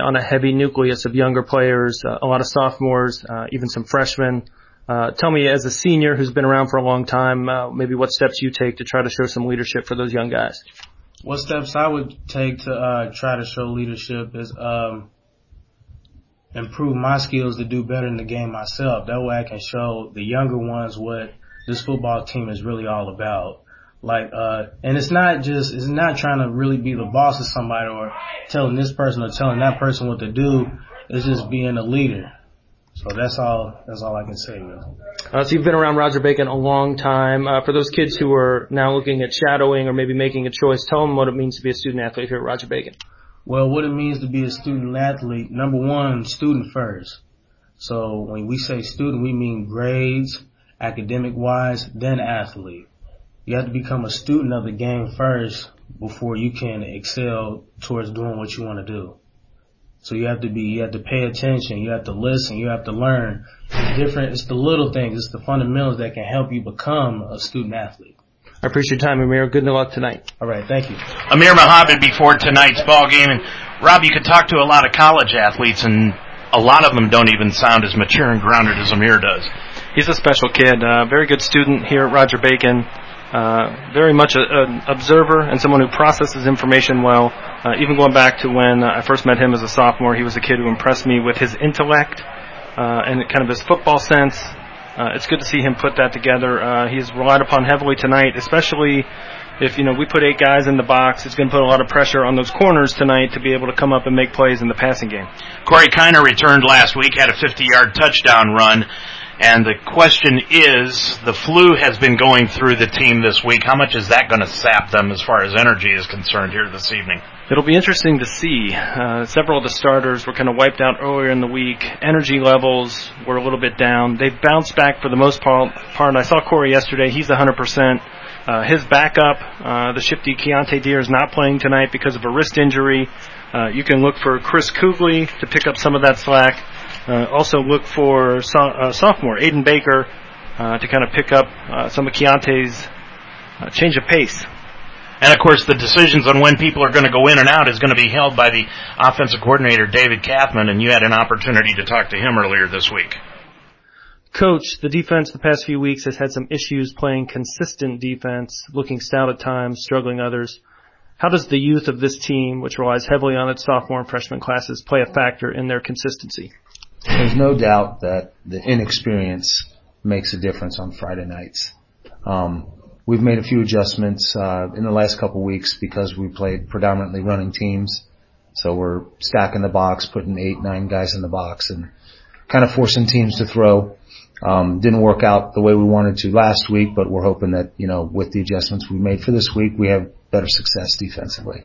on a heavy nucleus of younger players, uh, a lot of sophomores, uh, even some freshmen. Uh, tell me, as a senior who's been around for a long time, uh, maybe what steps you take to try to show some leadership for those young guys. What steps I would take to uh, try to show leadership is um, improve my skills to do better in the game myself. That way, I can show the younger ones what this football team is really all about. Like, uh, and it's not just, it's not trying to really be the boss of somebody or telling this person or telling that person what to do. It's just being a leader. So that's all, that's all I can say. Uh, so you've been around Roger Bacon a long time. Uh, for those kids who are now looking at shadowing or maybe making a choice, tell them what it means to be a student athlete here at Roger Bacon. Well, what it means to be a student athlete, number one, student first. So when we say student, we mean grades, academic wise, then athlete you have to become a student of the game first before you can excel towards doing what you want to do. So you have to be, you have to pay attention, you have to listen, you have to learn. It's different, it's the little things, it's the fundamentals that can help you become a student athlete. I appreciate your time, Amir. Good luck tonight. All right, thank you. Amir Mohammed before tonight's ball game, and Rob, you could talk to a lot of college athletes, and a lot of them don't even sound as mature and grounded as Amir does. He's a special kid, uh, very good student here at Roger Bacon. Uh, very much a, an observer and someone who processes information well. Uh, even going back to when uh, I first met him as a sophomore, he was a kid who impressed me with his intellect uh, and kind of his football sense. Uh, it's good to see him put that together. Uh, he's relied upon heavily tonight, especially if you know we put eight guys in the box. It's going to put a lot of pressure on those corners tonight to be able to come up and make plays in the passing game. Corey Kiner returned last week, had a 50-yard touchdown run. And the question is, the flu has been going through the team this week. How much is that going to sap them as far as energy is concerned here this evening? It'll be interesting to see. Uh, several of the starters were kind of wiped out earlier in the week. Energy levels were a little bit down. They've bounced back for the most part. I saw Corey yesterday. He's 100%. Uh, his backup, uh, the shifty Keontae Deer, is not playing tonight because of a wrist injury. Uh, you can look for Chris Kugley to pick up some of that slack. Uh, also look for so, uh, sophomore Aiden Baker uh, to kind of pick up uh, some of Keontae's uh, change of pace. And of course, the decisions on when people are going to go in and out is going to be held by the offensive coordinator, David Kathman, and you had an opportunity to talk to him earlier this week. Coach, the defense the past few weeks has had some issues playing consistent defense, looking stout at times, struggling others. How does the youth of this team, which relies heavily on its sophomore and freshman classes, play a factor in their consistency? There's no doubt that the inexperience makes a difference on Friday nights. Um, we've made a few adjustments uh, in the last couple weeks because we played predominantly running teams. So we're stacking the box, putting eight, nine guys in the box, and kind of forcing teams to throw. Um, didn't work out the way we wanted to last week, but we're hoping that you know with the adjustments we made for this week, we have better success defensively.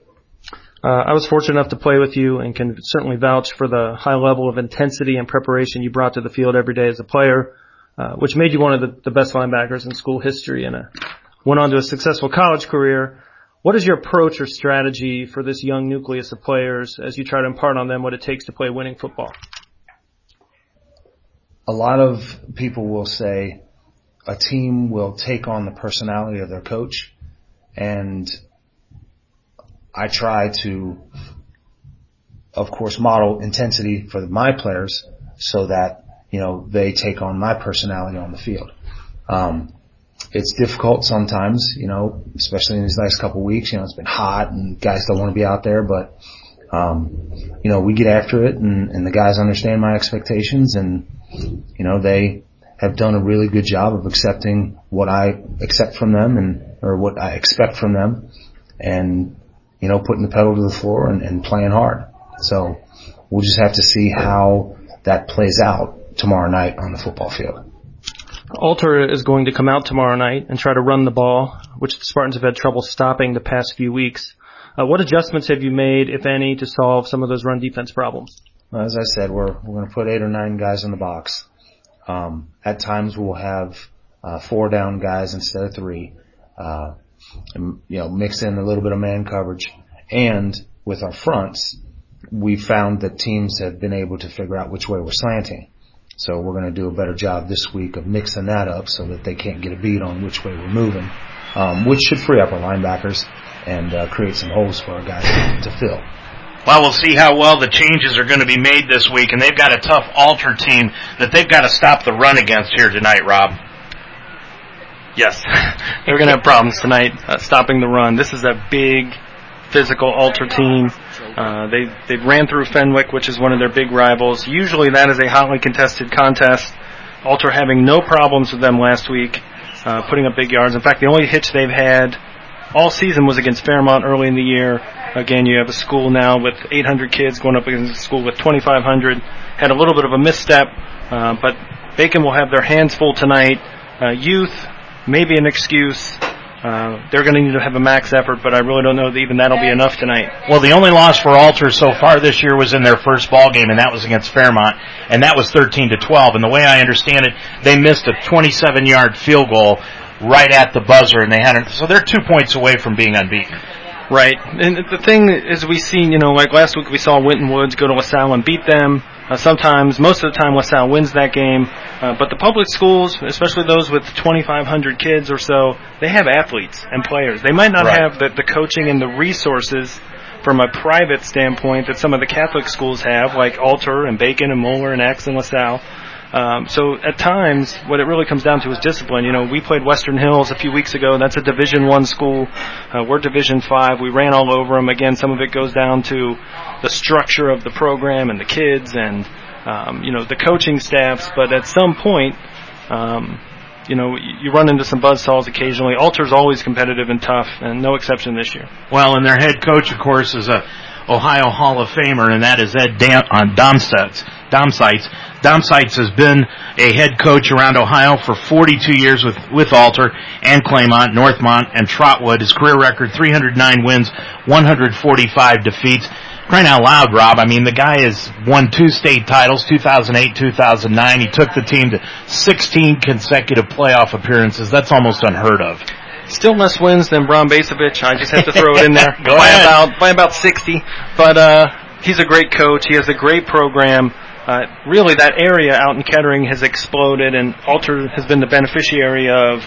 Uh, I was fortunate enough to play with you and can certainly vouch for the high level of intensity and preparation you brought to the field every day as a player, uh, which made you one of the, the best linebackers in school history and a, went on to a successful college career. What is your approach or strategy for this young nucleus of players as you try to impart on them what it takes to play winning football? A lot of people will say a team will take on the personality of their coach and I try to, of course, model intensity for my players so that, you know, they take on my personality on the field. Um, it's difficult sometimes, you know, especially in these last couple of weeks, you know, it's been hot and guys don't want to be out there, but, um, you know, we get after it and, and the guys understand my expectations and, you know, they have done a really good job of accepting what I accept from them and, or what I expect from them. And you know, putting the pedal to the floor and, and playing hard. So we'll just have to see how that plays out tomorrow night on the football field. Alter is going to come out tomorrow night and try to run the ball, which the Spartans have had trouble stopping the past few weeks. Uh, what adjustments have you made, if any, to solve some of those run defense problems? As I said, we're we're going to put eight or nine guys in the box. Um, at times we'll have uh, four down guys instead of three. Uh, and, you know, mix in a little bit of man coverage. And with our fronts, we found that teams have been able to figure out which way we're slanting. So we're going to do a better job this week of mixing that up so that they can't get a beat on which way we're moving, um, which should free up our linebackers and uh, create some holes for our guys to fill. Well, we'll see how well the changes are going to be made this week, and they've got a tough Alter team that they've got to stop the run against here tonight, Rob. Yes, they're going to have problems tonight uh, stopping the run. This is a big physical Alter team. Uh, they they ran through Fenwick, which is one of their big rivals. Usually, that is a hotly contested contest. Alter having no problems with them last week, uh, putting up big yards. In fact, the only hitch they've had all season was against Fairmont early in the year. Again, you have a school now with 800 kids going up against a school with 2,500. Had a little bit of a misstep, uh, but Bacon will have their hands full tonight. Uh, youth, maybe an excuse. Uh, they're going to need to have a max effort, but I really don't know that even that'll be enough tonight. Well, the only loss for Alter so far this year was in their first ball game, and that was against Fairmont, and that was 13 to 12. And the way I understand it, they missed a 27-yard field goal right at the buzzer, and they hadn't. So they're two points away from being unbeaten. Right, and the thing is, we see, you know, like last week we saw Winton Woods go to LaSalle and beat them. Uh, sometimes, most of the time, LaSalle wins that game. Uh, but the public schools, especially those with 2,500 kids or so, they have athletes and players. They might not Right. have the, the coaching and the resources from a private standpoint that some of the Catholic schools have, like Alter and Bacon and Moeller and X and LaSalle. Um, so at times, what it really comes down to is discipline. You know, we played Western Hills a few weeks ago. That's a Division One school. Uh, we're Division Five. We ran all over them. Again, some of it goes down to the structure of the program and the kids and um, you know the coaching staffs. But at some point, um, you know, you run into some buzzsaws occasionally. Alter's always competitive and tough, and no exception this year. Well, and their head coach, of course, is a Ohio Hall of Famer, and that is Ed Dam- on Domsitz. Domsitz. Domsitz has been a head coach around Ohio for 42 years with, with Alter and Claymont, Northmont, and Trotwood. His career record, 309 wins, 145 defeats. Crying out loud, Rob. I mean, the guy has won two state titles, 2008, 2009. He took the team to 16 consecutive playoff appearances. That's almost unheard of. Still less wins than Bron Bacevich. I just have to throw it in there Go by ahead. about by about 60. But uh, he's a great coach. He has a great program. Uh, really, that area out in Kettering has exploded, and Alter has been the beneficiary of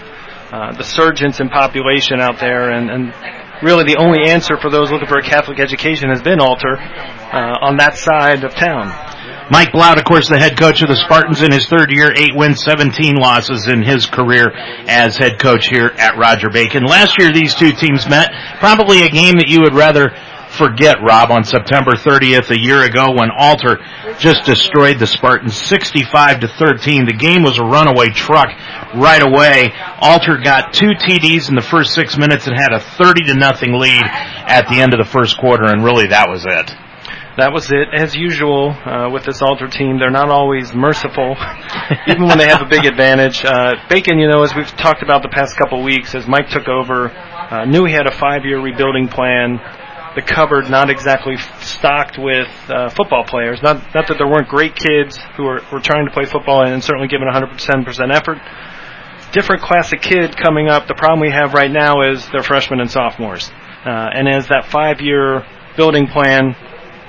uh, the surgence in population out there. And, and really, the only answer for those looking for a Catholic education has been Alter uh, on that side of town. Mike Blount, of course, the head coach of the Spartans in his third year, eight wins, 17 losses in his career as head coach here at Roger Bacon. Last year, these two teams met. Probably a game that you would rather forget, Rob, on September 30th, a year ago, when Alter just destroyed the Spartans 65 to 13. The game was a runaway truck right away. Alter got two TDs in the first six minutes and had a 30 to nothing lead at the end of the first quarter, and really that was it. That was it. As usual uh, with this Alter team, they're not always merciful, even when they have a big advantage. Uh, Bacon, you know, as we've talked about the past couple weeks, as Mike took over, uh, knew he had a five-year rebuilding plan. The cupboard not exactly stocked with uh, football players. Not not that there weren't great kids who were, were trying to play football and certainly giving 110% effort. Different class of kid coming up. The problem we have right now is they're freshmen and sophomores. Uh, and as that five-year building plan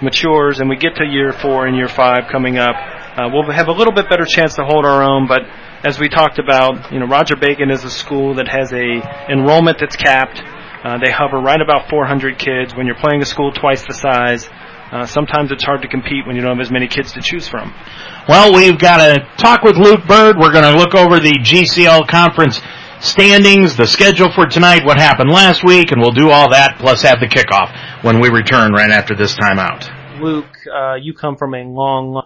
matures and we get to year four and year five coming up, uh, we'll have a little bit better chance to hold our own. But as we talked about, you know, Roger Bacon is a school that has a enrollment that's capped. Uh, they hover right about 400 kids. When you're playing a school twice the size, uh, sometimes it's hard to compete when you don't have as many kids to choose from. Well, we've got to talk with Luke Bird. We're going to look over the GCL conference standings, the schedule for tonight, what happened last week, and we'll do all that, plus have the kickoff when we return right after this timeout. Luke, uh, you come from a long, long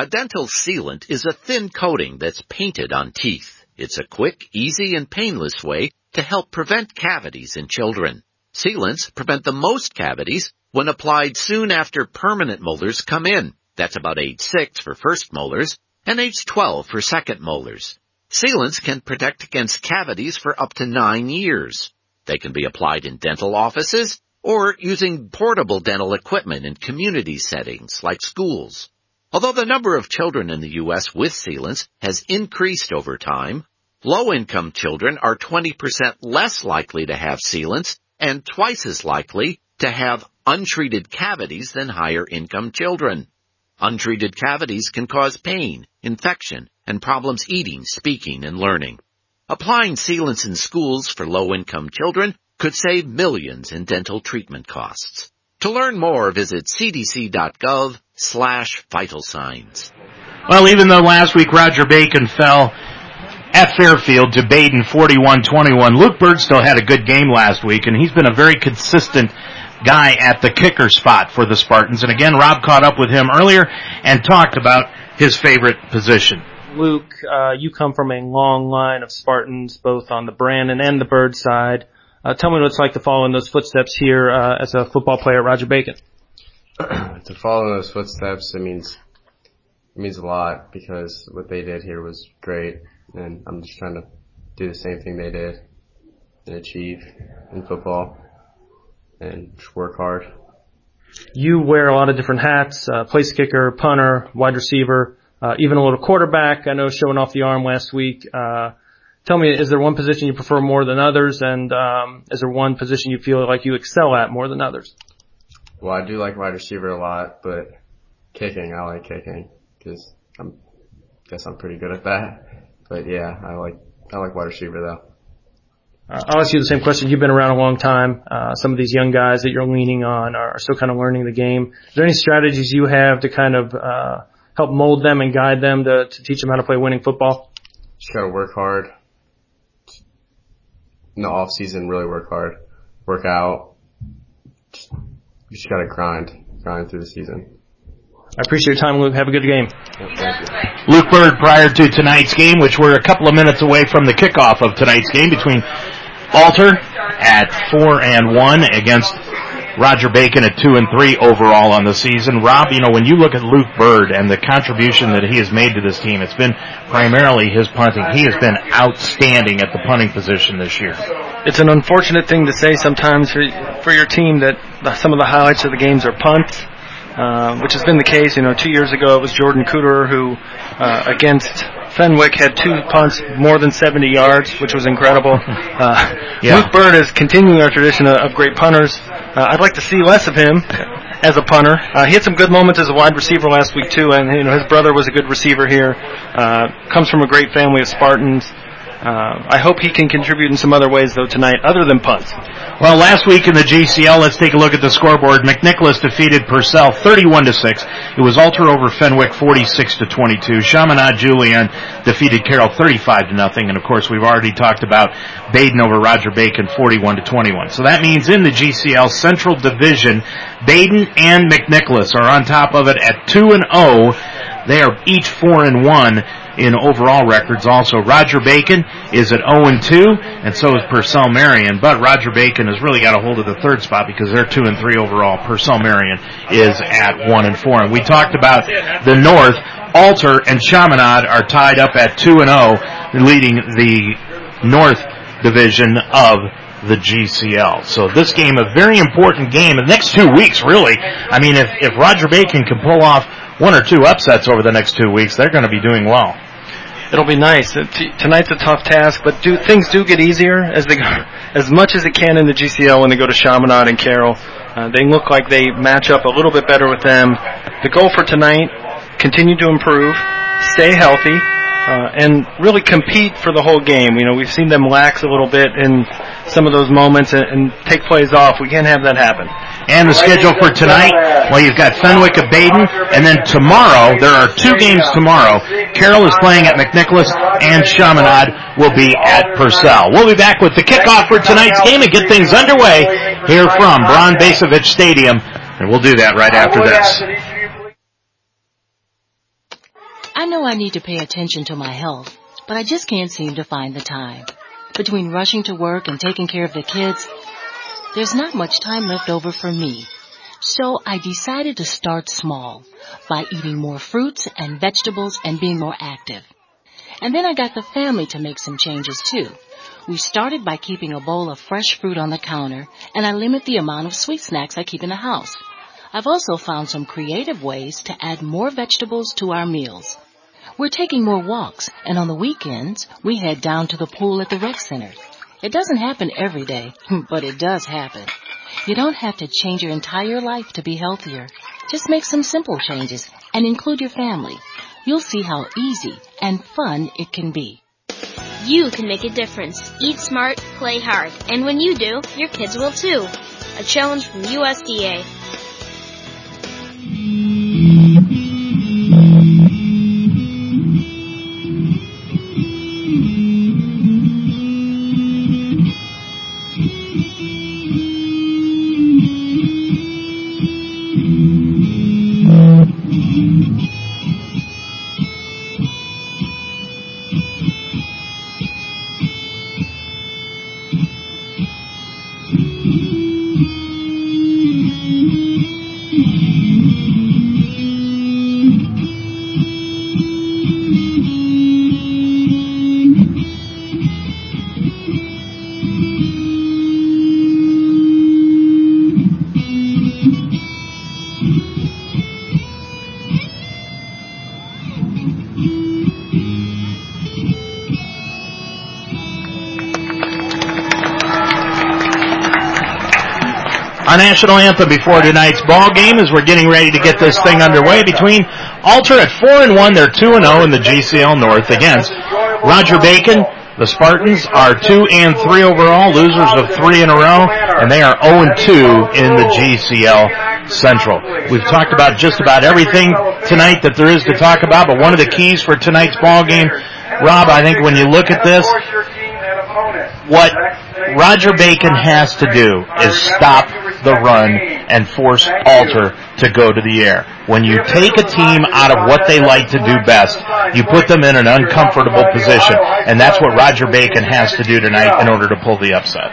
A dental sealant is a thin coating that's painted on teeth. It's a quick, easy, and painless way to help prevent cavities in children. Sealants prevent the most cavities when applied soon after permanent molars come in. That's about age 6 for first molars and age 12 for second molars. Sealants can protect against cavities for up to 9 years. They can be applied in dental offices or using portable dental equipment in community settings like schools. Although the number of children in the U.S. with sealants has increased over time, low-income children are 20% less likely to have sealants and twice as likely to have untreated cavities than higher income children. Untreated cavities can cause pain, infection, and problems eating, speaking, and learning. Applying sealants in schools for low-income children could save millions in dental treatment costs. To learn more, visit cdc.gov slash vital signs. Well, even though last week Roger Bacon fell at Fairfield to Badin 41-21, Luke Bird still had a good game last week, and he's been a very consistent guy at the kicker spot for the Spartans. And again, Rob caught up with him earlier and talked about his favorite position. Luke, uh, you come from a long line of Spartans, both on the Brandon and the Bird side. Uh, tell me what it's like to follow in those footsteps here uh, as a football player at Roger Bacon. to follow in those footsteps, it means it means a lot because what they did here was great, and I'm just trying to do the same thing they did and achieve in football and just work hard. You wear a lot of different hats: uh, place kicker, punter, wide receiver, uh, even a little quarterback. I know showing off the arm last week. Uh, tell me, is there one position you prefer more than others, and um, is there one position you feel like you excel at more than others? Well, I do like wide receiver a lot, but kicking, I like kicking because I'm guess I'm pretty good at that. But yeah, I like I like wide receiver though. Uh, I'll ask you the same question. You've been around a long time. Uh, some of these young guys that you're leaning on are, are still kind of learning the game. Is there any strategies you have to kind of uh, help mold them and guide them to, to teach them how to play winning football? Just gotta work hard. In the off season, really work hard, work out. Just, just gotta grind, grind through the season. I appreciate your time, Luke. Have a good game. Luke Bird prior to tonight's game, which we're a couple of minutes away from the kickoff of tonight's game between Alter at four and one against Roger Bacon at two and three overall on the season. Rob, you know, when you look at Luke Bird and the contribution that he has made to this team, it's been primarily his punting. He has been outstanding at the punting position this year. It's an unfortunate thing to say sometimes for, your team that some of the highlights of the games are punts. Uh, which has been the case. You know, two years ago it was Jordan Cooter who, uh, against Fenwick, had two punts more than 70 yards, which was incredible. Uh, yeah. Luke Bird is continuing our tradition of, of great punters. Uh, I'd like to see less of him as a punter. Uh, he had some good moments as a wide receiver last week too, and you know his brother was a good receiver here. Uh, comes from a great family of Spartans. Uh, I hope he can contribute in some other ways though tonight, other than punts. Well, last week in the GCL, let's take a look at the scoreboard. McNicholas defeated Purcell 31 to 6. It was Alter over Fenwick 46 to 22. Chaminade Julienne defeated Carroll 35 to nothing. And of course, we've already talked about Badin over Roger Bacon 41 to 21. So that means in the GCL Central Division, Badin and McNicholas are on top of it at 2 and 0. They are each 4 and 1 in overall records also. Roger Bacon is at 0 2, and so is Purcell Marian. But Roger Bacon has really got a hold of the third spot because they're 2 and 3 overall. Purcell Marian is at 1 and 4. And we talked about the North. Alter and Chaminade are tied up at 2 and 0, leading the North division of the GCL. So this game, a very important game. The next two weeks, really. I mean, if, if Roger Bacon can pull off one or two upsets over the next two weeks, they're going to be doing well it'll be nice. Tonight's a tough task, but do things do get easier as they as much as it can in the GCL when they go to Chaminade and Carroll. Uh, they look like they match up a little bit better with them. The goal for tonight: continue to improve, stay healthy, uh, and really compete for the whole game. You know, we've seen them lax a little bit in some of those moments and, and take plays off. We can't have that happen. And the schedule for tonight, well, you've got Fenwick of Badin, and then tomorrow, there are two games tomorrow. Carroll is playing at McNicholas, and Chaminade will be at Purcell. We'll be back with the kickoff for tonight's game and get things underway here from Bron Bacevich Stadium, and we'll do that right after this. I know I need to pay attention to my health, but I just can't seem to find the time. Between rushing to work and taking care of the kids, there's not much time left over for me. So I decided to start small by eating more fruits and vegetables and being more active. And then I got the family to make some changes too. We started by keeping a bowl of fresh fruit on the counter and I limit the amount of sweet snacks I keep in the house. I've also found some creative ways to add more vegetables to our meals. We're taking more walks and on the weekends we head down to the pool at the rec center. It doesn't happen every day, but it does happen. You don't have to change your entire life to be healthier. Just make some simple changes and include your family. You'll see how easy and fun it can be. You can make a difference. Eat smart, play hard. And when you do, your kids will too. A challenge from USDA. National anthem before tonight's ball game as we're getting ready to get this thing underway between Alter at 4 and 1, they're 2 and 0 in the GCL North against Roger Bacon. The Spartans are 2 and 3 overall, losers of 3 in a row, and they are 0 and 2 in the GCL Central. We've talked about just about everything tonight that there is to talk about, but one of the keys for tonight's ball game, Rob, I think when you look at this, what Roger Bacon has to do is stop the run and force Alter to go to the air. When you take a team out of what they like to do best, you put them in an uncomfortable position, and that's what Roger Bacon has to do tonight in order to pull the upset.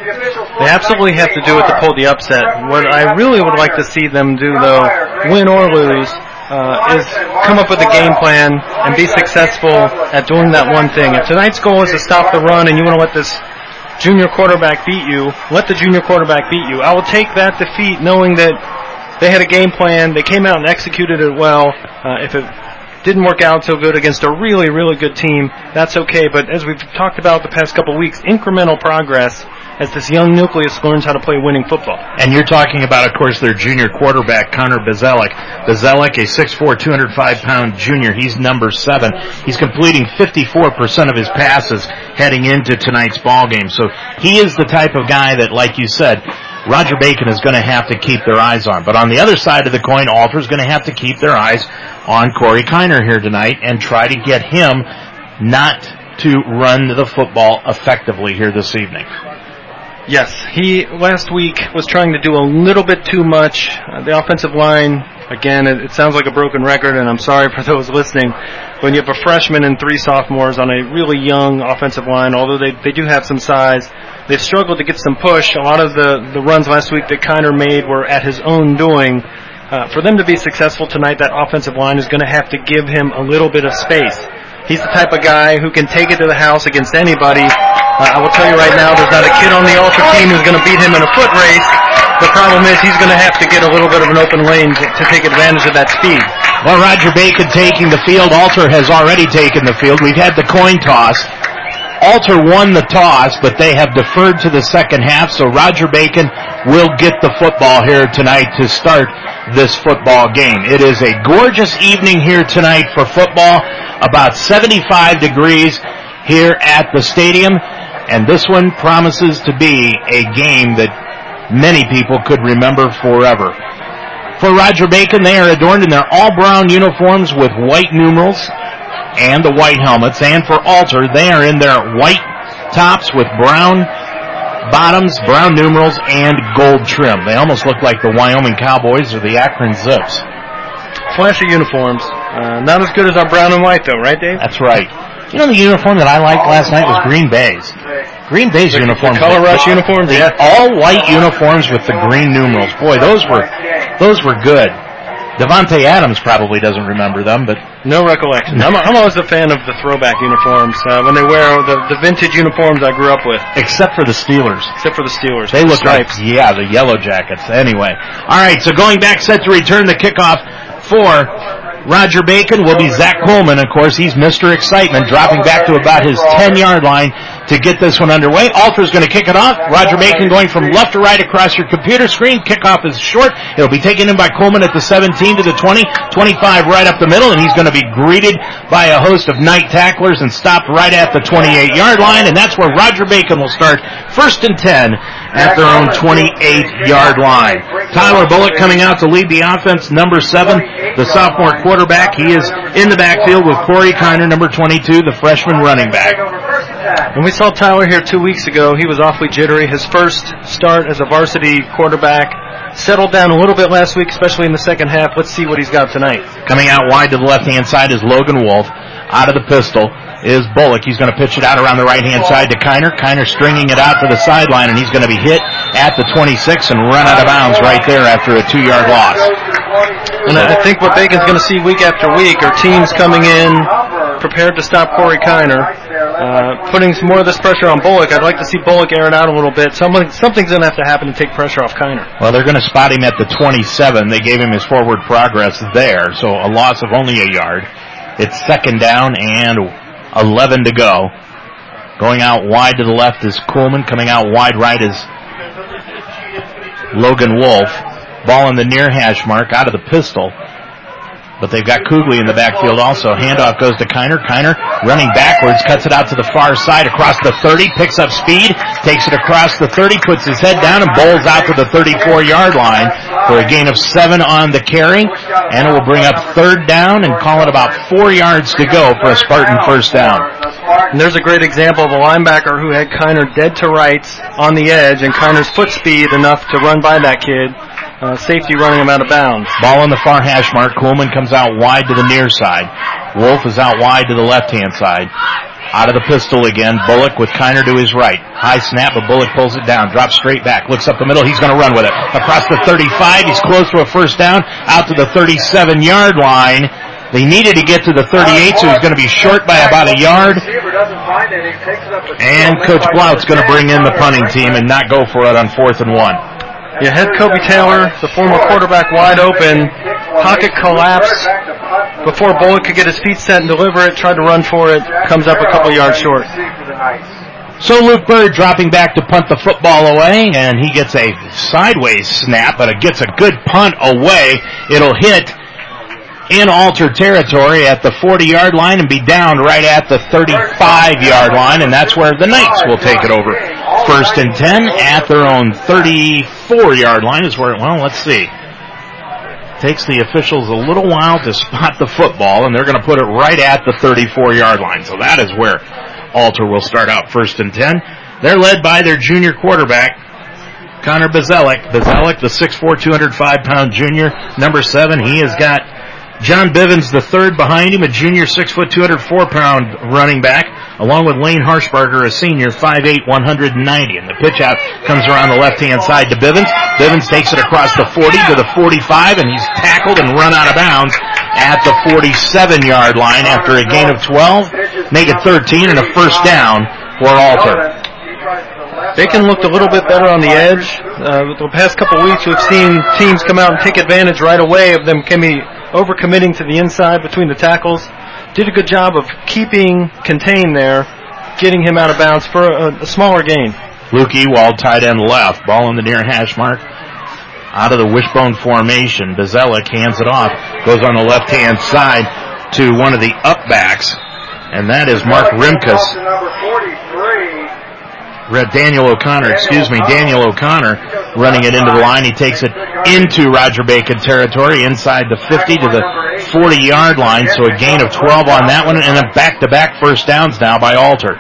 They absolutely have to do it to pull the upset. What I really would like to see them do, though, win or lose, uh, is come up with a game plan and be successful at doing that one thing. If tonight's goal is to stop the run and you want to let this junior quarterback beat you, let the junior quarterback beat you. I will take that defeat knowing that they had a game plan, they came out and executed it well. Uh, if it didn't work out so good against a really, really good team, that's okay. But as we've talked about the past couple weeks, incremental progress as this young nucleus learns how to play winning football. And you're talking about, of course, their junior quarterback, Connor Bazelak. Bazelak, a 6'4", 205 pound junior. He's number seven. He's completing 54% of his passes heading into tonight's ball game. So he is the type of guy that, like you said, Roger Bacon is going to have to keep their eyes on. But on the other side of the coin, Alter is going to have to keep their eyes on Corey Kiner here tonight and try to get him not to run the football effectively here this evening. Yes, he last week was trying to do a little bit too much. Uh, the offensive line, again, it, it, sounds like a broken record, and I'm sorry for those listening. When you have a freshman and three sophomores on a really young offensive line, although they they do have some size, they've struggled to get some push. A lot of the the runs last week that Kiner made were at his own doing. Uh, for them to be successful tonight, that offensive line is going to have to give him a little bit of space. He's the type of guy who can take it to the house against anybody. Uh, I will tell you right now, there's not a kid on the Alter team who's going to beat him in a foot race. The problem is he's going to have to get a little bit of an open lane to, to take advantage of that speed. Well, Roger Bacon taking the field. Alter has already taken the field. We've had the coin toss. Alter won the toss, but they have deferred to the second half, so Roger Bacon will get the football here tonight to start this football game. It is a gorgeous evening here tonight for football, about 75 degrees here at the stadium, and this one promises to be a game that many people could remember forever. For Roger Bacon, they are adorned in their all brown uniforms with white numerals and the white helmets. And for Alter, they are in their white tops with brown bottoms, brown numerals, and gold trim. They almost look like the Wyoming Cowboys or the Akron Zips. Flashy uniforms. Uh, not as good as our brown and white, though, right, Dave? That's right. You know the uniform that I liked last night was Green Bay's. Green Bay's the, uniforms. The color rush uniforms, the yeah. all white uniforms with the green numerals. Boy, those were those were good. Davante Adams probably doesn't remember them, but no recollection. I'm, I'm always a fan of the throwback uniforms uh, when they wear the, the vintage uniforms I grew up with. Except for the Steelers. Except for the Steelers. They look like yeah, the yellow jackets. Anyway, all right. So going back, set to return the kickoff for Roger Bacon will be Zach Coleman. Of course, he's Mr. Excitement, dropping back to about his 10 yard line. To get this one underway. Alter's going to kick it off. Roger Bacon going from left to right across your computer screen. Kickoff is short. It'll be taken in by Coleman at the 17 to the 20, 25 right up the middle, and he's going to be greeted by a host of night tacklers and stopped right at the 28 yard line, and that's where Roger Bacon will start first and 10 at their own 28 yard line. Tyler Bullock coming out to lead the offense, number seven, the sophomore quarterback. He is in the backfield with Corey Kiner, number 22, the freshman running back. When we saw Tyler here two weeks ago, he was awfully jittery. His first start as a varsity quarterback settled down a little bit last week, especially in the second half. Let's see what he's got tonight. Coming out wide to the left hand side is Logan Wolf. Out of the pistol is Bullock. He's going to pitch it out around the right hand side to Kiner. Kiner stringing it out to the sideline, and he's going to be hit at the 26 and run out of bounds right there after a two yard loss. And I think what Bacon's going to see week after week are teams coming in prepared to stop Corey Kiner, uh, putting some more of this pressure on Bullock. I'd like to see Bullock air it out a little bit. Someone, something's going to have to happen to take pressure off Kiner. Well, they're going to spot him at the 27. They gave him his forward progress there, so a loss of only a yard. It's second down and 11 to go. Going out wide to the left is Coleman. Coming out wide right is Logan Wolf. Ball in the near hash mark out of the pistol. But they've got Kugli in the backfield also. Handoff goes to Kiner. Kiner running backwards, cuts it out to the far side across the 30, picks up speed, takes it across the 30, puts his head down and bowls out to the 34 yard line for a gain of seven on the carry. And it will bring up third down and call it about four yards to go for a Spartan first down. And there's a great example of a linebacker who had Kiner dead to rights on the edge and Kiner's foot speed enough to run by that kid. Uh, safety running him out of bounds. Ball on the far hash mark. Coleman comes out wide to the near side. Wolf is out wide to the left hand side. Out of the pistol again. Bullock with Kiner to his right. High snap, but Bullock pulls it down. Drops straight back. Looks up the middle. He's going to run with it. Across the 35. He's close to a first down. Out to the 37 yard line. They needed to get to the 38, so he's going to be short by about a yard. And Coach Blout's going to bring in the punting team and not go for it on fourth and one. You had Kobe Taylor, the former quarterback, wide open. Pocket collapse before Bullock could get his feet set and deliver it. Tried to run for it. Comes up a couple yards short. So Luke Bird dropping back to punt the football away, and he gets a sideways snap, but it gets a good punt away. It'll hit in Alter territory at the 40 yard line and be down right at the 35 yard line, and that's where the Knights will take it over. First and 10 at their own 34 yard line is where, well, let's see. Takes the officials a little while to spot the football, and they're going to put it right at the 34 yard line. So that is where Alter will start out first and 10. They're led by their junior quarterback, Connor Bazelak. Bazelak, the 6'4", 205 pound junior, number seven. He has got John Bivens, the third behind him, a junior, six foot, 204 pound running back, along with Lane Harshbarger, a senior, 5'8", 190. And the pitch out comes around the left hand side to Bivens. Bivens takes it across the 40 to the 45, and he's tackled and run out of bounds at the 47 yard line after a gain of 12. Make it 13 and a first down for Alter. Bacon looked a little bit better on the edge. Uh, the past couple weeks, we've seen teams come out and take advantage right away of them coming overcommitting to the inside between the tackles. Did a good job of keeping contained there, getting him out of bounds for a, a smaller gain. Luke Ewald, tight end left, ball in the near hash mark. Out of the wishbone formation, Bazelak hands it off, goes on the left hand side to one of the upbacks, and that is Mark Rimkus. Red Daniel O'Connor, excuse me, Daniel O'Connor running it into the line. He takes it into Roger Bacon territory inside the 50 to the 40 yard line. So a gain of 12 on that one and a back to back first downs now by Alter.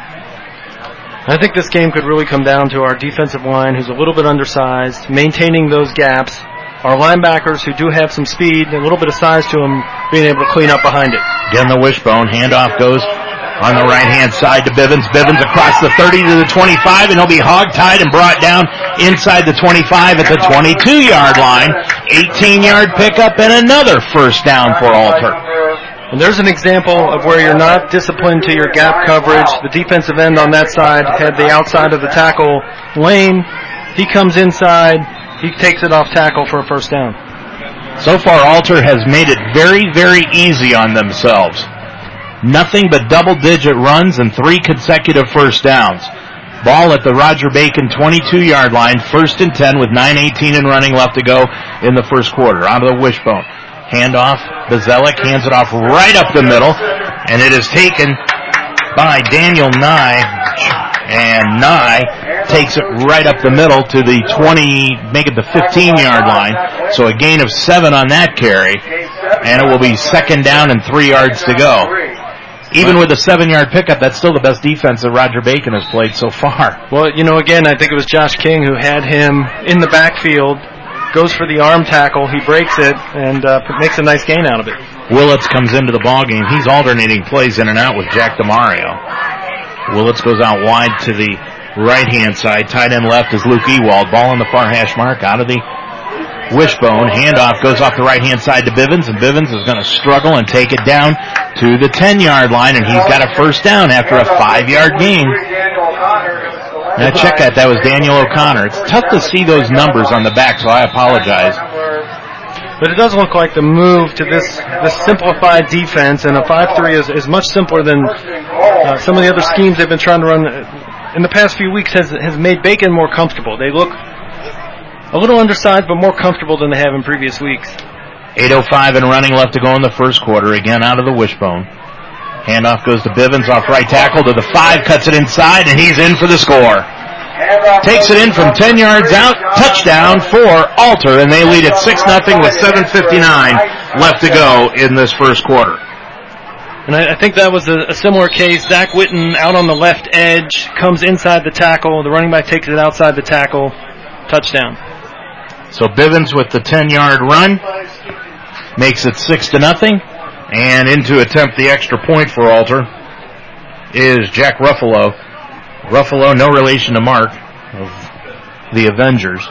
I think this game could really come down to our defensive line, who's a little bit undersized, maintaining those gaps. Our linebackers, who do have some speed, and a little bit of size to them, being able to clean up behind it. Again, the wishbone handoff goes on the right hand side to Bivens. Bivens across the 30 to the 25 and he'll be hog-tied and brought down inside the 25 at the 22 yard line. 18 yard pickup and another first down for Alter. And there's an example of where you're not disciplined to your gap coverage. The defensive end on that side had the outside of the tackle lane. He comes inside. He takes it off tackle for a first down. So far, Alter has made it very, very easy on themselves. Nothing but double digit runs and three consecutive first downs. Ball at the Roger Bacon 22 yard line, first and 10 with 9.18 and running left to go in the first quarter. Out of the wishbone. Handoff. Bazelak hands it off right up the middle, and it is taken by Daniel Nye, and Nye takes it right up the middle to the 20, make it the 15 yard line. So a gain of seven on that carry, and it will be second down and three yards to go even with a seven yard pickup, that's still the best defense that Roger Bacon has played so far. Well, you know, again, I think it was Josh King who had him in the backfield, goes for the arm tackle, he breaks it, and uh, makes a nice gain out of it. Willits comes into the ball game. He's alternating plays in and out with Jack DeMario. Willits goes out wide to the right hand side. Tight end left is Luke Ewald. Ball on the far hash mark out of the Wishbone. Handoff goes off the right hand side to Bivens, and Bivens is going to struggle and take it down to the 10 yard line, and he's got a first down after a five yard gain. Now check that. That was Daniel O'Connor. It's tough to see those numbers on the back, so I apologize. But it does look like the move to this this simplified defense and a 5-3 is, is much simpler than uh, some of the other schemes they've been trying to run in the past few weeks has has made Bacon more comfortable. They look a little undersized, but more comfortable than they have in previous weeks. 8.05 and running left to go in the first quarter. Again out of the wishbone. Handoff goes to Bivens off right tackle to the five, cuts it inside, and he's in for the score. Takes it in from 10 yards out, touchdown for Alter, and they lead at 6 0 with 7.59 left to go in this first quarter. And I, I think that was a, a, similar case. Zach Witten out on the left edge, comes inside the tackle, the running back takes it outside the tackle, touchdown. So Bivens with the 10 yard run makes it 6 to nothing. And in to attempt the extra point for Alter is Jack Ruffalo. Ruffalo, no relation to Mark of the Avengers.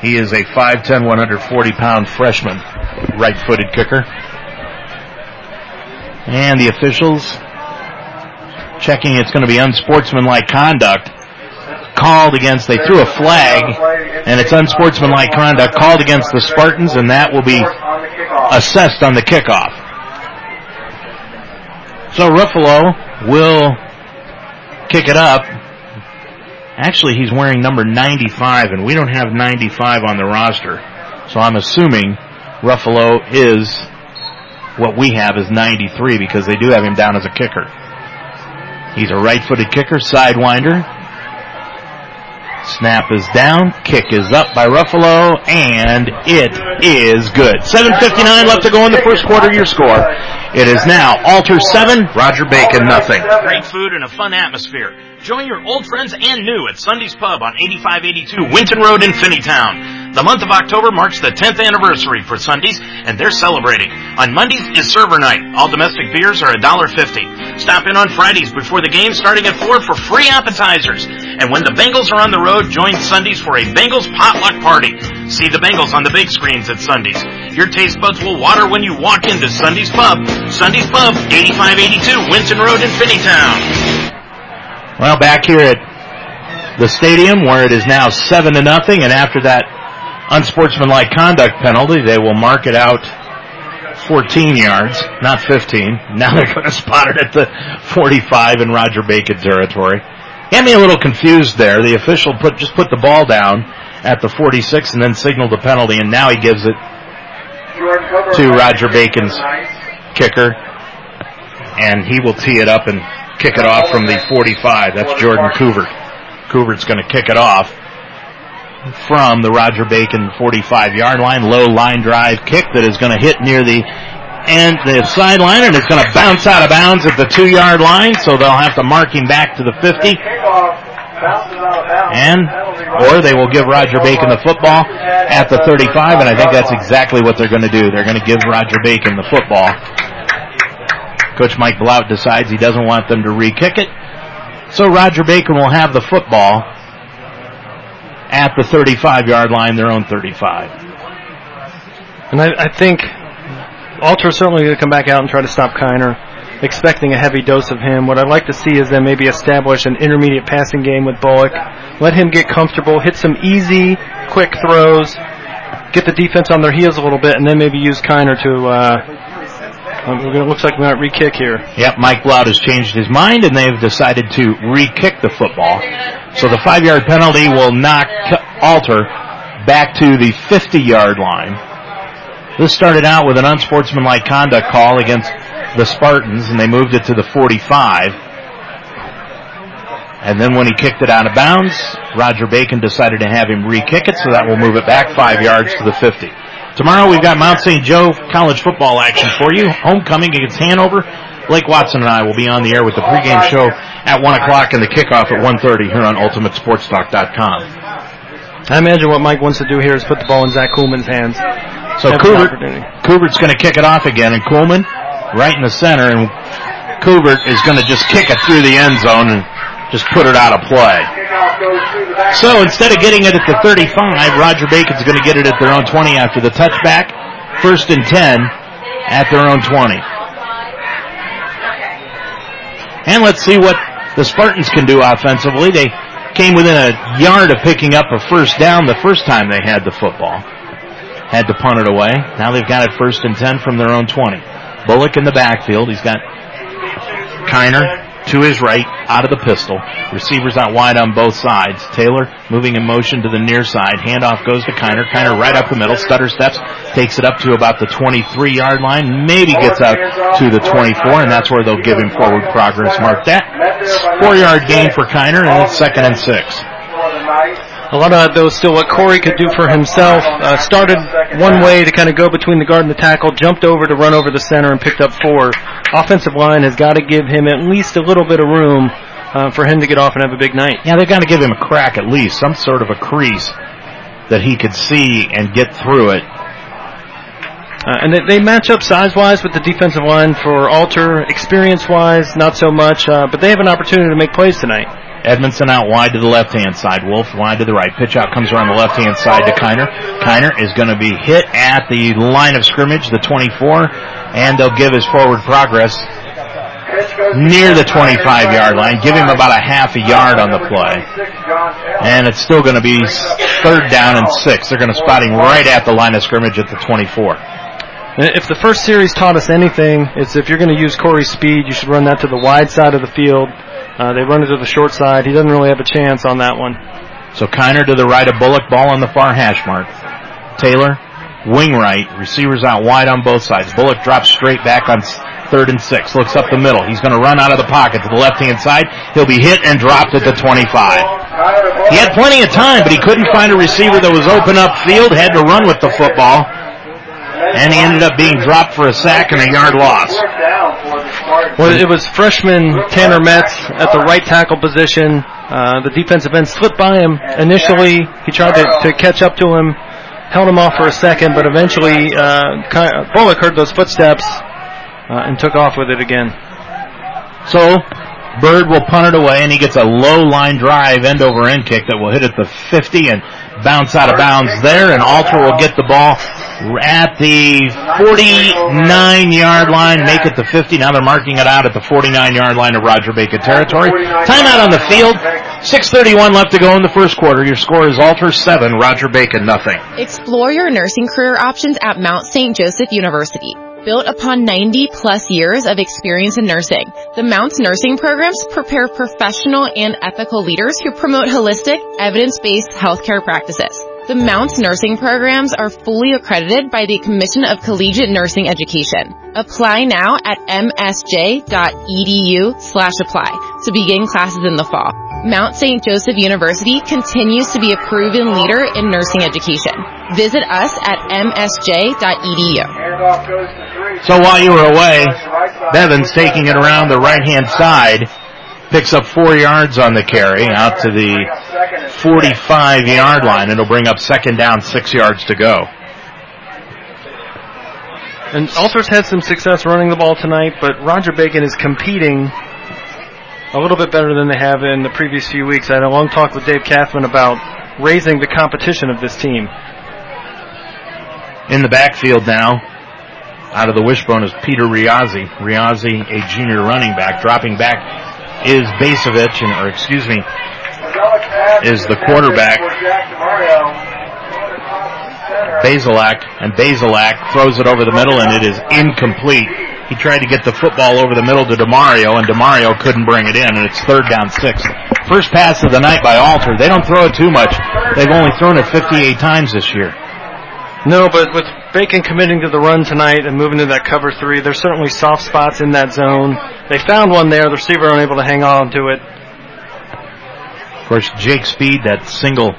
He is a 5'10", 140 pound freshman, right footed kicker. And the officials checking it's going to be unsportsmanlike conduct called against, they threw a flag, and it's unsportsmanlike conduct called against the Spartans, and that will be assessed on the kickoff. So Ruffalo will kick it up. Actually, he's wearing number 95, and we don't have 95 on the roster. So I'm assuming Ruffalo is what we have is 93 because they do have him down as a kicker. He's a right-footed kicker, sidewinder, Snap is down. Kick is up by Ruffalo, and it is good. 7.59 left to go in the first quarter. Your score. It is now Alter 7, Roger Bacon nothing. Great food and a fun atmosphere. Join your old friends and new at Sunday's Pub on 8582 Winton Road in Finneytown. The month of October marks the 10th anniversary for Sundays, and they're celebrating. On Mondays is server night. All domestic beers are $1.50. Stop in on Fridays before the game starting at 4 for free appetizers. And when the Bengals are on the road, join Sundays for a Bengals potluck party. See the Bengals on the big screens at Sundays. Your taste buds will water when you walk into Sundays Pub. Sundays Pub, 8582 Winton Road in Finneytown. Well, back here at the stadium where it is now 7 to nothing, and after that unsportsmanlike conduct penalty, they will mark it out 14 yards, not 15. Now they're going to spot it at the 45 in Roger Bacon territory. Got me a little confused there. The official put just put the ball down at the 46 and then signaled the penalty, and now he gives it to Roger Bacon's kicker, and he will tee it up and kick it off from the 45. That's Jordan Couvert. Couvert's going to kick it off from the Roger Bacon 45 yard line. Low line drive kick that is going to hit near the end, the sideline, and it's going to bounce out of bounds at the two yard line, so they'll have to mark him back to the 50. And, or they will give Roger Bacon the football at the 35, and I think that's exactly what they're going to do. They're going to give Roger Bacon the football. Coach Mike Blout decides he doesn't want them to re-kick it. So Roger Bacon will have the football at the 35 yard line, their own 35. And I, I think Alter certainly going to come back out and try to stop Kiner, expecting a heavy dose of him. What I'd like to see is then maybe establish an intermediate passing game with Bullock. Let him get comfortable, hit some easy, quick throws, get the defense on their heels a little bit, and then maybe use Kiner to uh, it looks like we might re-kick here. Yep, Mike Bloud has changed his mind and they've decided to re-kick the football. So the five-yard penalty will knock Alter back to the 50-yard line. This started out with an unsportsmanlike conduct call against the Spartans and they moved it to the 45. And then when he kicked it out of bounds, Roger Bacon decided to have him re-kick it, so that will move it back five yards to the 50. Tomorrow we've got Mount St. Joe college football action for you. Homecoming against Hanover. Blake Watson and I will be on the air with the pregame show at 1 o'clock and the kickoff at 1.30 here on UltimateSportsTalk.com. I imagine what Mike wants to do here is put the ball in Zach Kuhlman's hands. So Kubert, Kubert's going to kick it off again, and Kuhlman right in the center, and Kubert is going to just kick it through the end zone and just put it out of play. So instead of getting it at the 35, Roger Bacon's going to get it at their own 20 after the touchback. First and 10 at their own 20. And let's see what the Spartans can do offensively. They came within a yard of picking up a first down the first time they had the football. Had to punt it away. Now they've got it first and 10 from their own 20. Bullock in the backfield. He's got Kiner to his right, out of the pistol. Receivers out wide on both sides. Taylor moving in motion to the near side. Handoff goes to Kiner. Kiner right up the middle. Stutter steps, takes it up to about the 23 yard line. Maybe gets out to the 24, and that's where they'll give him forward progress. Mark that. Four yard gain for Kiner, and it's second and six. A lot of though, still what Corey could do for himself. Uh, started one way to kind of go between the guard and the tackle, jumped over to run over the center and picked up four. Offensive line has got to give him at least a little bit of room uh, for him to get off and have a big night. Yeah, they've got to give him a crack at least, some sort of a crease that he could see and get through it. Uh, and they, they, match up size-wise with the defensive line for Alter. Experience-wise, not so much, uh, but they have an opportunity to make plays tonight. Edmondson out wide to the left hand side. Wolf wide to the right. Pitch out comes around the left hand side to Kiner. Kiner is going to be hit at the line of scrimmage, the 24, and they'll give his forward progress near the 25 yard line. Give him about a half a yard on the play. And it's still going to be third down and six. They're going to spot him right at the line of scrimmage at the 24. If the first series taught us anything, it's if you're going to use Corey's speed, you should run that to the wide side of the field uh, they run it to the short side. He doesn't really have a chance on that one. So Kiner to the right of Bullock, ball on the far hash mark. Taylor, wing right, receivers out wide on both sides. Bullock drops straight back on third and six, looks up the middle. He's going to run out of the pocket to the left hand side. He'll be hit and dropped at the 25. He had plenty of time, but he couldn't find a receiver that was open up field, had to run with the football and he ended up being dropped for a sack and a yard loss. Well, it was freshman Tanner Metz at the right tackle position. Uh, the defensive end slipped by him initially. He tried to, to catch up to him, held him off for a second, but eventually uh, Bullock heard those footsteps uh, and took off with it again. So Bird will punt it away, and he gets a low line drive end over end kick that will hit at the 50 and bounce out of bounds there, and Alter will get the ball at the 49 yard line, make it the 50. Now they're marking it out at the 49 yard line of Roger Bacon territory. Timeout on the field. 6.31 left to go in the first quarter. Your score is Alter 7, Roger Bacon nothing. Explore your nursing career options at Mount St. Joseph University. Built upon 90 plus years of experience in nursing, the Mounts nursing programs prepare professional and ethical leaders who promote holistic, evidence-based healthcare practices. The Mounts nursing programs are fully accredited by the Commission of Collegiate Nursing Education. Apply now at msj.edu slash apply to begin classes in the fall. Mount St. Joseph University continues to be a proven leader in nursing education. Visit us at msj.edu. So while you were away, Bevan's taking it around the right hand side picks up four yards on the carry out to the 45 yard line. It'll bring up second down, six yards to go. And Alter's had some success running the ball tonight, but Roger Bacon is competing a little bit better than they have in the previous few weeks. I had a long talk with Dave Kathman about raising the competition of this team. In the backfield now, out of the wishbone is Peter Riazzi. Riazzi, a junior running back, dropping back is Bacevich, and, or excuse me, is the quarterback. Bazelak, and Bazelak throws it over the middle, and it is incomplete. He tried to get the football over the middle to Demario, and Demario couldn't bring it in, and it's third down six. First pass of the night by Alter. They don't throw it too much. They've only thrown it 58 times this year. No, but with Bacon committing to the run tonight and moving to that cover three, there's certainly soft spots in that zone. They found one there. The receiver unable to hang on to it. Of course, Jake Speed, that single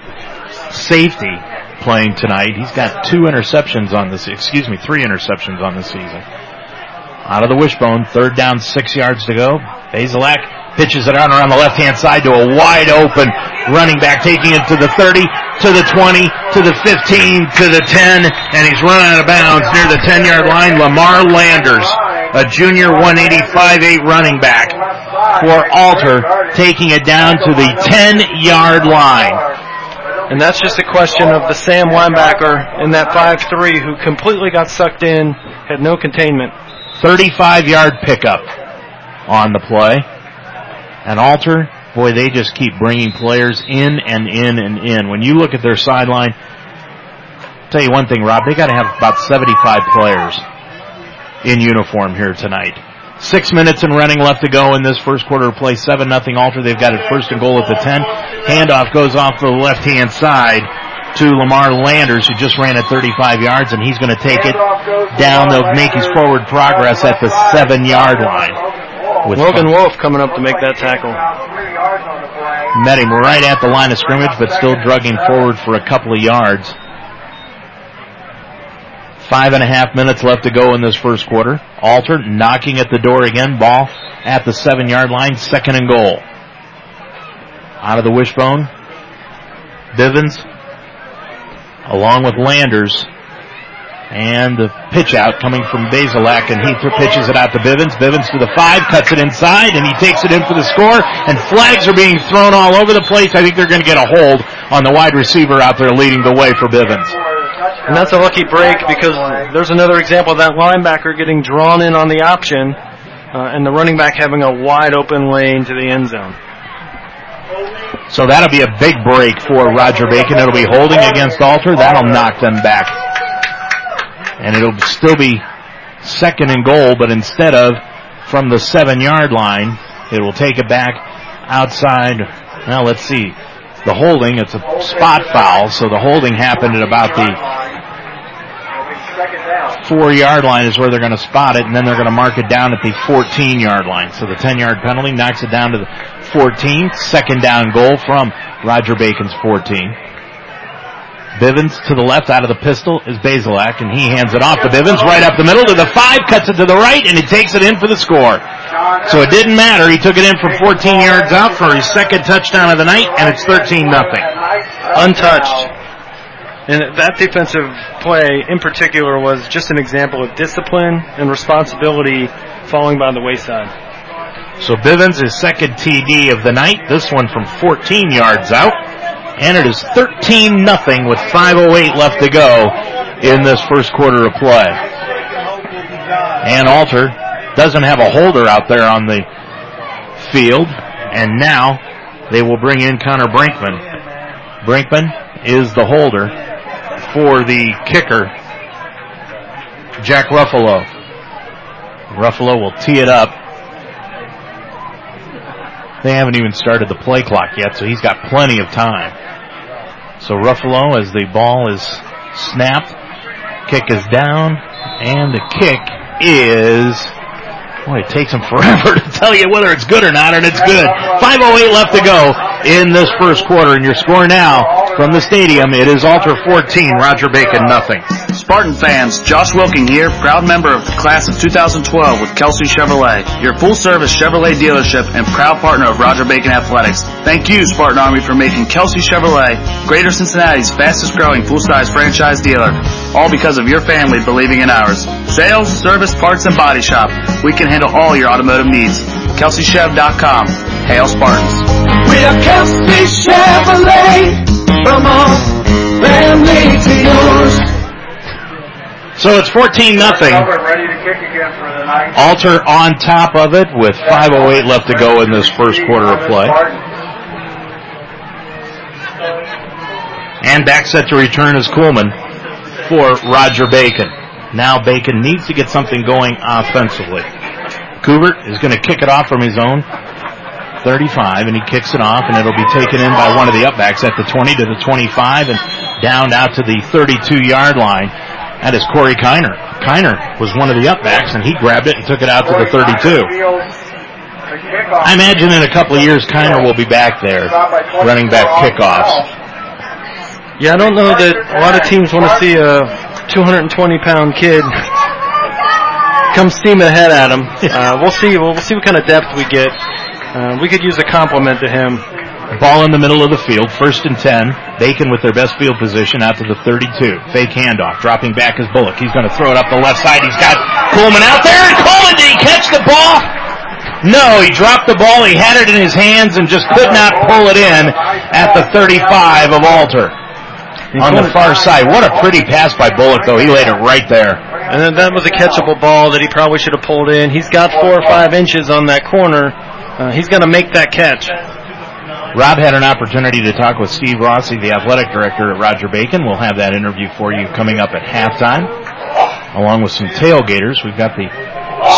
safety playing tonight. He's got two interceptions on this, excuse me, three interceptions on the season. Out of the wishbone, third down, six yards to go. Bazelak pitches it out around the left-hand side to a wide open running back, taking it to the 30, to the 20, to the 15, to the 10, and he's run out of bounds near the 10-yard line. Lamar Landers, a junior 185-8 running back for Alter, taking it down to the 10-yard line. And that's just a question of the Sam linebacker in that 5-3 who completely got sucked in, had no containment. 35 yard pickup on the play. And Alter, boy, they just keep bringing players in and in and in. When you look at their sideline, tell you one thing, Rob, they got to have about 75 players in uniform here tonight. Six minutes and running left to go in this first quarter of play. Seven nothing Alter. They've got it first and goal at the 10. Handoff goes off to the left hand side to Lamar Landers, who just ran at 35 yards, and he's going to take it down. They'll make his forward progress at the seven yard line with Logan Wolf coming up to make that tackle. Met him right at the line of scrimmage, but still drugging forward for a couple of yards. Five and a half minutes left to go in this first quarter. Alter knocking at the door again. Ball at the seven yard line. Second and goal. Out of the wishbone. Bivens along with Landers and the pitch out coming from Bazelak, and he pitches it out to Bivens. Bivens to the five, cuts it inside, and he takes it in for the score. And flags are being thrown all over the place. I think they're going to get a hold on the wide receiver out there leading the way for Bivens. And that's a lucky break because there's another example of that linebacker getting drawn in on the option, uh, and the running back having a wide open lane to the end zone. So that'll be a big break for Roger Bacon. It'll be holding against Alter. That'll knock them back and it'll still be second and goal, but instead of from the seven yard line, it will take it back outside. Now let's see. The holding, it's a spot foul, so the holding happened at about the four yard line is where they're going to spot it, and then they're going to mark it down at the 14 yard line. So the 10 yard penalty knocks it down to the 14. Second down goal from Roger Bacon's 14. Bivens to the left out of the pistol is Bazelak, and he hands it off to Bivens right up the middle to the five, cuts it to the right, and he takes it in for the score. So it didn't matter. He took it in from 14 yards out for his second touchdown of the night, and it's 13 nothing. Untouched. And that defensive play in particular was just an example of discipline and responsibility falling by the wayside. So Bivens is second TD of the night. This one from 14 yards out and it is 13 nothing with 5.08 left to go in this first quarter of play. And Alter doesn't have a holder out there on the field, and now they will bring in Connor Brinkman. Brinkman is the holder for the kicker, Jack Ruffalo. Ruffalo will tee it up they haven't even started the play clock yet, so he's got plenty of time. So Ruffalo, as the ball is snapped, kick is down, and the kick is Boy, it takes them forever to tell you whether it's good or not, and it's good. 5.08 left to go in this first quarter, and your score now from the stadium, it is Alter 14, Roger Bacon nothing. Spartan fans, Josh Wilking here, proud member of the class of 2012 with Kelsey Chevrolet, your full-service Chevrolet dealership and proud partner of Roger Bacon Athletics. Thank you, Spartan Army, for making Kelsey Chevrolet Greater Cincinnati's fastest-growing full-size franchise dealer, all because of your family believing in ours. Sales, service, parts, and body shop. We can handle all your automotive needs. KelseyChev.com. Hail Spartans. We are Kelsey Chevrolet, from our family to yours. So it's 14 nothing. Alter on top of it with 5.08 left to go in this first quarter of play. And back set to return is Coolman for Roger Bacon. Now Bacon needs to get something going offensively. Kubert is going to kick it off from his own 35, and he kicks it off, and it'll be taken in by one of the upbacks at the 20 to the 25, and down out to the 32-yard line. That is Corey Kiner. Kiner was one of the upbacks, and he grabbed it and took it out to the 32. I imagine in a couple of years, Kiner will be back there running back kickoffs. Yeah, I don't know that a lot of teams want to see a 220 pound kid come steam ahead at him. Uh, we'll see. We'll, we'll see what kind of depth we get. Uh, we could use a compliment to him. Ball in the middle of the field, first and 10. Bacon with their best field position out to the 32. Fake handoff, dropping back is Bullock. He's going to throw it up the left side. He's got Coleman out there, and Coleman, did he catch the ball? No, he dropped the ball. He had it in his hands and just could not pull it in at the 35 of Alter. On the far side. What a pretty pass by Bullock, though. He laid it right there. And then that was a catchable ball that he probably should have pulled in. He's got four or five inches on that corner. Uh, he's going to make that catch. Rob had an opportunity to talk with Steve Rossi, the athletic director at Roger Bacon. We'll have that interview for you coming up at halftime, along with some tailgaters. We've got the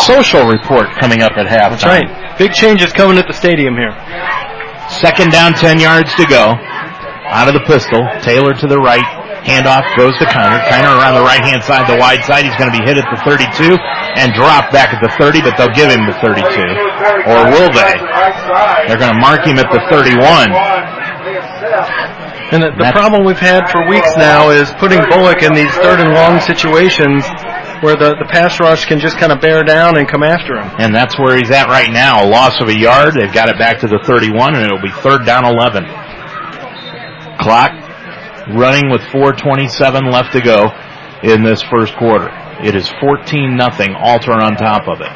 social report coming up at halftime. That's right. Big changes coming at the stadium here. Second down, 10 yards to go. Out of the pistol, Taylor to the right, handoff goes to Kiner. Kiner around the right hand side, the wide side. He's going to be hit at the 32 and drop back at the 30, but they'll give him the 32. Or will they? They're going to mark him at the 31. And the, the problem we've had for weeks now is putting Bullock in these third and long situations where the, the pass rush can just kind of bear down and come after him. And that's where he's at right now. A loss of a yard. They've got it back to the 31, and it'll be third down 11. Clock running with 4.27 left to go in this first quarter. It is 14 nothing. Alter on top of it.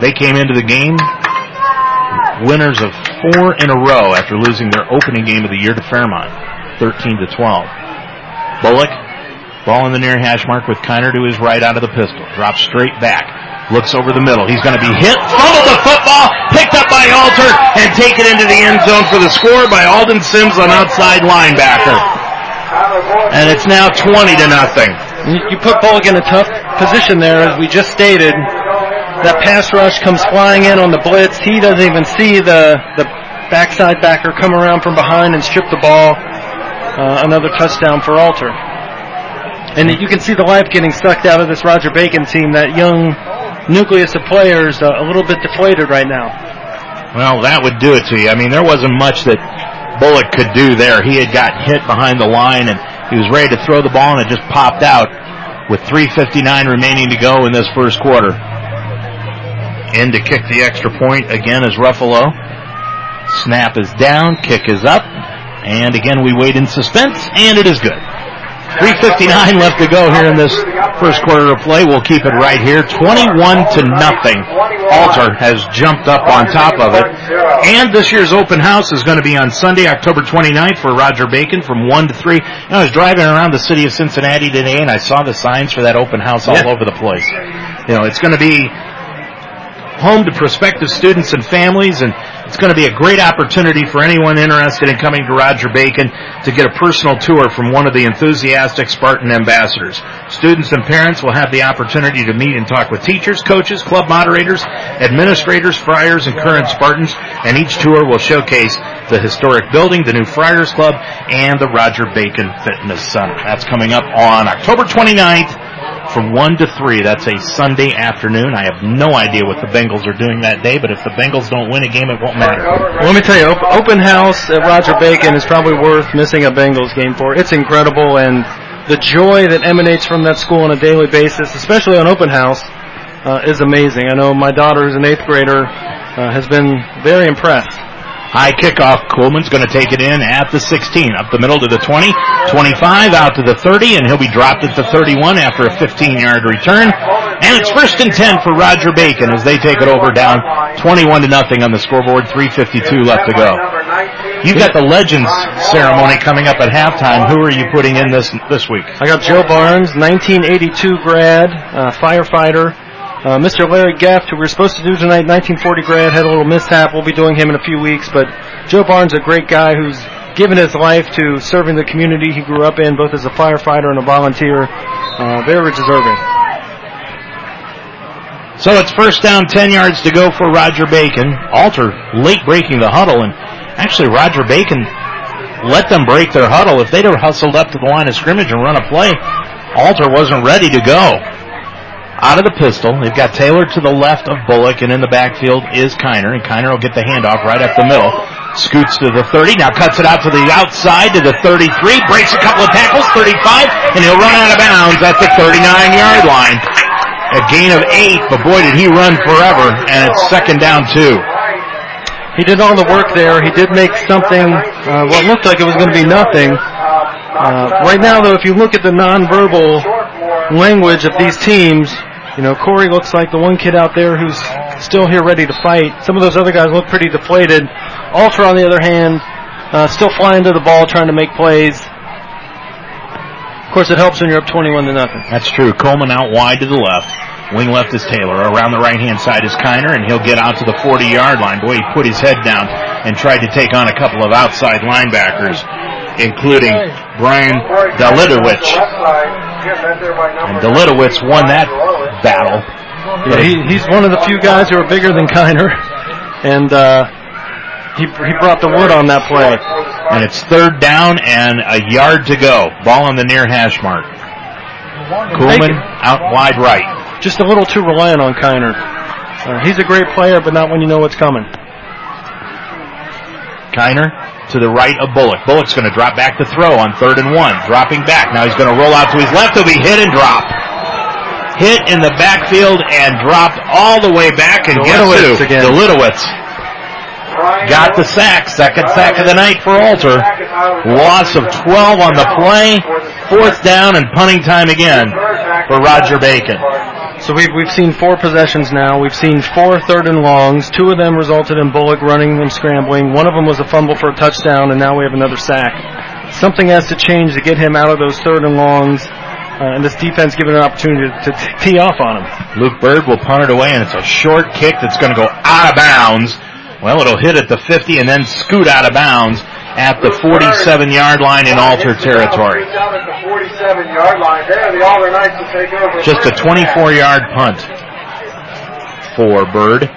They came into the game winners of four in a row after losing their opening game of the year to Fairmont, 13 to 12. Bullock, ball in the near hash mark with Kiner to his right out of the pistol. Drops straight back. Looks over the middle. He's going to be hit. Fumbled the football. Picked up by Alter and taken into the end zone for the score by Alden Sims on outside linebacker. And it's now 20 to nothing. You put Bullock in a tough position there, as we just stated. That pass rush comes flying in on the blitz. He doesn't even see the the backside backer come around from behind and strip the ball. Uh, another touchdown for Alter. And you can see the life getting sucked out of this Roger Bacon team. That young nucleus of players uh, a little bit deflated right now. Well, that would do it to you. I mean, there wasn't much that Bullock could do there. He had got hit behind the line and he was ready to throw the ball and it just popped out with 3.59 remaining to go in this first quarter. In to kick the extra point again is Ruffalo. Snap is down, kick is up, and again we wait in suspense, and it is good. 3.59 left to go here in this first quarter of play. We'll keep it right here. 21 to nothing. Alter has jumped up on top of it. And this year's open house is going to be on Sunday, October 29th for Roger Bacon from 1 to 3. You know, I was driving around the city of Cincinnati today and I saw the signs for that open house all Yeah. over the place. You know, it's going to be home to prospective students and families, and it's going to be a great opportunity for anyone interested in coming to Roger Bacon to get a personal tour from one of the enthusiastic Spartan ambassadors. Students and parents will have the opportunity to meet and talk with teachers, coaches, club moderators, administrators, friars, and current Spartans, and each tour will showcase the historic building, the new Friars Club, and the Roger Bacon Fitness Center. That's coming up on October 29th from 1 to 3. That's a Sunday afternoon. I have no idea what the Bengals are doing that day, but if the Bengals don't win a game, it won't matter. Let me tell you, op- open house at Roger Bacon is probably worth missing a Bengals game for. It's incredible, and the joy that emanates from that school on a daily basis, especially on open house, uh, is amazing. I know my daughter, who's an eighth grader, uh, has been very impressed. High kickoff. Coleman's going to take it in at the 16, up the middle to the 20, 25 out to the 30, and he'll be dropped at the 31 after a 15-yard return. And it's first and 10 for Roger Bacon as they take it over down 21 to nothing on the scoreboard. 3:52 left to go. You've got the Legends ceremony coming up at halftime. Who are you putting in this this week? I got Joe Barnes, 1982 grad, uh, firefighter. Uh, Mr. Larry Geft, who we were supposed to do tonight, 1940 grad, had a little mishap. We'll be doing him in a few weeks, but Joe Barnes, a great guy who's given his life to serving the community he grew up in, both as a firefighter and a volunteer. Uh, very deserving. So it's first down, 10 yards to go for Roger Bacon. Alter late breaking the huddle, and actually Roger Bacon let them break their huddle. If they'd have hustled up to the line of scrimmage and run a play, Alter wasn't ready to go. Out of the pistol, they've got Taylor to the left of Bullock, and in the backfield is Kiner, and Kiner will get the handoff right up the middle. Scoots to the 30, now cuts it out to the outside to the 33, breaks a couple of tackles, 35, and he'll run out of bounds at the 39 yard line. A gain of eight, but boy did he run forever, and it's second down two. He did all the work there. He did make something, uh, what looked like it was going to be nothing. Uh, right now, though, if you look at the nonverbal language of these teams, you know, Corey looks like the one kid out there who's still here ready to fight. Some of those other guys look pretty deflated. Alter, on the other hand, uh, still flying to the ball, trying to make plays. Of course, it helps when you're up 21 to nothing. That's true. Coleman out wide to the left. Wing left is Taylor. Around the right hand side is Kiner, and he'll get out to the 40 yard line. Boy, he put his head down and tried to take on a couple of outside linebackers, including Brian Delitowicz. And Delitowicz won that battle. Yeah, he, he's one of the few guys who are bigger than Kiner, and uh, he, he brought the wood on that play. And it's third down and a yard to go. Ball on the near hash mark. Coolman out wide right. Just a little too reliant on Kiner. Uh, he's a great player, but not when you know what's coming. Kiner to the right of Bullock. Bullock's going to drop back to throw on third and one. Dropping back. Now he's going to roll out to his left. He'll be hit and drop. Hit in the backfield and dropped all the way back. And guess who? again. Delitowicz got the sack. Second sack of the night for Alter. Loss of 12 on the play. Fourth down and punting time again for Roger Bacon. So we've, we've seen four possessions now. We've seen four third and longs. Two of them resulted in Bullock running and scrambling. One of them was a fumble for a touchdown, and now we have another sack. Something has to change to get him out of those third and longs, uh, and this defense given an opportunity to, to tee off on him. Luke Bird will punt it away, and it's a short kick that's going to go out of bounds. Well, it'll hit at the 50 and then scoot out of bounds at the 47 yard line in Alter territory. Just a 24 yard punt for Bird.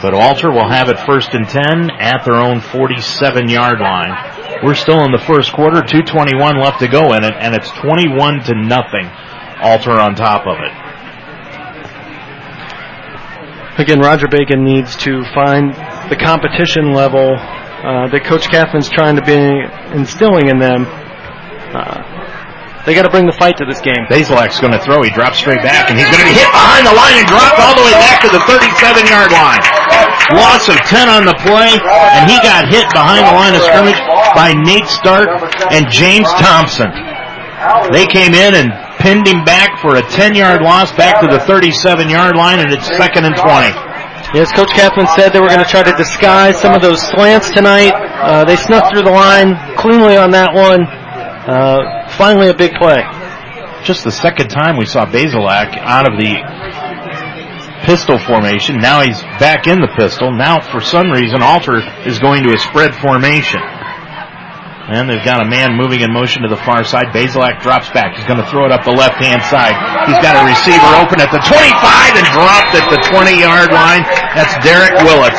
But Alter will have it first and 10 at their own 47 yard line. We're still in the first quarter, 221 left to go in it, and it's 21 to nothing. Alter on top of it. Again, Roger Bacon needs to find the competition level uh, that Coach Kathman's trying to be instilling in them. Uh, they got to bring the fight to this game. Bazelak's going to throw. He drops straight back, and he's going to be hit behind the line and dropped all the way back to the 37 yard line. Loss of 10 on the play, and he got hit behind the line of scrimmage by Nate Stark and James Thompson. They came in and pinned him back for a 10 yard loss back to the 37 yard line, and it's second and 20. Yes, Coach Kathman said they were going to try to disguise some of those slants tonight. Uh, they snuck through the line cleanly on that one. Uh, finally, a big play. Just the second time we saw Bazelak out of the pistol formation. Now he's back in the pistol. Now, for some reason, Alter is going to a spread formation. And they've got a man moving in motion to the far side. Bazelak drops back. He's going to throw it up the left hand side. He's got a receiver open at the 25 and dropped at the 20 yard line. That's Derek Willits.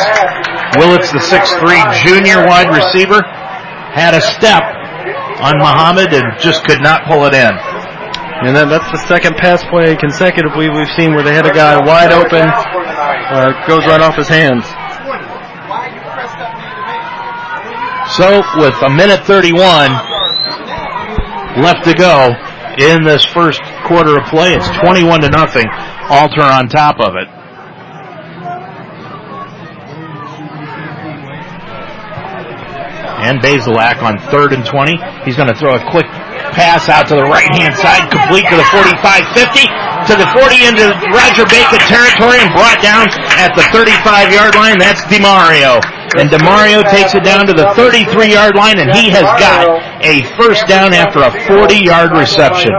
Willits, the 6'3 junior wide receiver, had a step on Muhammad and just could not pull it in. And then that's the second pass play consecutively we've seen where they had a guy wide open, uh, goes right off his hands. So with a minute 31 left to go in this first quarter of play, it's 21 to nothing. Alter on top of it. And Bazelak on third and 20. He's going to throw a quick pass out to the right hand side, complete to the 45-50, to the 40 into Roger Bacon territory and brought down at the 35 yard line. That's DeMario. And Demario takes it down to the 33 yard line and he has got a first down after a 40 yard reception.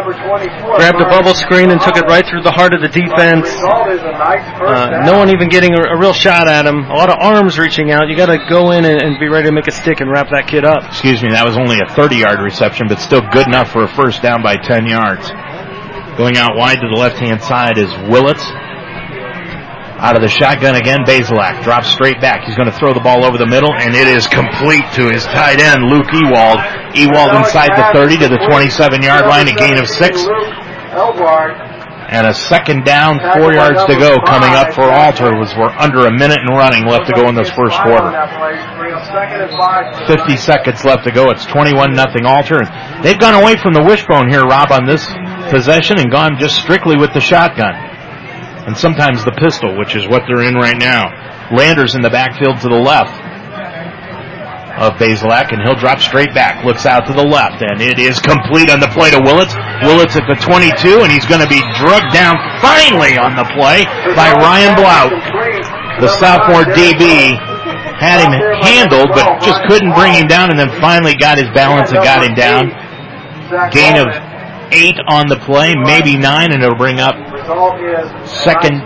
Grabbed a bubble screen and took it right through the heart of the defense. Uh, no one even getting a, a, real shot at him. A lot of arms reaching out. You got to go in and, and, be ready to make a stick and wrap that kid up. Excuse me, that was only a 30 yard reception, but still good enough for a first down by 10 yards. Going out wide to the left hand side is Willits. Out of the shotgun again, Bazelak drops straight back. He's going to throw the ball over the middle, and it is complete to his tight end, Luke Ewald. Ewald inside the 30 to the 27 yard line, a gain of six. And a second down, four yards to go coming up for Alter was we're under a minute and running left to go in this first quarter. 50 seconds left to go. It's 21 nothing Alter. They've gone away from the wishbone here, Rob, on this possession and gone just strictly with the shotgun and sometimes the pistol, which is what they're in right now. Landers in the backfield to the left of Bazelak, and he'll drop straight back. Looks out to the left, and it is complete on the play to Willits. Willits at the 22, and he's going to be drugged down finally on the play by Ryan Blount. The sophomore DB had him handled, but just couldn't bring him down, and then finally got his balance and got him down. Gain of eight on the play, maybe nine, and it'll bring up second.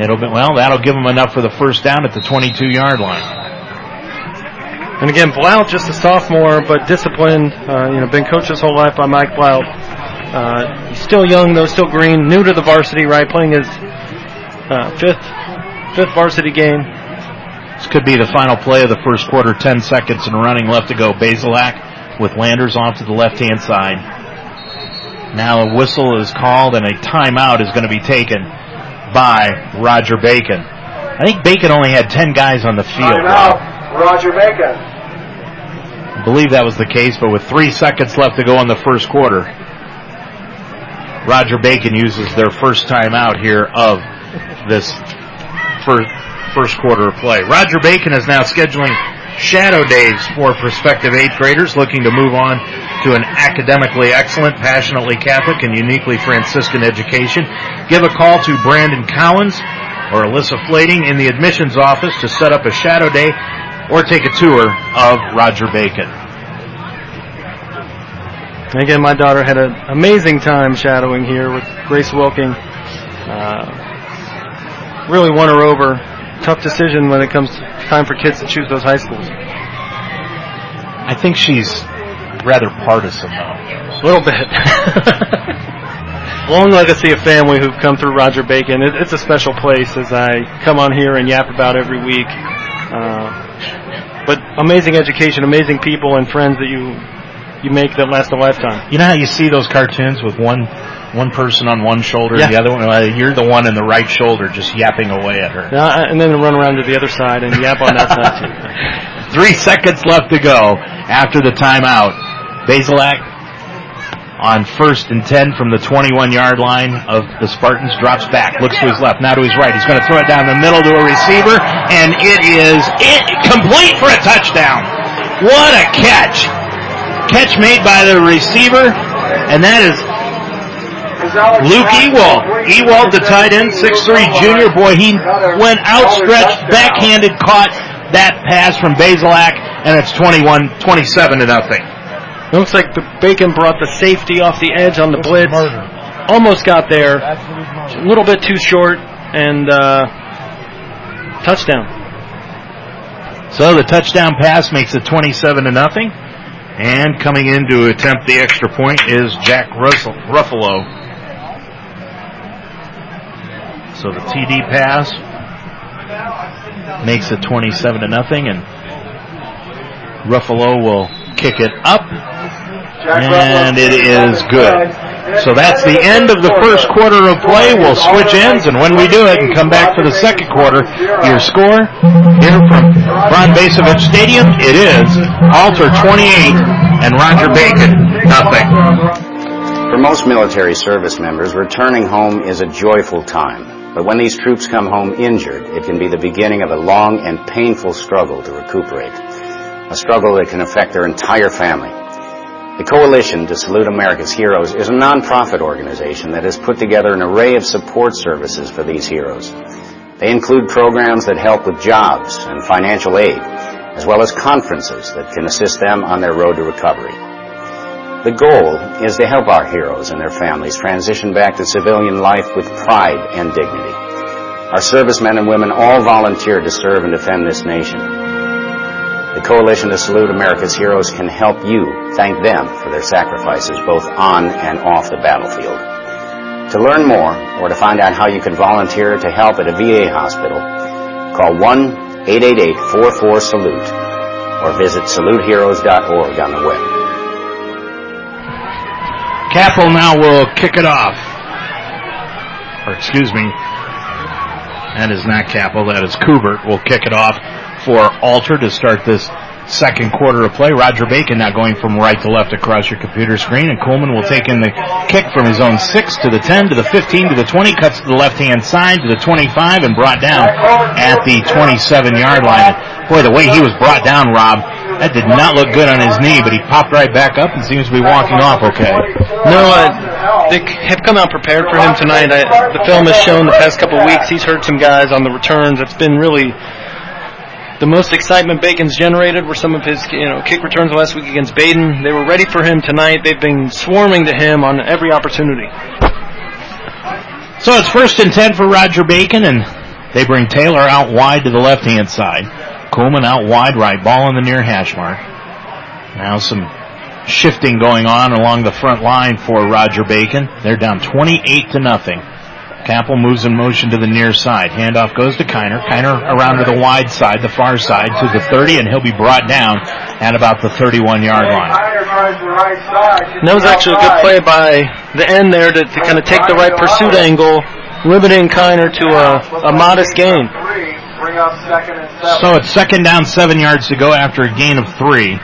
It'll be well. That'll give them enough for the first down at the 22 yard line. And again, Blount, just a sophomore, but disciplined. Uh, you know, been coached his whole life by Mike Blount. Uh, he's still young though, still green, new to the varsity, right? Playing his uh, fifth fifth varsity game. This could be the final play of the first quarter. Ten seconds and running left to go. Bazelak with Landers off to the left hand side. Now a whistle is called and a timeout is going to be taken by Roger Bacon. I think Bacon only had 10 guys on the field. Roger Bacon. I believe that was the case, but with three seconds left to go in the first quarter, Roger Bacon uses their first timeout here of this first, first quarter of play. Roger Bacon is now scheduling shadow days for prospective eighth graders looking to move on to an academically excellent, passionately Catholic, and uniquely Franciscan education. Give a call to Brandon Collins or Alyssa Flading in the admissions office to set up a shadow day or take a tour of Roger Bacon. Again, my daughter had an amazing time shadowing here with Grace Wilking. Uh, really won her over. Tough decision when it comes time for kids to choose those high schools. I think she's rather partisan, though. A little bit. Long legacy of family who've come through Roger Bacon. It, it's a special place as I come on here and yap about every week. Uh, but amazing education, amazing people and friends that you you make that last a lifetime. You know how you see those cartoons with one one person on one shoulder yeah. and the other one, uh, you're the one in the right shoulder just yapping away at her. Yeah, and then run around to the other side and yap on that side too. Three seconds left to go after the timeout. Bazelak on first and 10 from the 21 yard line of the Spartans drops back, looks to his left, now to his right. He's going to throw it down the middle to a receiver and it is it, complete for a touchdown. What a catch. Catch made by the receiver and that is Luke Ewald. Ewald, the tight end, 6'3 junior. Boy, he went outstretched, backhanded, caught that pass from Bazelak, and it's 21, 27 to nothing. Looks like the Bacon brought the safety off the edge on the blitz. Almost got there. A little bit too short, and uh, touchdown. So the touchdown pass makes it 27 to nothing. And coming in to attempt the extra point is Jack Ruffalo. So the TD pass makes it 27 to nothing, and Ruffalo will kick it up, and it is good. So that's the end of the first quarter of play. We'll switch ends, and when we do it and come back for the second quarter, your score here from Ron Bacevich Stadium, it is Alter 28 and Roger Bacon nothing. For most military service members, returning home is a joyful time. But when these troops come home injured, it can be the beginning of a long and painful struggle to recuperate. A struggle that can affect their entire family. The Coalition to Salute America's Heroes is a nonprofit organization that has put together an array of support services for these heroes. They include programs that help with jobs and financial aid, as well as conferences that can assist them on their road to recovery. The goal is to help our heroes and their families transition back to civilian life with pride and dignity. Our servicemen and women all volunteered to serve and defend this nation. The Coalition to Salute America's Heroes can help you thank them for their sacrifices both on and off the battlefield. To learn more or to find out how you can volunteer to help at a VA hospital, call 1-888-44-SALUTE or visit saluteheroes.org on the web. Capel now will kick it off. Or excuse me, that is not Capel, that is Kubert will kick it off for Alter to start this second quarter of play. Roger Bacon now going from right to left across your computer screen, and Coleman will take in the kick from his own 6 to the 10 to the 15 to the 20, cuts to the left-hand side to the 25, and brought down at the 27-yard line. Boy, the way he was brought down, Rob, that did not look good on his knee, but he popped right back up and seems to be walking off okay. No, uh, they have come out prepared for him tonight. I, the film has shown the past couple of weeks he's hurt some guys on the returns. It's been really the most excitement Bacon's generated were some of his, you know, kick returns last week against Badin. They were ready for him tonight. They've been swarming to him on every opportunity. So it's first and ten for Roger Bacon, and they bring Taylor out wide to the left-hand side. Coleman out wide right, ball in the near hash mark. Now some shifting going on along the front line for Roger Bacon. They're down 28 to nothing. Capel moves in motion to the near side. Handoff goes to Kiner. Kiner around to the wide side, the far side, to the 30, and he'll be brought down at about the 31 yard line. That was actually a good play by the end there to, to kind of take the right pursuit angle, limiting Kiner to a, a modest gain. So it's second down, seven yards to go after a gain of three.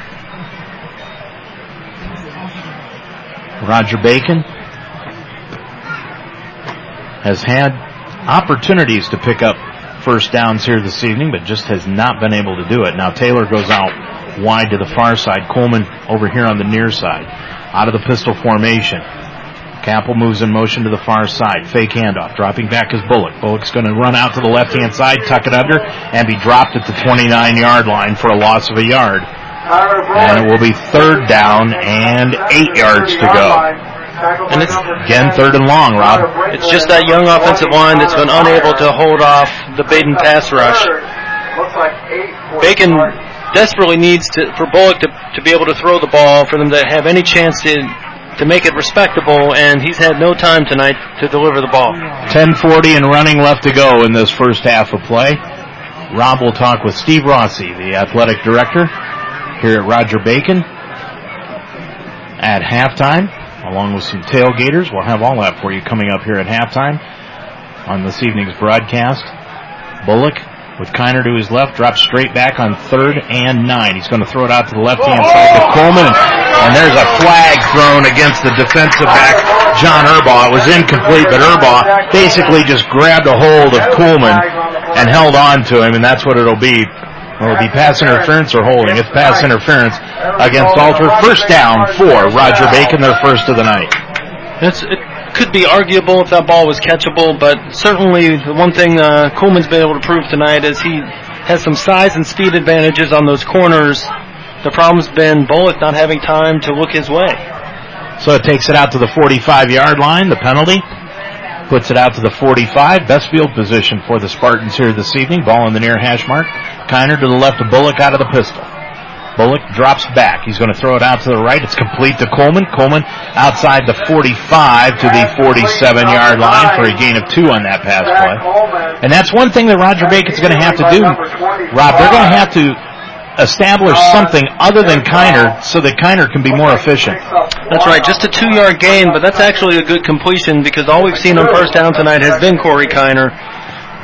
Roger Bacon has had opportunities to pick up first downs here this evening, but just has not been able to do it. Now Taylor goes out wide to the far side. Coleman over here on the near side. Out of the pistol formation. Capel moves in motion to the far side. Fake handoff. Dropping back is Bullock. Bullock's going to run out to the left hand side, tuck it under, and be dropped at the 29 yard line for a loss of a yard. And it will be third down and eight yards to go. And it's again third and long, Rob. It's just that young offensive line that's been unable to hold off the Badin pass rush. Bacon desperately needs to for Bullock to, to be able to throw the ball for them to have any chance to to make it respectable, and he's had no time tonight to deliver the ball. 10:40 and running left to go in this first half of play. Rob will talk with Steve Rossi, the athletic director here at Roger Bacon at halftime along with some tailgaters. We'll have all that for you coming up here at halftime on this evening's broadcast. Bullock with Kiner to his left, drops straight back on third and nine. He's going to throw it out to the left-hand side to Coleman, and, there's a flag thrown against the defensive back, John Urbaugh. It was incomplete, but Urbaugh basically just grabbed a hold of Coleman and held on to him, and that's what it'll be. It'll be pass interference or holding. It's pass interference against Alter. First down for Roger Bacon, their first of the night. It's, it could be arguable if that ball was catchable, but certainly the one thing uh, Coleman's been able to prove tonight is he has some size and speed advantages on those corners. The problem's been Bullock not having time to look his way. So it takes it out to the 45 yard line, the penalty. Puts it out to the 45. Best field position for the Spartans here this evening. Ball in the near hash mark. Kiner to the left of Bullock out of the pistol. Bullock drops back. He's going to throw it out to the right. It's complete to Coleman. Coleman outside the 45 to the 47 yard line for a gain of two on that pass play. And that's one thing that Roger Bacon's going to have to do. Rob, they're going to have to establish something other than Kiner so that Kiner can be more efficient. That's right, just a two yard gain, but that's actually a good completion because all we've seen on first down tonight has been Corey Kiner.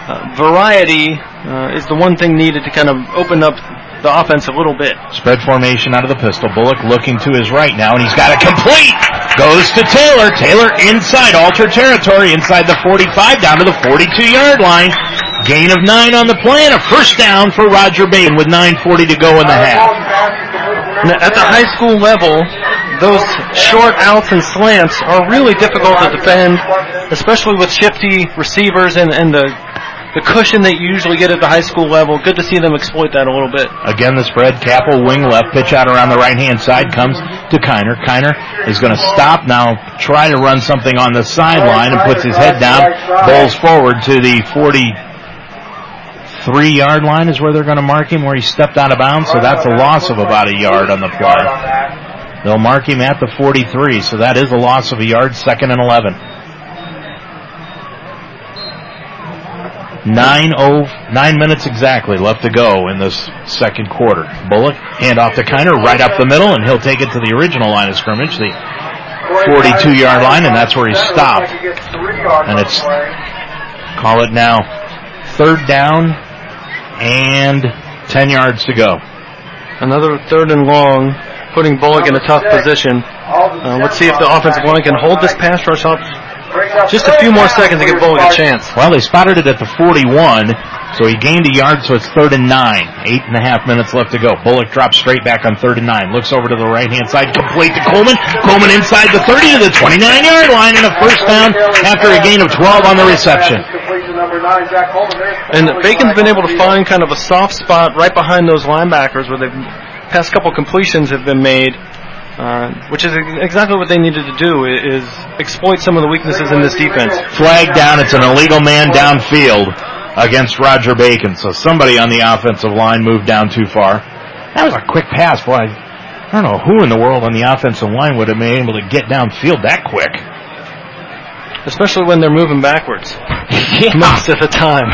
Uh, variety uh, is the one thing needed to kind of open up the offense a little bit. Spread formation out of the pistol. Bullock looking to his right now, and he's got a complete. Goes to Taylor. Taylor inside Alter territory, inside the 45, down to the 42 yard line. Gain of nine on the play, and a first down for Roger Bain with 9.40 to go in the half. Now, at the high school level, those short outs and slants are really difficult to defend, especially with shifty receivers and, and the the cushion that you usually get at the high school level. Good to see them exploit that a little bit. Again, the spread. Capel wing left. Pitch out around the right hand side comes to Kiner. Kiner is going to stop now, try to run something on the sideline and puts his head down. Bowls forward to the 43 yard line is where they're going to mark him where he stepped out of bounds. So that's a loss of about a yard on the play. They'll mark him at the 43. So that is a loss of a yard, second and 11. Nine oh nine minutes exactly left to go in this second quarter. Bullock hand off to Kiner right up the middle, and he'll take it to the original line of scrimmage, the 42 yard line, and that's where he stopped. And it's call it now third down and 10 yards to go. Another third and long, putting Bullock in a tough position. Uh, let's see if the offensive line can hold this pass rush up just a few more seconds to give Bullock a chance. Well, they spotted it at the 41, so he gained a yard, so it's third and nine. Eight and a half minutes left to go. Bullock drops straight back on third and nine. Looks over to the right hand side, complete to Coleman. Coleman inside the 30 to the 29 yard line and a first down after a gain of 12 on the reception. And Bacon's been able to find kind of a soft spot right behind those linebackers where the past couple completions have been made. Uh, which is exactly what they needed to do is exploit some of the weaknesses in this defense. Flag down. It's an illegal man downfield against Roger Bacon. So somebody on the offensive line moved down too far. That was a quick pass. Boy, I don't know who in the world on the offensive line would have been able to get downfield that quick. Especially when they're moving backwards. yeah. Most of the time.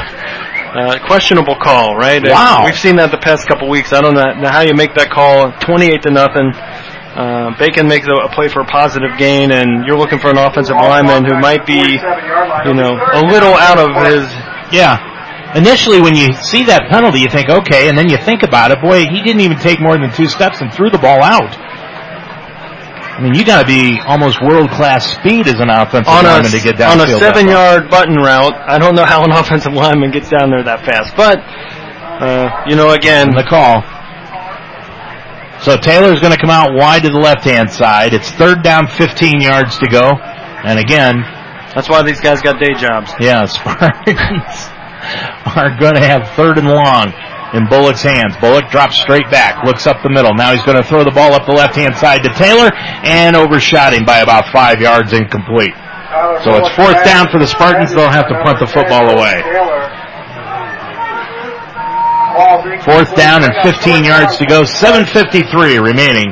Uh, questionable call, right? Wow. We've seen that the past couple weeks. I don't know how you make that call. 28 to nothing. Uh, Bacon makes a, a, play for a positive gain, and you're looking for an offensive lineman who might be, you know, a little out of his. Yeah. Initially, when you see that penalty, you think, okay, and then you think about it, boy, he didn't even take more than two steps and threw the ball out. I mean, you got to be almost world class speed as an offensive on lineman a, to get down. On a seven yard button route, I don't know how an offensive lineman gets down there that fast, but uh, you know, again, the call. So Taylor's going to come out wide to the left-hand side. It's third down, 15 yards to go. And again, that's why these guys got day jobs. Yeah, Spartans are going to have third and long in Bullock's hands. Bullock drops straight back, looks up the middle. Now he's going to throw the ball up the left-hand side to Taylor and overshot him by about five yards incomplete. So it's fourth down for the Spartans. They'll have to punt the football away. Fourth down and 15 yards to go. 7.53 remaining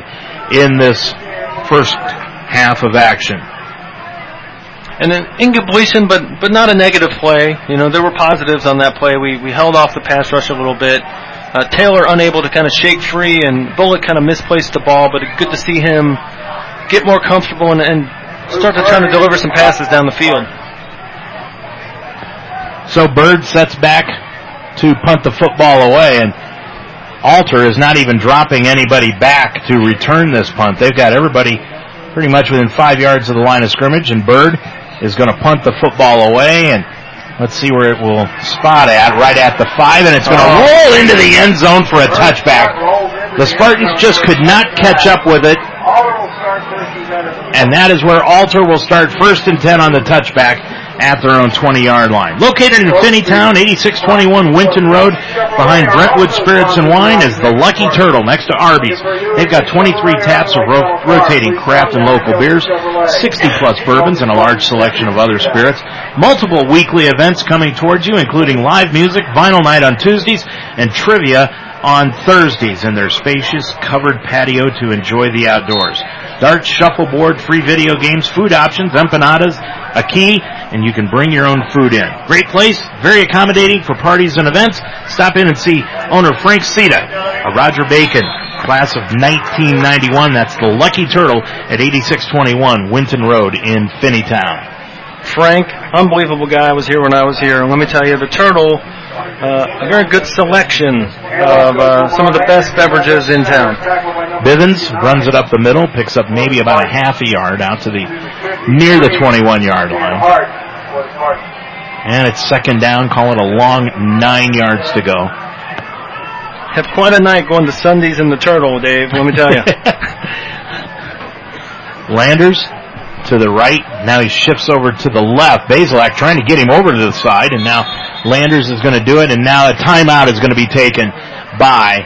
in this first half of action. And an incompletion, but but not a negative play. You know, there were positives on that play. We we held off the pass rush a little bit. Uh, Taylor unable to kind of shake free, and Bullock kind of misplaced the ball. But good to see him get more comfortable and, and start to try to deliver some passes down the field. So Bird sets back to punt the football away, and Alter is not even dropping anybody back to return this punt. They've got everybody pretty much within five yards of the line of scrimmage, and Bird is going to punt the football away, and let's see where it will spot at, right at the five, and it's going to roll into the end zone for a touchback. The Spartans just could not catch up with it, and that is where Alter will start first and ten on the touchback at their own 20 yard line. Located in Finneytown, 8621 Winton Road, behind Brentwood Spirits and Wine is the Lucky Turtle next to Arby's. They've got 23 taps of ro- rotating craft and local beers, 60 plus bourbons, and a large selection of other spirits. Multiple weekly events coming towards you, including live music, vinyl night on Tuesdays, and trivia on Thursdays in their spacious covered patio to enjoy the outdoors. Darts, shuffleboard, free video games, food options, empanadas, a key, and you can bring your own food in. Great place, very accommodating for parties and events. Stop in and see owner Frank Sita, a Roger Bacon, class of 1991. That's the Lucky Turtle at 8621 Winton Road in Finneytown. Frank, unbelievable guy, was here when I was here. And let me tell you, the Turtle, uh, a very good selection of uh, some of the best beverages in town. Bivens runs it up the middle, picks up maybe about a half a yard out to the near the 21 yard line. And it's second down, call it a long nine yards to go. Have quite a night going to Sundays in the Turtle, Dave, let me tell you. Landers to the right. Now he shifts over to the left. Bazelak trying to get him over to the side, and now Landers is going to do it, and now a timeout is going to be taken by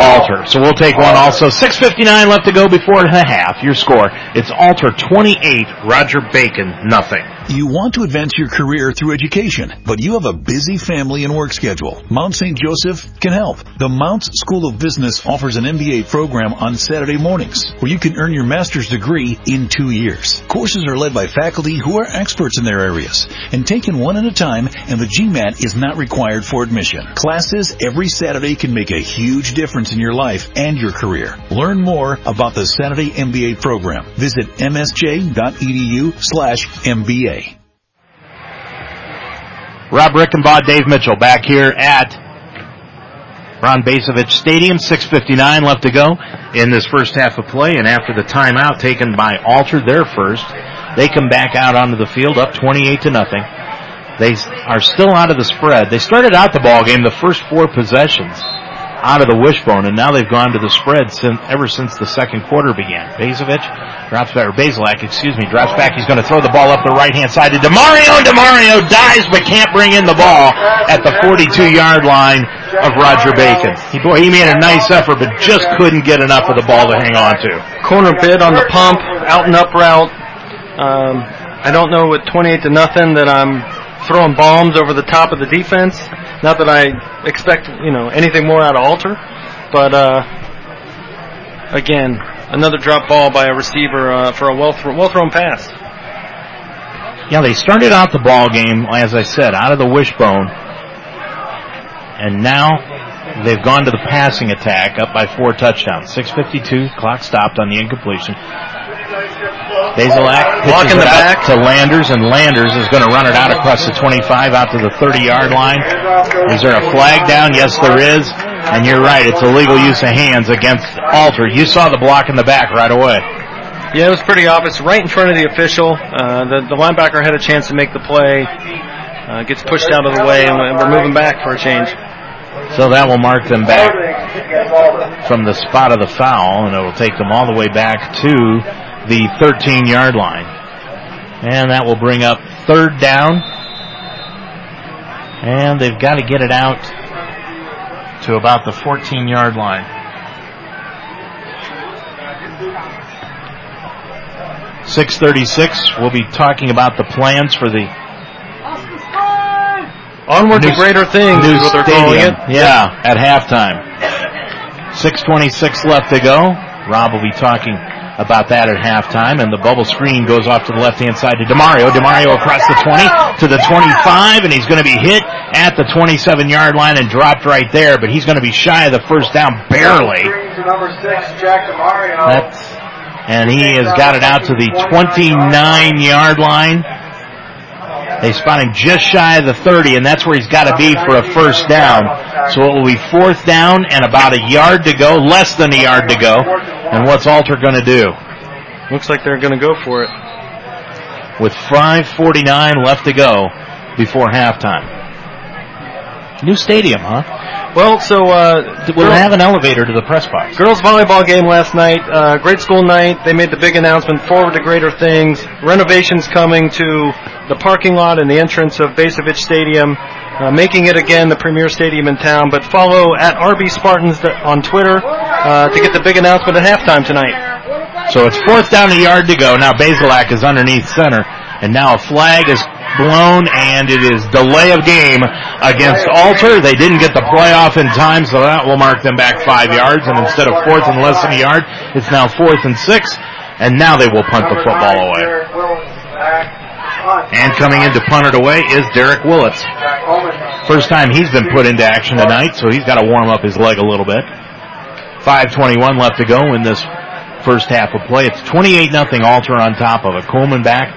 Alter. So we'll take one also. 6.59 left to go before the half. Your score, it's Alter 28, Roger Bacon, nothing. You want to advance your career through education, but you have a busy family and work schedule. Mount St. Joseph can help. The Mounts School of Business offers an MBA program on Saturday mornings where you can earn your master's degree in two years. Courses are led by faculty who are experts in their areas and taken one at a time and the GMAT is not required for admission. Classes every Saturday can make a huge difference in your life and your career. Learn more about the Sanity MBA program. Visit msj.edu slash MBA. Rob Rickenbaugh, Dave Mitchell back here at Ron Bacevich Stadium. 6.59 left to go in this first half of play. And after the timeout taken by Alter, their first, they come back out onto the field up 28 to nothing. They are still out of the spread. They started out the ball game the first four possessions out of the wishbone, and now they've gone to the spread since, ever since the second quarter began. Bazovic drops back, or excuse me, drops back. He's going to throw the ball up the right hand side to Demario. Demario dies, but can't bring in the ball at the 42 yard line of Roger Bacon. He, boy, he made a nice effort, but just couldn't get enough of the ball to hang on to. Corner bid on the pump, out and up route. Um, I don't know with 28 to nothing that I'm throwing bombs over the top of the defense. Not that I expect, you know, anything more out of Alter, but uh, again, another drop ball by a receiver uh, for a well thrown, well thrown pass. Yeah, they started out the ball game, as I said, out of the wishbone, and now they've gone to the passing attack, up by four touchdowns. 6:52, clock stopped on the incompletion. Bazelak pitches it out to Landers, and Landers is going to run it out across the 25 out to the 30-yard line. Is there a flag down? Yes, there is. And you're right, it's illegal use of hands against Alter. You saw the block in the back right away. Yeah, it was pretty obvious, right in front of the official. Uh, the, the linebacker had a chance to make the play. Uh, gets pushed out of the way, and we're moving back for a change. So that will mark them back from the spot of the foul, and it will take them all the way back to the 13 yard line. And that will bring up third down. And they've got to get it out to about the 14 yard line. 636, we'll be talking about the plans for the Onward to greater things new what they're calling it. Yeah, at halftime. 626 left to go. Rob will be talking about that at halftime, and the bubble screen goes off to the left-hand side to Demario. Demario across the 20 to the 25, and he's going to be hit at the 27-yard line and dropped right there, but he's going to be shy of the first down barely. That's, and he has got it out to the 29-yard line. They spot him just shy of the 30, and that's where he's got to be for a first down. So it will be fourth down and about a yard to go, less than a yard to go. And what's Alter going to do? Looks like they're going to go for it. With 5.49 left to go before halftime. New stadium, huh? Well, so uh, We'll have an elevator to the press box. Girls volleyball game last night. Uh, great school night. They made the big announcement. Forward to greater things. Renovations coming to the parking lot and the entrance of Bacevich Stadium, uh, making it again the premier stadium in town. But follow at RB Spartans on Twitter uh, to get the big announcement at halftime tonight. So it's fourth down a yard to go. Now Bazelak is underneath center, and now a flag is blown, and it is delay of game against Alter. They didn't get the playoff in time, so that will mark them back five yards. And instead of fourth and less than a yard, it's now fourth and six, and now they will punt the football away. And coming in to punt it away is Derek Willits. First time he's been put into action tonight, so he's got to warm up his leg a little bit. 5.21 left to go in this first half of play. It's 28 nothing Alter on top of it. Coleman back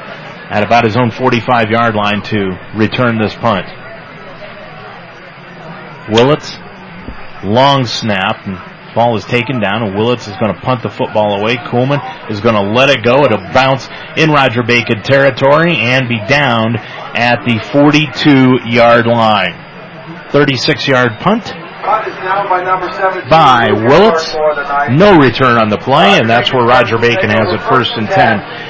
at about his own 45 yard line to return this punt. Willits, long snap, and ball is taken down, and Willits is going to punt the football away. Coolman is going to let it go. It'll bounce in Roger Bacon territory and be downed at the 42 yard line. 36 yard punt by number 17. by Willits. No return on the play, and that's where Roger Bacon has it first and 10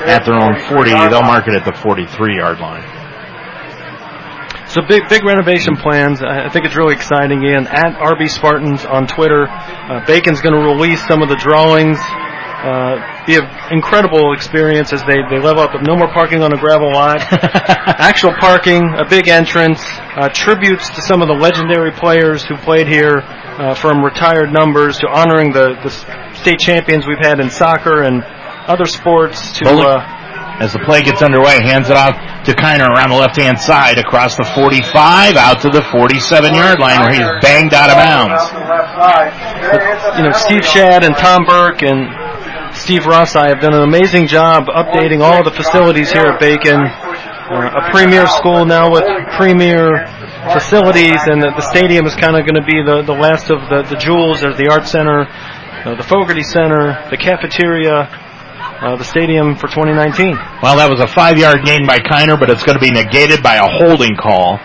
at their own 40. They'll mark it at the 43 yard line. So big, big renovation plans. I think it's really exciting. And at RB Spartans on Twitter. Uh, Bacon's going to release some of the drawings. Uh, be an incredible experience as they, they level up. No more parking on a gravel lot. Actual parking, a big entrance, uh, tributes to some of the legendary players who played here, uh, from retired numbers to honoring the, the state champions we've had in soccer and other sports to, uh, as the play gets underway, hands it off to Kiner around the left-hand side across the 45 out to the 47-yard line where he's banged out of bounds. you know, Steve Shad and Tom Burke and Steve Rossi have done an amazing job updating all the facilities here at Bacon. Uh, a premier school now with premier facilities, and the, the stadium is kind of going to be the, the last of the, the jewels. There's the Art Center, uh, the Fogarty Center, the cafeteria, uh, the stadium for 2019. Well, that was a five-yard gain by Kiner, but it's going to be negated by a holding call.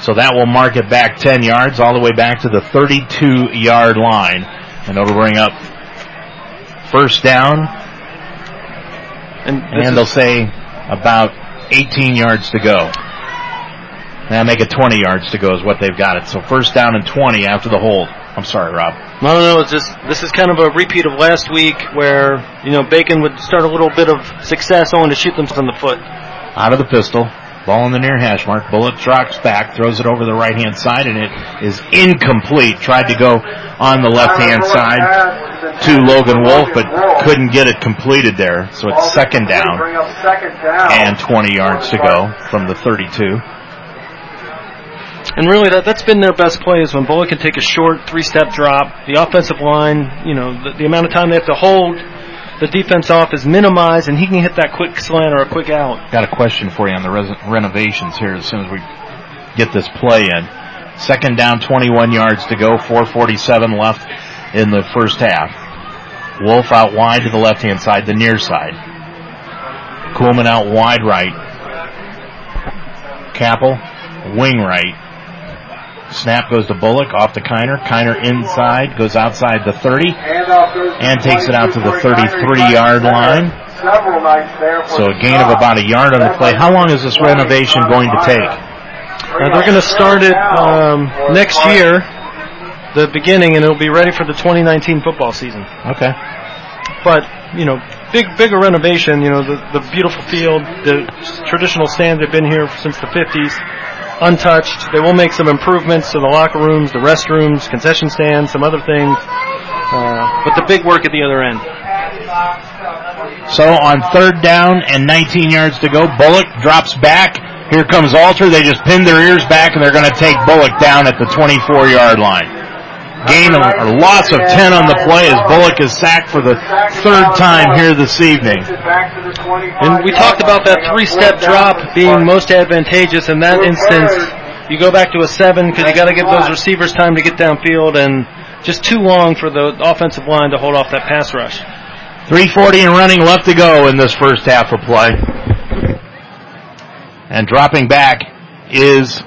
So that will mark it back 10 yards, all the way back to the 32-yard line. And it'll bring up first down. And, and they'll say about 18 yards to go. Now make it 20 yards to go is what they've got it. So first down and 20 after the hold. I'm sorry, Rob. No, no, no. It's just this is kind of a repeat of last week where you know Bacon would start a little bit of success only to shoot themselves in the foot. Out of the pistol, ball in the near hash mark. Bullock drops back, throws it over the right hand side, and it is incomplete. Tried to go on the left hand side to Logan Wolf, but couldn't get it completed there. So it's second down and 20 yards to go from the 32. And really, that that's been their best play is when Bullock can take a short three-step drop. The offensive line, you know, the, the amount of time they have to hold the defense off is minimized, and he can hit that quick slant or a quick out. Got a question for you on the res- renovations here as soon as we get this play in. Second down, 21 yards to go, 447 left in the first half. Wolf out wide to the left-hand side, the near side. Coolman out wide right. Capel, wing right. Snap goes to Bullock, off to Kiner. Kiner inside, goes outside the 30, and takes it out to the 33 yard line. So a gain of about a yard on the play. How long is this renovation going to take? Uh, they're going to start it um, next year, the beginning, and it'll be ready for the 2019 football season. Okay. But you know, big bigger renovation. You know, the the beautiful field, the traditional stands have been here since the 50s untouched. They will make some improvements to the locker rooms, the restrooms, concession stands, some other things. Uh, but the big work at the other end. So on third down and 19 yards to go, Bullock drops back. Here comes Alter. They just pinned their ears back and they're going to take Bullock down at the 24 yard line. Gain or loss of 10 on the play as Bullock is sacked for the third time here this evening. And we talked about that three-step drop being most advantageous in that instance. You go back to a seven because you got to give those receivers time to get downfield and just too long for the offensive line to hold off that pass rush. 340 and running left to go in this first half of play. And dropping back is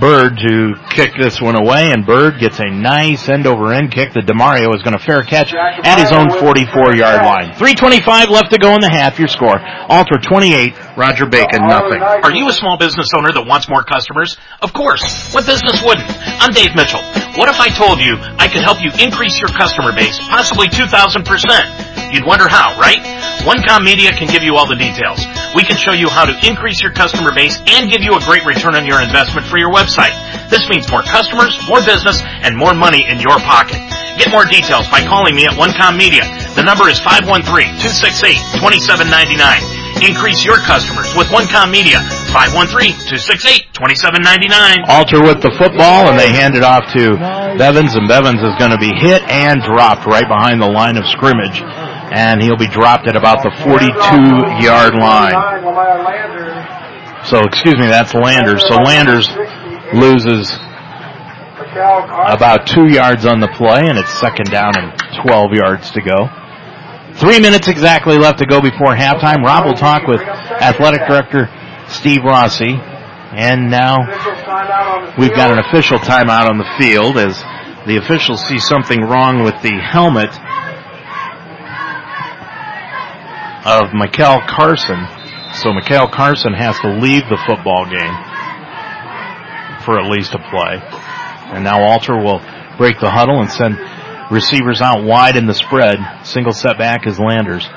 Bird to kick this one away, and Bird gets a nice end over end kick that Demario is going to fair catch at his own 44 yard line. 325 left to go in the half. Your score. Alter 28, Roger Bacon nothing. Are you a small business owner that wants more customers? Of course. What business wouldn't? I'm Dave Mitchell. What if I told you I could help you increase your customer base, possibly 2,000%? You'd wonder how, right? OneCom Media can give you all the details. We can show you how to increase your customer base and give you a great return on your investment for your website. This means more customers, more business, and more money in your pocket. Get more details by calling me at OneCom Media. The number is 513-268-2799. Increase your customers with OneCom Media. 513-268-2799. Alter with the football, and they hand it off to Bivens, and Bivens is going to be hit and dropped right behind the line of scrimmage. And he'll be dropped at about the 42 yard line. So, excuse me, that's Landers. So Landers loses about two yards on the play, and it's second down and 12 yards to go. Three minutes exactly left to go before halftime. Rob will talk with athletic director Steve Rossi. And now we've got an official timeout on the field as the officials see something wrong with the helmet of Mikel Carson. So Mikhail Carson has to leave the football game for at least a play. And now Alter will break the huddle and send receivers out wide in the spread. Single set back is Landers.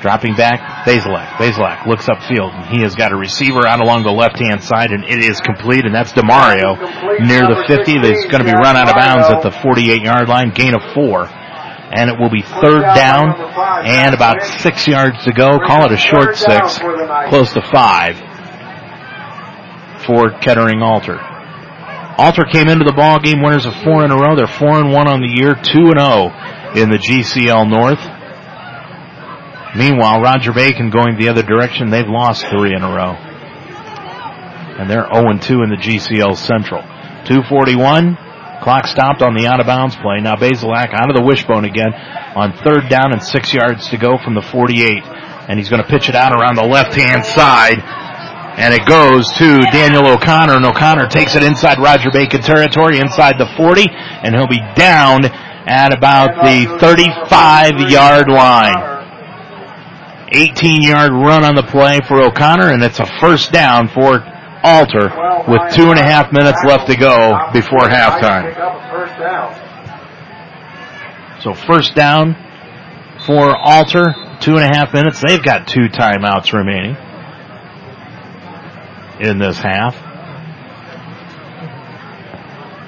Dropping back, Bazelak. Bazelak looks upfield. And he has got a receiver out along the left-hand side, and it is complete, and that's DeMario near the 50. That's going to be run out of bounds at the 48-yard line, gain of four. And it will be third down and about six yards to go. Call it a short six, close to five for Kettering Alter. Alter came into the ball game winners of four in a row. They're four and one on the year, two and zero in the GCL North. Meanwhile, Roger Bacon going the other direction. They've lost three in a row. And they're zero and two in the GCL Central. 241. Clock stopped on the out of bounds play. Now Bazelak out of the wishbone again on third down and six yards to go from the 48. And he's going to pitch it out around the left hand side. And it goes to Daniel O'Connor and O'Connor takes it inside Roger Bacon territory inside the 40 and he'll be down at about the 35 yard line. 18 yard run on the play for O'Connor, and it's a first down for Alter with two and a half minutes left to go before halftime. So first down for Alter, two and a half minutes. They've got two timeouts remaining in this half.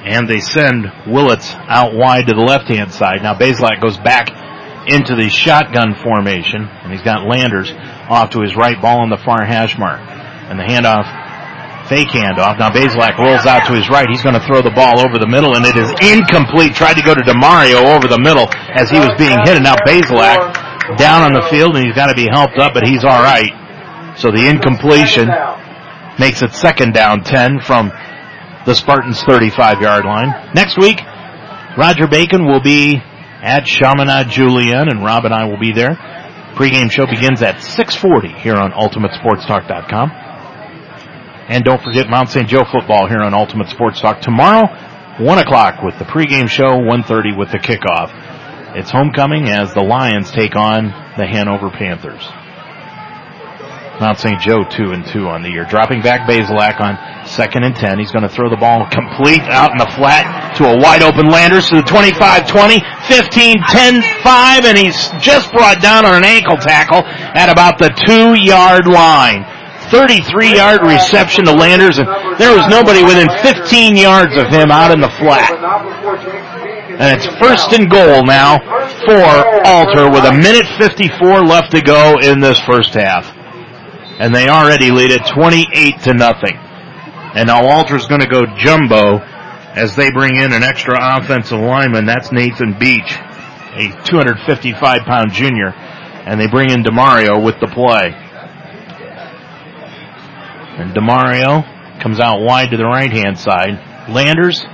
And they send Willits out wide to the left hand side. Now Bazelak goes back into the shotgun formation, and he's got Landers off to his right, ball on the far hash mark. And the handoff, fake handoff. Now Bazelak rolls out to his right. He's going to throw the ball over the middle, and it is incomplete. Tried to go to DeMario over the middle as he was being hit, and now Bazelak down on the field, and he's got to be helped up, but he's all right. So the incompletion makes it second down 10 from the Spartans 35 yard line. Next week, Roger Bacon will be at Chaminade Julienne, and Rob and I will be there. Pre-game show begins at 6:40 here on UltimateSportsTalk.com. And don't forget Mount St. Joe football here on Ultimate Sports Talk tomorrow, 1 o'clock with the pregame show, 1.30 with the kickoff. It's homecoming as the Lions take on the Hanover Panthers. Mount St. Joe two and two on the year. Dropping back Bazelak on second and ten. He's going to throw the ball complete out in the flat to a wide open Landers to the 25, 20, 15, 10, 5, and he's just brought down on an ankle tackle at about the two yard line. 33 yard reception to Landers and there was nobody within 15 yards of him out in the flat. And it's first and goal now for Alter with a minute 54 left to go in this first half and they already lead it 28 to nothing. And now Alter's going to go jumbo as they bring in an extra offensive lineman. That's Nathan Beach, a 255 pound junior, and they bring in Demario with the play. And Demario comes out wide to the right hand side. Landers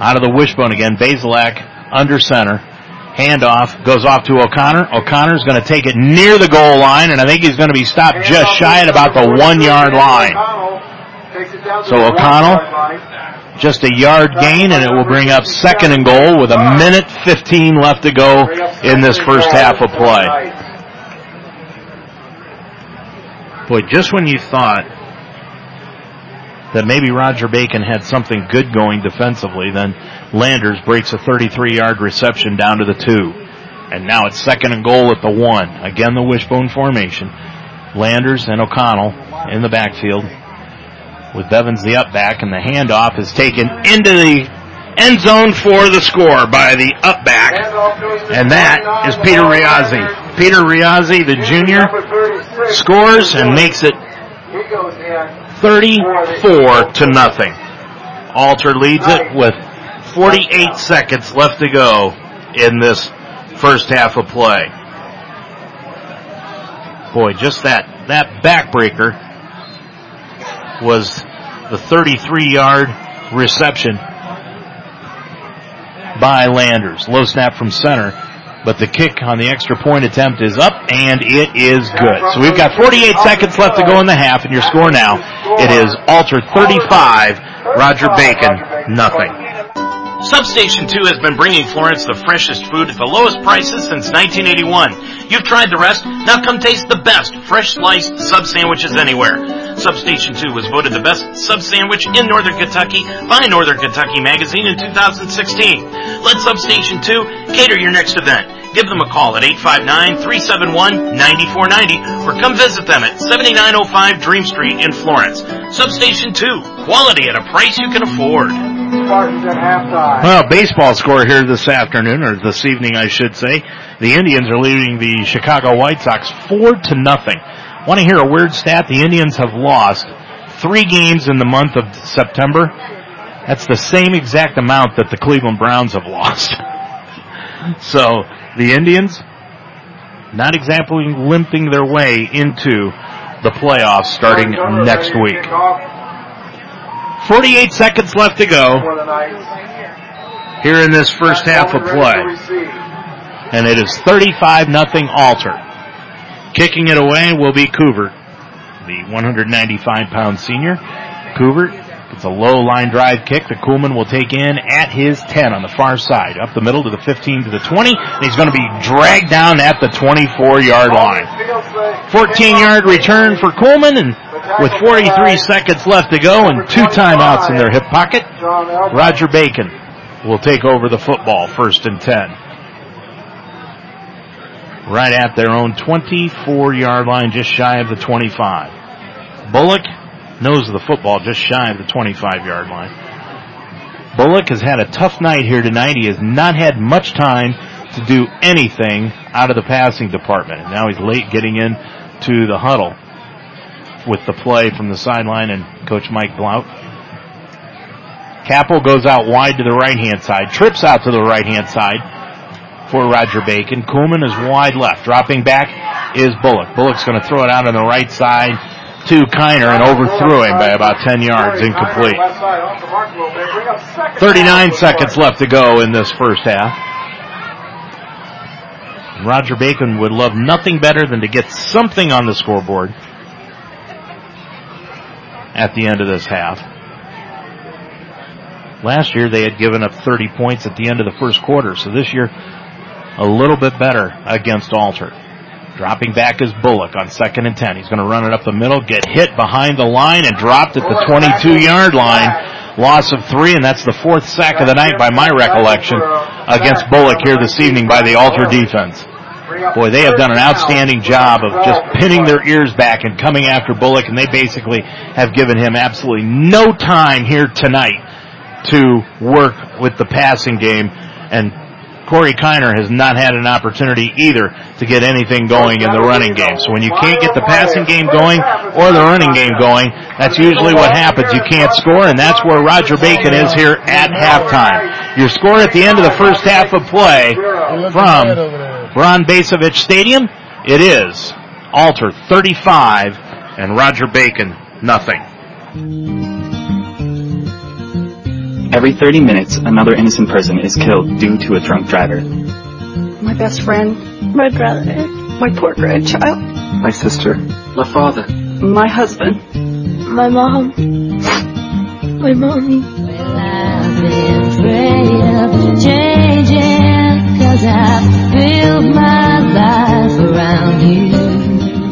out of the wishbone again. Bazelak under center. Handoff goes off to O'Connor. O'Connor's going to take it near the goal line, and I think he's going to be stopped just shy at about the one yard line. So O'Connell, just a yard gain, and it will bring up second and goal with a minute 15 left to go in this first half of play. Boy, just when you thought that maybe Roger Bacon had something good going defensively, then Landers breaks a 33 yard reception down to the two. And now it's second and goal at the one. Again, the wishbone formation. Landers and O'Connell in the backfield with Bivens the up back and the handoff is taken into the end zone for the score by the up back. And that is Peter Riazzi. Peter Riazzi, the junior, scores and makes it 34 to nothing. Alter leads it with 48 seconds left to go in this first half of play. Boy, just that, that backbreaker was the 33 yard reception by Landers. Low snap from center, but the kick on the extra point attempt is up and it is good. So we've got 48 seconds left to go in the half and your score now, it is Alter 35, Roger Bacon nothing. Substation 2 has been bringing Florence the freshest food at the lowest prices since 1981. You've tried the rest, now come taste the best fresh sliced sub sandwiches anywhere. Substation 2 was voted the best sub sandwich in Northern Kentucky by Northern Kentucky Magazine in 2016. Let Substation 2 cater your next event. Give them a call at 859-371-9490 or come visit them at 7905 Dream Street in Florence. Substation 2, quality at a price you can afford. Spartans at halftime. Well, baseball score here this afternoon, or this evening, I should say. The Indians are leading the Chicago White Sox four to nothing. Want to hear a weird stat? The Indians have lost three games in the month of September. That's the same exact amount that the Cleveland Browns have lost. so the Indians not exactly limping their way into the playoffs starting next week. 48 seconds left to go here in this first half of play. And it is 35 nothing Alter. Kicking it away will be Coover, the 195 pound senior. Coover gets a low line drive kick that Coolman will take in at his 10 on the far side. Up the middle to the 15 to the 20. And he's going to be dragged down at the 24 yard line. 14 yard return for Coolman and with 43 seconds left to go and two timeouts in their hip pocket, Roger Bacon will take over the football first and 10. Right at their own 24 yard line, just shy of the 25. Bullock knows the football just shy of the 25 yard line. Bullock has had a tough night here tonight. He has not had much time to do anything out of the passing department. And now he's late getting in to the huddle with the play from the sideline and Coach Mike Blount. Capel goes out wide to the right hand side, trips out to the right hand side for Roger Bacon. Coolman is wide left. Dropping back is Bullock. Bullock's going to throw it out on the right side to Kiner and overthrew him by about 10 yards, incomplete. 39 seconds left to go in this first half. Roger Bacon would love nothing better than to get something on the scoreboard at the end of this half. Last year they had given up 30 points at the end of the first quarter, so this year a little bit better against Alter. Dropping back is Bullock on second and 10. He's going to run it up the middle, get hit behind the line and dropped at the 22 yard line. Loss of three, and that's the fourth sack of the night by my recollection against Bullock here this evening by the Alter defense. Boy, they have done an outstanding job of just pinning their ears back and coming after Bullock, and they basically have given him absolutely no time here tonight to work with the passing game. And Corey Kiner has not had an opportunity either to get anything going in the running game. So when you can't get the passing game going or the running game going, that's usually what happens. You can't score, and that's where Roger Bacon is here at halftime. Your score at the end of the first half of play from Ron Bacevich Stadium, it is Alter 35 and Roger Bacon nothing. Every 30 minutes, another innocent person is killed due to a drunk driver. My best friend. My brother. My poor grandchild. My sister. My father. My husband. My mom. My mommy.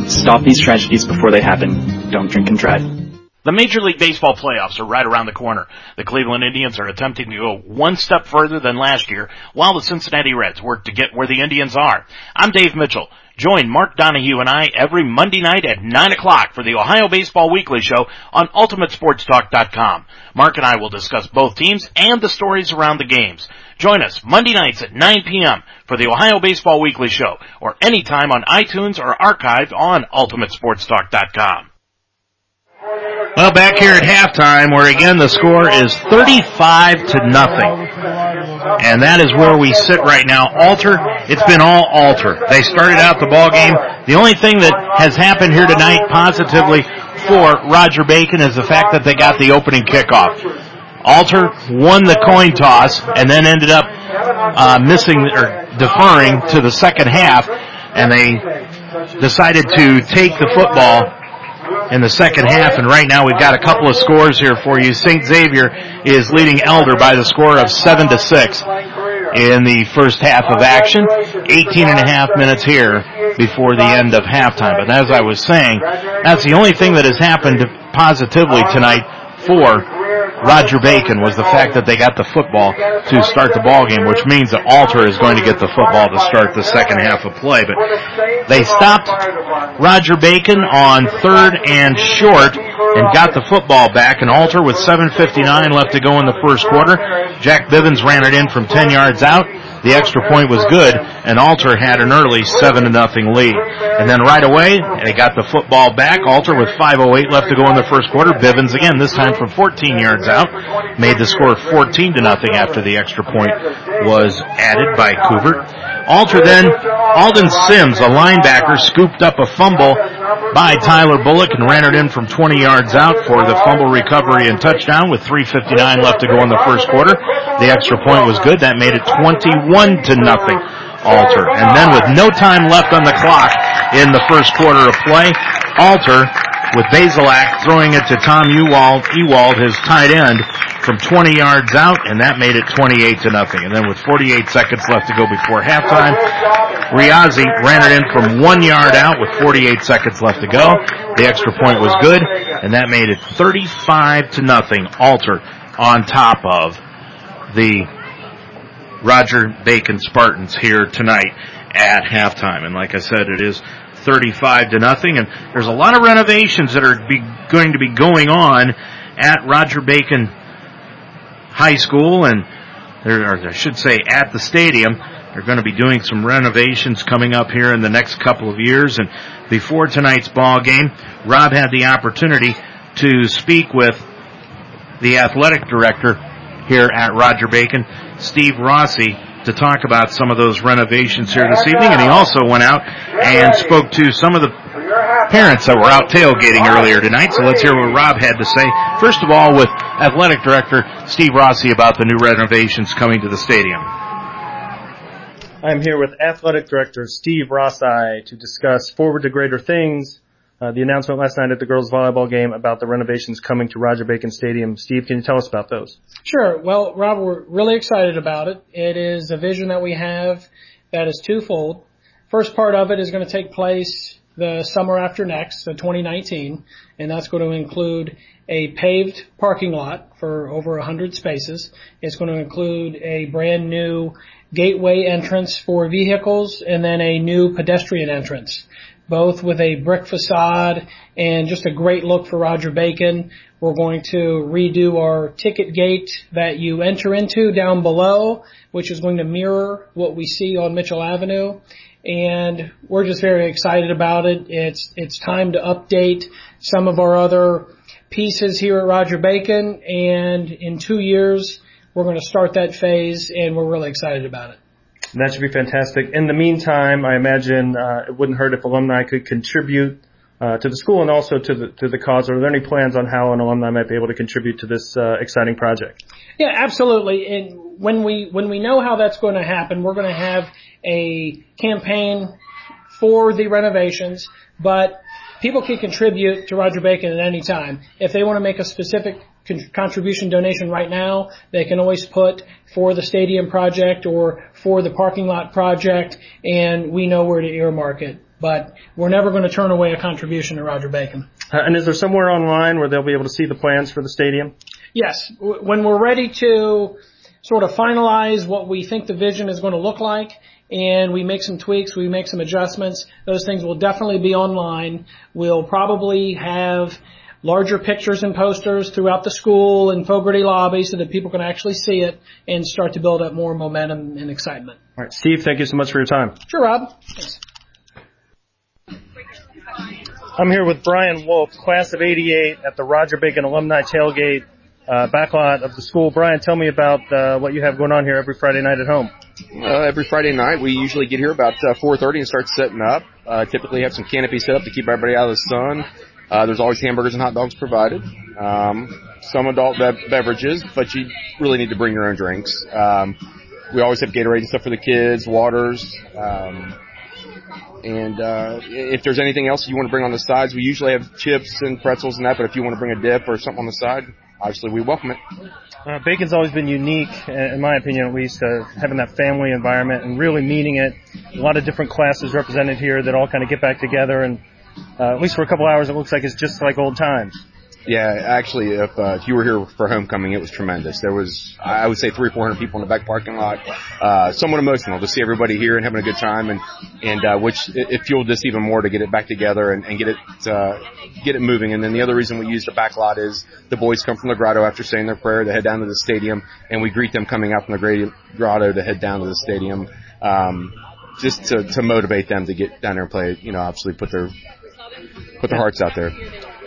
Stop these tragedies before they happen. Don't drink and drive. The Major League Baseball playoffs are right around the corner. The Cleveland Indians are attempting to go one step further than last year, while the Cincinnati Reds work to get where the Indians are. I'm Dave Mitchell. Join Mark Donahue and I every Monday night at 9 o'clock for the Ohio Baseball Weekly Show on UltimateSportsTalk.com. Mark and I will discuss both teams and the stories around the games. Join us Monday nights at 9 p.m. for the Ohio Baseball Weekly Show or anytime on iTunes or archived on UltimateSportsTalk.com. Well, back here at halftime, where again the score is 35 to nothing. And that is where we sit right now. Alter, it's been all Alter. They started out the ball game. The only thing that has happened here tonight positively for Roger Bacon is the fact that they got the opening kickoff. Alter won the coin toss and then ended up uh, missing or deferring to the second half, and they decided to take the football in the second half. And right now we've got a couple of scores here for you. St. Xavier is leading Elder by the score of 7 to 6 in the first half of action. 18 and a half minutes here before the end of halftime. But as I was saying, that's the only thing that has happened positively tonight for Roger Bacon was the fact that they got the football to start the ball game, which means that Alter is going to get the football to start the second half of play. But they stopped Roger Bacon on third and short and got the football back. And Alter with 7:59 left to go in the first quarter. Jack Bivens ran it in from 10 yards out. The extra point was good, and Alter had an early seven to nothing lead. And then right away, they got the football back. Alter with 5:08 left to go in the first quarter. Bivens again, this time from 14 yards out, made the score 14 to nothing after the extra point was added by Coover. Alter then, Alden Sims, a linebacker, scooped up a fumble by Tyler Bullock and ran it in from 20 yards out for the fumble recovery and touchdown with 3.59 left to go in the first quarter. The extra point was good. That made it 21 to nothing. Alter. And then with no time left on the clock in the first quarter of play, Alter with Bazelak throwing it to Tom Ewald, Ewald, his tight end, from 20 yards out, and that made it 28 to nothing. And then with 48 seconds left to go before halftime, Riazzi ran it in from one yard out with 48 seconds left to go. The extra point was good, and that made it 35 to nothing. Alter on top of the Roger Bacon Spartans here tonight at halftime. And like I said, it is 35 to nothing. And there's a lot of renovations that are be, going to be going on at Roger Bacon High School and or I should say at the stadium. They're going to be doing some renovations coming up here in the next couple of years. And before tonight's ball game, Rob had the opportunity to speak with the athletic director here at Roger Bacon, Steve Rossi, to talk about some of those renovations here this evening. And he also went out and spoke to some of the parents that were out tailgating earlier tonight. So let's hear what Rob had to say. First of all, with athletic director Steve Rossi about the new renovations coming to the stadium. I'm here with athletic director Steve Rossi to discuss forward to greater things. Uh, the announcement last night at the girls volleyball game about the renovations coming to Roger Bacon Stadium. Steve, can you tell us about those? Sure. Well, Rob, we're really excited about it. It is a vision that we have that is twofold. First part of it is going to take place the summer after next, so 2019, and that's going to include a paved parking lot for over 100 spaces. It's going to include a brand new gateway entrance for vehicles and then a new pedestrian entrance both with a brick facade and just a great look for Roger Bacon. We're going to redo our ticket gate that you enter into down below, which is going to mirror what we see on Mitchell Avenue. And we're just very excited about it. It's, it's time to update some of our other pieces here at Roger Bacon. And in two years, we're going to start that phase and we're really excited about it. That should be fantastic. In the meantime, I imagine uh, it wouldn't hurt if alumni could contribute uh, to the school and also to the to the cause. Are there any plans on how an alumni might be able to contribute to this uh, exciting project? Yeah, absolutely. And when we when we know how that's going to happen, we're going to have a campaign for the renovations, but people can contribute to Roger Bacon at any time. If they want to make a specific contribution donation right now, they can always put for the stadium project or for the parking lot project, and we know where to earmark it. But we're never going to turn away a contribution to Roger Bacon. Uh, and is there somewhere online where they'll be able to see the plans for the stadium? Yes. W- when we're ready to sort of finalize what we think the vision is going to look like and we make some tweaks, we make some adjustments, those things will definitely be online. We'll probably have larger pictures and posters throughout the school and Fogarty lobby so that people can actually see it and start to build up more momentum and excitement. All right, Steve, thank you so much for your time. Sure, Rob. Thanks. I'm here with Brian Wolf, class of 88 at the Roger Bacon Alumni Tailgate uh, backlot of the school. Brian, tell me about uh, what you have going on here every Friday night at home. Uh, every Friday night, we usually get here about uh, 4:30 and start setting up. Uh, typically, have some canopy set up to keep everybody out of the sun. Uh, there's always hamburgers and hot dogs provided. Um, some adult bev- beverages, but you really need to bring your own drinks. Um, we always have Gatorade and stuff for the kids, waters. Um, And uh, if there's anything else you want to bring on the sides, we usually have chips and pretzels and that. But if you want to bring a dip or something on the side, obviously we welcome it. Uh, bacon's always been unique, in my opinion at least, uh, having that family environment and really meaning it. A lot of different classes represented here that all kind of get back together and uh, at least for a couple hours it looks like it's just like old times. Yeah, actually, if, uh, if you were here for homecoming, it was tremendous. There was, I would say, three four hundred people in the back parking lot. Uh, somewhat emotional to see everybody here and having a good time, and and uh, which it, it fueled us even more to get it back together and, and get it uh, get it moving. And then the other reason we use the back lot is the boys come from the grotto after saying their prayer, they head down to the stadium, and we greet them coming out from the grotto to head down to the stadium. Um, just to, to motivate them to get down there and play, you know, obviously put their put their hearts out there.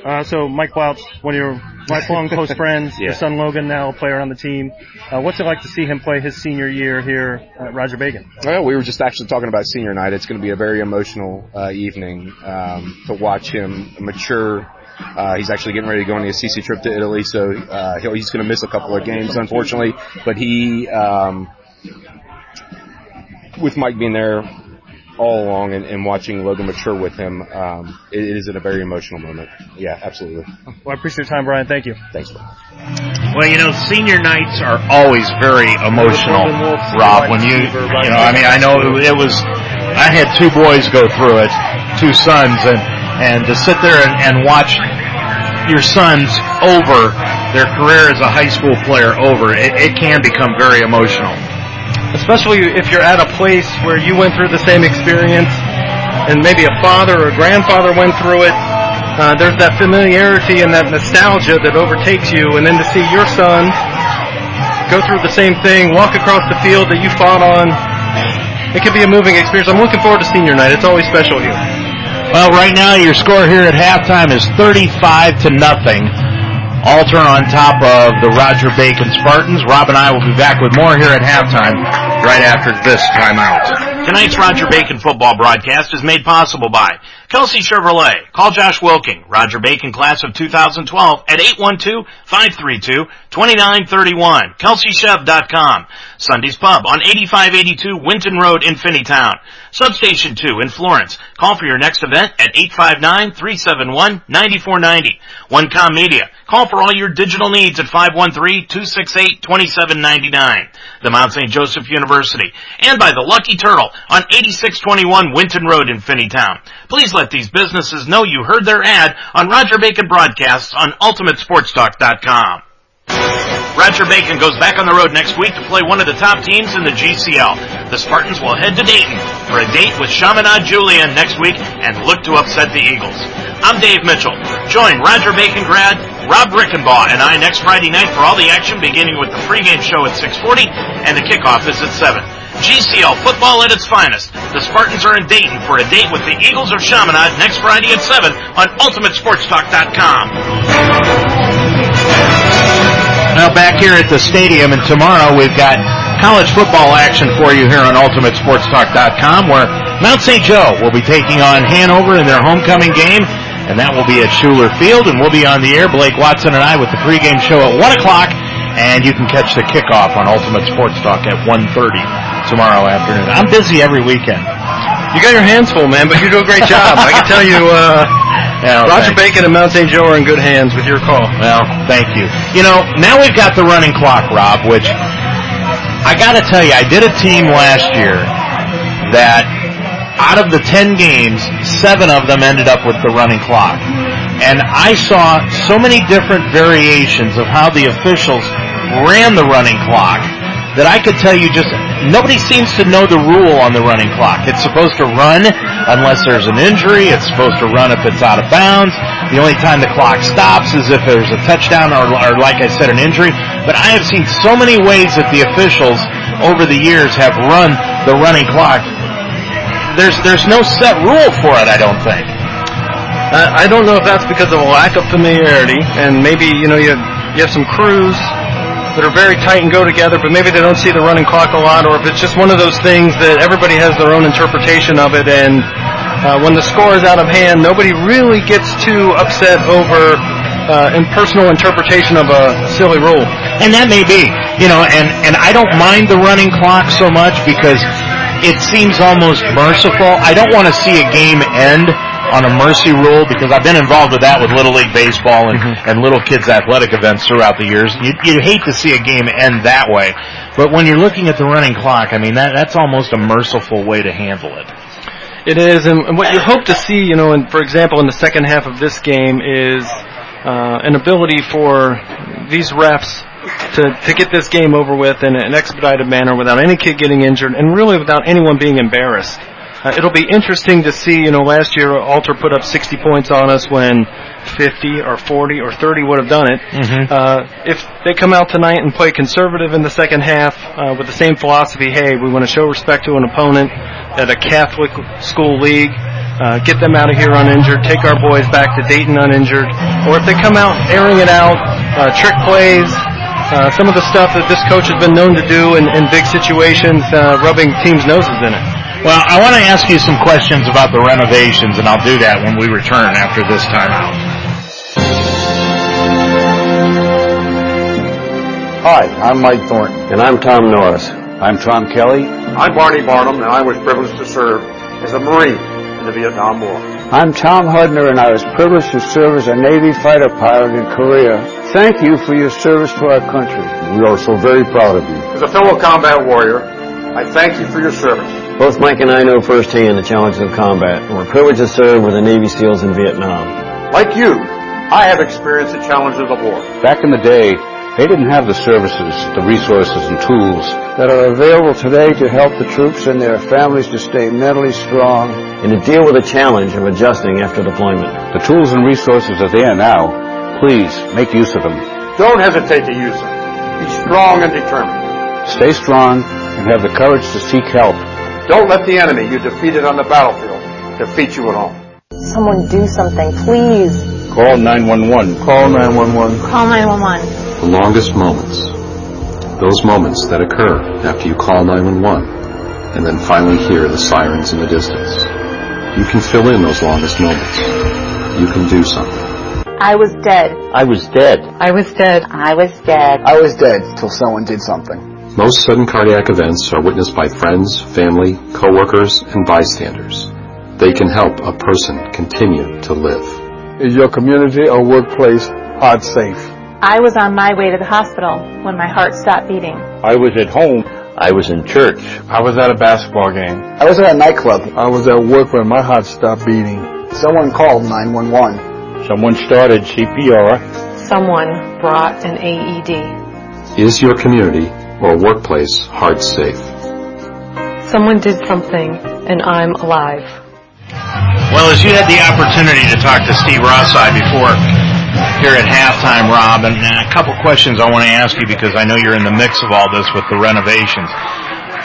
Uh, so Mike Blount, one of your lifelong close friends, Yeah. your son Logan now a player on the team. Uh, what's it like to see him play his senior year here at Roger Bacon? Well, we were just actually talking about senior night. It's going to be a very emotional uh, evening um, to watch him mature. Uh, he's actually getting ready to go on the CC trip to Italy, so uh, he'll, he's going to miss a couple of games, unfortunately. But he, um, with Mike being there all along and, and watching Logan mature with him, um, it, it is a very emotional moment. Yeah, absolutely. Well, I appreciate your time, Brian. Thank you. Thanks. Well, you know, senior nights are always very emotional, Rob. When you, you know, I mean, I know it was, I had two boys go through it, two sons, and, and to sit there and, and watch your sons over their career as a high school player over, it, it can become very emotional. Especially if you're at a place where you went through the same experience and maybe a father or a grandfather went through it. Uh, there's that familiarity and that nostalgia that overtakes you, and then to see your son go through the same thing, walk across the field that you fought on, it could be a moving experience. I'm looking forward to senior night. It's always special here. Well, right now your score here at halftime is 35 to nothing. Alter on top of the Roger Bacon Spartans. Rob and I will be back with more here at halftime right after this timeout. Tonight's Roger Bacon football broadcast is made possible by Kelsey Chevrolet. Call Josh Wilking, Roger Bacon class of 2012 at 812-532-2931. KelseyChev.com. Sunday's Pub on 8582 Winton Road in Finneytown. Substation 2 in Florence. Call for your next event at 859-371-9490. OneCom Media. Call for all your digital needs at 513-268-2799. The Mount St. Joseph University. And by the Lucky Turtle on 8621 Winton Road in Finneytown. Please let these businesses know you heard their ad on Roger Bacon broadcasts on UltimateSportsTalk.com. Roger Bacon goes back on the road next week to play one of the top teams in the GCL. The Spartans will head to Dayton for a date with Chaminade Julienne next week and look to upset the Eagles. I'm Dave Mitchell. Join Roger Bacon grad Rob Rickenbaugh and I next Friday night for all the action beginning with the pregame show at 640 and the kickoff is at 7. GCL football at its finest. The Spartans are in Dayton for a date with the Eagles of Chaminade next Friday at 7 on UltimateSportsTalk.com. Now back here at the stadium, and tomorrow we've got college football action for you here on UltimateSportsTalk.com, where Mount St. Joe will be taking on Hanover in their homecoming game, and that will be at Schuler Field, and we'll be on the air, Blake Watson and I, with the pregame show at 1 o'clock, and you can catch the kickoff on Ultimate Sports Talk at 1.30 tomorrow afternoon. I'm busy every weekend. You got your hands full, man, but you do a great job. I can tell you, uh, Yeah, Roger thanks. Bacon and Mount St. Joe are in good hands with your call. Well, thank you. You know, now we've got the running clock, Rob, which I gotta tell you, I did a team last year that out of the 10 games, seven of them ended up with the running clock. And I saw so many different variations of how the officials ran the running clock that I could tell you just nobody seems to know the rule on the running clock. It's supposed to run unless there's an injury. It's supposed to run if it's out of bounds. The only time the clock stops is if there's a touchdown or, or like I said, an injury. But I have seen so many ways that the officials over the years have run the running clock. There's there's no set rule for it. I don't think. I don't know if that's because of a lack of familiarity, and maybe you know you have, you have some crews that are very tight and go together, but maybe they don't see the running clock a lot, or if it's just one of those things that everybody has their own interpretation of it, and uh, when the score is out of hand, nobody really gets too upset over uh, impersonal interpretation of a silly rule. And that may be, you know, and, and I don't mind the running clock so much because it seems almost merciful. I don't want to see a game end on a mercy rule because I've been involved with that with Little League Baseball and, mm-hmm. and little kids athletic events throughout the years. You, you hate to see a game end that way. But when you're looking at the running clock, I mean, that, that's almost a merciful way to handle it. It is, and, and what you hope to see, you know, in, for example, in the second half of this game is uh, an ability for these refs to, to get this game over with in an expedited manner without any kid getting injured and really without anyone being embarrassed. Uh, it'll be interesting to see, you know, last year Alter put up 60 points on us when 50 or 40 or 30 would have done it. Mm-hmm. Uh, if they come out tonight and play conservative in the second half uh, with the same philosophy, hey, we want to show respect to an opponent at a Catholic school league, uh, get them out of here uninjured, take our boys back to Dayton uninjured, or if they come out airing it out, uh, trick plays, uh, some of the stuff that this coach has been known to do in, in big situations, uh, rubbing teams' noses in it. Well, I want to ask you some questions about the renovations, and I'll do that when we return after this timeout. Hi, I'm Mike Thornton. And I'm Tom Norris. I'm Tom Kelly. I'm Barney Barnum, and I was privileged to serve as a Marine in the Vietnam War. I'm Tom Hudner, and I was privileged to serve as a Navy fighter pilot in Korea. Thank you for your service to our country. We are so very proud of you. As a fellow combat warrior, I thank you for your service. Both Mike and I know firsthand the challenges of combat, and we're privileged to serve with the Navy SEALs in Vietnam. Like you, I have experienced the challenges of war. Back in the day, they didn't have the services, the resources, and tools that are available today to help the troops and their families to stay mentally strong and to deal with the challenge of adjusting after deployment. The tools and resources are there now. Please make use of them. Don't hesitate to use them. Be strong and determined. Stay strong and have the courage to seek help. Don't let the enemy you defeated on the battlefield defeat you at home. Someone do something, please. Call 911. Call 911. Call 911. The longest moments. Those moments that occur after you call 911 and then finally hear the sirens in the distance. You can fill in those longest moments. You can do something. I was dead. I was dead. I was dead. I was dead. I was dead till someone did something. Most sudden cardiac events are witnessed by friends, family, coworkers, and bystanders. They can help a person continue to live. Is your community or workplace heart safe? I was on my way to the hospital when my heart stopped beating. I was at home. I was in church. I was at a basketball game. I was at a nightclub. I was at work when my heart stopped beating. Someone called 911. Someone started CPR. Someone brought an AED. Is your community or workplace heart safe. Someone did something, and I'm alive. Well, as you had the opportunity to talk to Steve Rossi before here at halftime, Rob, and a couple questions I want to ask you because I know you're in the mix of all this with the renovations.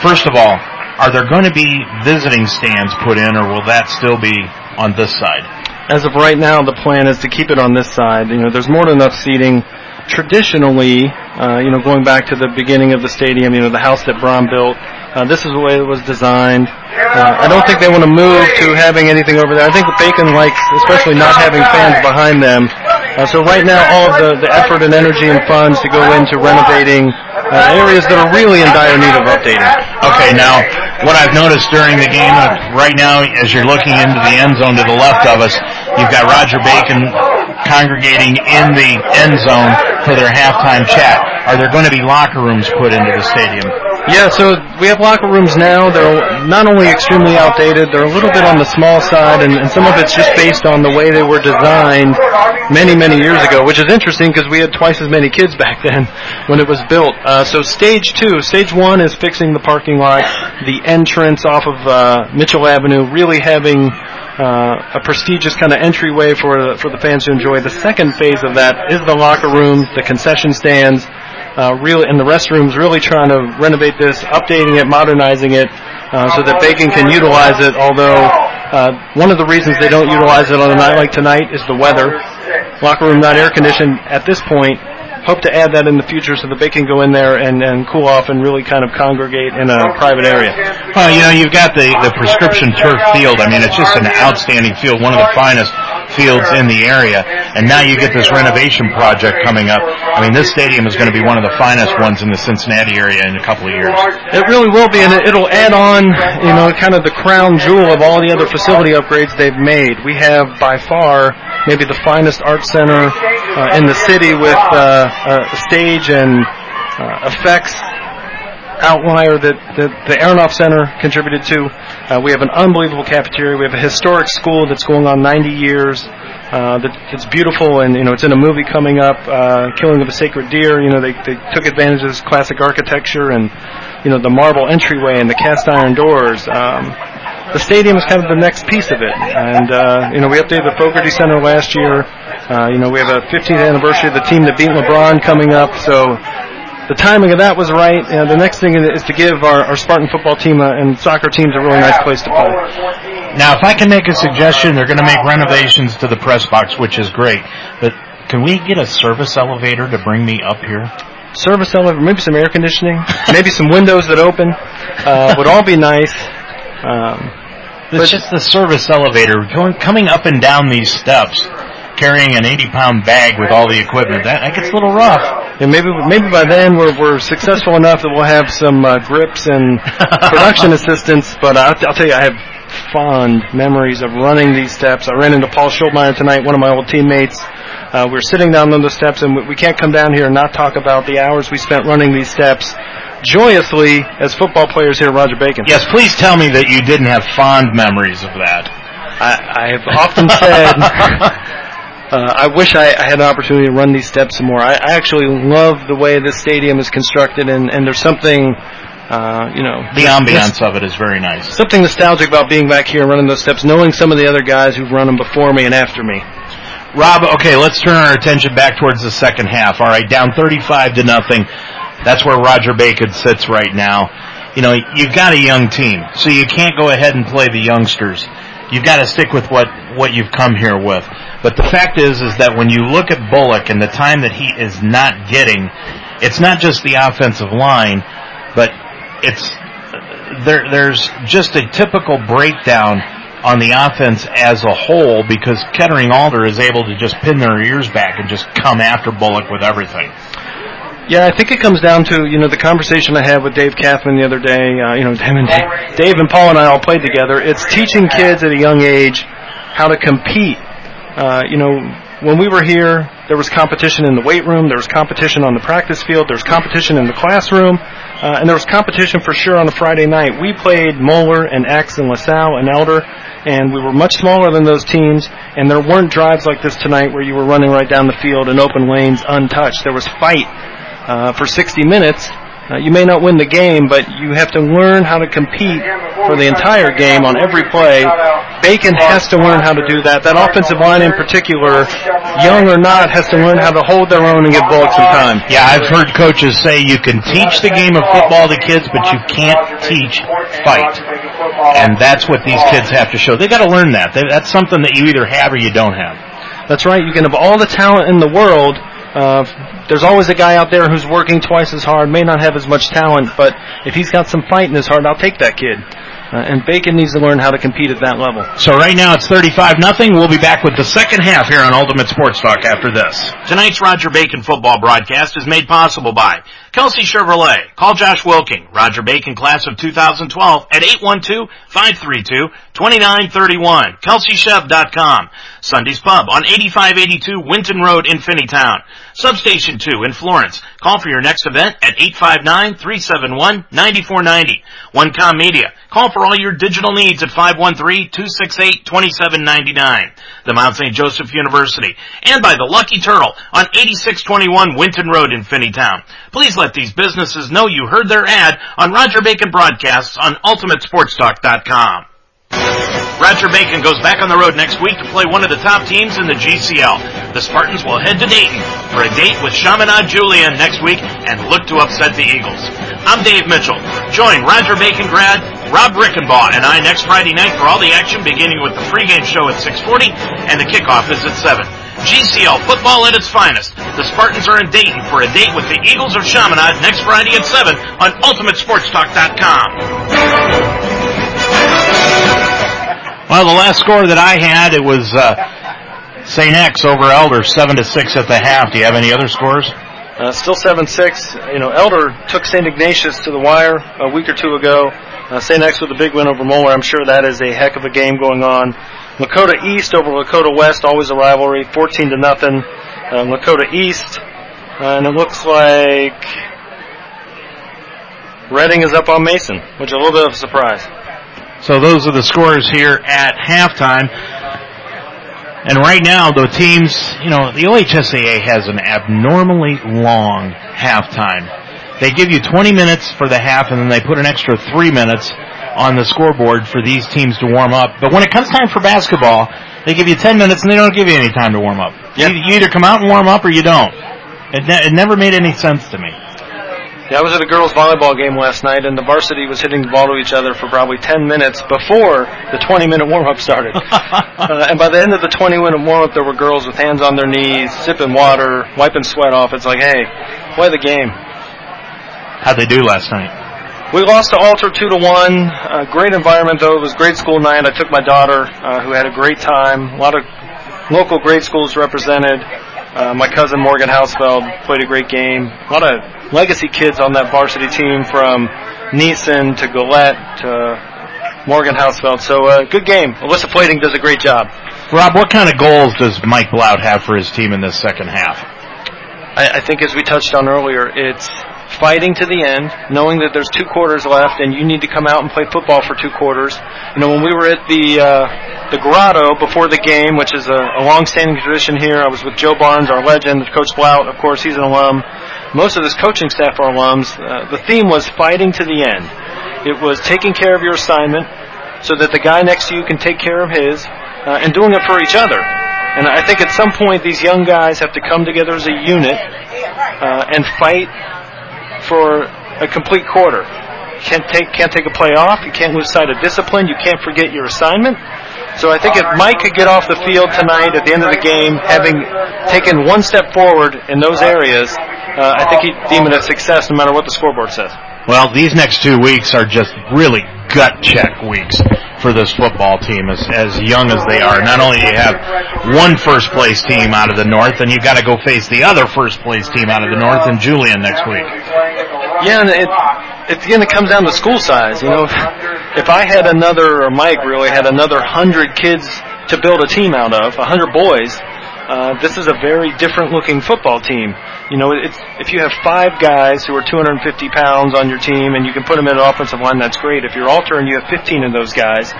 First of all, are there going to be visiting stands put in, or will that still be on this side? As of right now, the plan is to keep it on this side. You know, there's more than enough seating traditionally, uh, you know, going back to the beginning of the stadium, you know, the house that Braun built, uh, this is the way it was designed. Uh, I don't think they want to move to having anything over there. I think Bacon likes, especially not having fans behind them. Uh, so right now, all of the, the effort and energy and funds to go into renovating uh, areas that are really in dire need of updating. Okay, now what I've noticed during the game, uh, right now, as you're looking into the end zone to the left of us, you've got Roger Bacon congregating in the end zone for their halftime chat. Are there going to be locker rooms put into the stadium? Yeah, so we have locker rooms now. They're not only extremely outdated, they're a little bit on the small side, and, and some of it's just based on the way they were designed many, many years ago, which is interesting because we had twice as many kids back then when it was built. Uh, so stage two, stage one is fixing the parking lot, the entrance off of uh, Mitchell Avenue, really having uh, a prestigious kind of entryway for the, for the fans to enjoy. The second phase of that is the locker rooms, the concession stands, uh, really, and the restrooms. Really trying to renovate this, updating it, modernizing it, uh, so that Bacon can utilize it. Although uh, one of the reasons they don't utilize it on a night like tonight is the weather. Locker room not air conditioned at this point hope to add that in the future so that they can go in there and, and cool off and really kind of congregate in a private area. Well, you know, you've got the, the prescription turf field. I mean, it's just an outstanding field, one of the finest fields in the area, and now you get this renovation project coming up. I mean, this stadium is going to be one of the finest ones in the Cincinnati area in a couple of years. It really will be, and it'll add on, you know, kind of the crown jewel of all the other facility upgrades they've made. We have by far maybe the finest art center uh, in the city with uh, a stage and uh, effects outlier that, that the Aronoff Center contributed to. Uh, we have an unbelievable cafeteria. We have a historic school that's going on 90 years. Uh, that, that's beautiful, and you know it's in a movie coming up, uh, Killing of a Sacred Deer. You know they they took advantage of this classic architecture and you know the marble entryway and the cast iron doors. Um, the stadium is kind of the next piece of it, and uh, you know we updated the Fogarty Center last year. Uh, you know we have a 15th anniversary of the team that beat LeBron coming up, so the timing of that was right. The next thing is to give our, our Spartan football team uh, and soccer teams a really nice place to play. Now, if I can make a suggestion, they're going to make renovations to the press box, which is great. But can we get a service elevator to bring me up here? Service elevator, maybe some air conditioning, maybe some windows that open, uh, would all be nice. Um, it's just the service elevator going, coming up and down these steps carrying an 80 pound bag with all the equipment. That, that gets a little rough. And maybe maybe by then we're we're successful enough that we'll have some uh, grips and production assistance. But I'll, I'll tell you, I have fond memories of running these steps. I ran into Paul Schultmeyer tonight, one of my old teammates. Uh, we are sitting down on the steps, and we, we can't come down here and not talk about the hours we spent running these steps joyously as football players here at Roger Bacon. Yes, please tell me that you didn't have fond memories of that. I, I have often said uh, I wish I, I, had an opportunity to run these steps some more. I, I actually love the way this stadium is constructed, and, and there's something, uh, you know, the ambiance of it is very nice. Something nostalgic about being back here and running those steps, knowing some of the other guys who've run them before me and after me. Rob, okay, let's turn our attention back towards the second half. All right, down 35 to nothing. That's where Roger Bacon sits right now. You know, you've got a young team, so you can't go ahead and play the youngsters. You've got to stick with what, what you've come here with. But the fact is, is that when you look at Bullock and the time that he is not getting, it's not just the offensive line, but it's there. There's just a typical breakdown on the offense as a whole because Kettering Alter is able to just pin their ears back and just come after Bullock with everything. Yeah, I think it comes down to you know the conversation I had with Dave Kathman the other day. Uh, you know, Dave, Dave and Paul and I all played together. It's teaching kids at a young age how to compete. Uh, you know, when we were here, there was competition in the weight room, there was competition on the practice field, there was competition in the classroom, uh, and there was competition for sure on a Friday night. We played Moeller and X and LaSalle and Elder, and we were much smaller than those teams, and there weren't drives like this tonight where you were running right down the field in open lanes untouched. There was fight uh, for 60 minutes. Uh, you may not win the game, but you have to learn how to compete for the entire game on every play. Bacon has to learn how to do that. That offensive line in particular, young or not, has to learn how to hold their own and give Bullock some time. Yeah, I've heard coaches say you can teach the game of football to kids, but you can't teach fight. And that's what these kids have to show. They got to learn that. That's something that you either have or you don't have. That's right. You can have all the talent in the world, uh, there's always a guy out there who's working twice as hard, may not have as much talent, but if he's got some fight in his heart, I'll take that kid. Uh, and Bacon needs to learn how to compete at that level. So right now it's 35 nothing. We'll be back with the second half here on Ultimate Sports Talk after this. Tonight's Roger Bacon football broadcast is made possible by Kelsey Chevrolet. Call Josh Wilking, Roger Bacon class of 2012 at 812-532-2931. KelseyChev.com. Sunday's Pub on 8582 Winton Road in Finneytown. Substation 2 in Florence. Call for your next event at 859-371-9490. OneCom Media. Call for all your digital needs at 513-268-2799. The Mount St. Joseph University. And by the Lucky Turtle on 8621 Winton Road in Finneytown. Please let these businesses know you heard their ad on Roger Bacon broadcasts on UltimateSportsTalk.com. Roger Bacon goes back on the road next week to play one of the top teams in the GCL. The Spartans will head to Dayton for a date with Chaminade Julienne next week and look to upset the Eagles. I'm Dave Mitchell. Join Roger Bacon grad Rob Rickenbaugh and I next Friday night for all the action beginning with the pregame show at 640 and the kickoff is at 7. GCL football at its finest. The Spartans are in Dayton for a date with the Eagles of Chaminade next Friday at 7 on UltimateSportsTalk.com. Well, the last score that I had, it was uh, St. X over Elder, 7 to 6 at the half. Do you have any other scores? Uh, still 7-6. You know, Elder took St. Ignatius to the wire a week or two ago. Uh, St. X with a big win over Moeller. I'm sure that is a heck of a game going on. Lakota East over Lakota West, always a rivalry, 14 to nothing. Uh, Lakota East, uh, and it looks like Redding is up on Mason, which is a little bit of a surprise. So those are the scores here at halftime. And right now, the teams, you know, the OHSAA has an abnormally long halftime. They give you 20 minutes for the half, and then they put an extra three minutes on the scoreboard for these teams to warm up. But when it comes time for basketball, they give you 10 minutes and they don't give you any time to warm up. You, you either come out and warm up or you don't. It, ne- it never made any sense to me. Yeah, I was at a girls' volleyball game last night, and the varsity was hitting the ball to each other for probably 10 minutes before the 20-minute warm-up started. uh, and by the end of the 20-minute warm-up, there were girls with hands on their knees, sipping water, wiping sweat off. It's like, hey, play the game. How'd they do last night? We lost to Alter two to one. Uh, great environment though. It was grade school night. I took my daughter, uh, who had a great time. A lot of local grade schools represented. Uh, my cousin Morgan Hausfeld played a great game. A lot of legacy kids on that varsity team from Neeson to Gillette to Morgan Hausfeld. So uh, good game. Alyssa Flading does a great job. Rob, what kind of goals does Mike Blout have for his team in this second half? I, I think as we touched on earlier, it's fighting to the end, knowing that there's two quarters left and you need to come out and play football for two quarters. You know, when we were at the uh, the Grotto before the game, which is a, a long-standing tradition here, I was with Joe Barnes, our legend, Coach Blout. Of course, he's an alum. Most of this coaching staff are alums. Uh, the theme was fighting to the end. It was taking care of your assignment so that the guy next to you can take care of his, uh, and doing it for each other. And I think at some point these young guys have to come together as a unit uh, and fight for a complete quarter. Can't take can't take a play off. You can't lose sight of discipline. You can't forget your assignment. So I think if Mike could get off the field tonight at the end of the game, having taken one step forward in those areas, uh, I think he'd deem it a success no matter what the scoreboard says. Well, these next two weeks are just really gut check weeks for this football team as, as young as they are. Not only do you have one first place team out of the north, and you've got to go face the other first place team out of the north in Julienne next week. Yeah, and it, it again it comes down to school size. You know, if, if I had another, or Mike really had another hundred kids to build a team out of, a hundred boys, uh, this is a very different looking football team. You know, it's, if you have five guys who are 250 pounds on your team and you can put them in an offensive line, that's great. If you're Alter and you have 15 of those guys,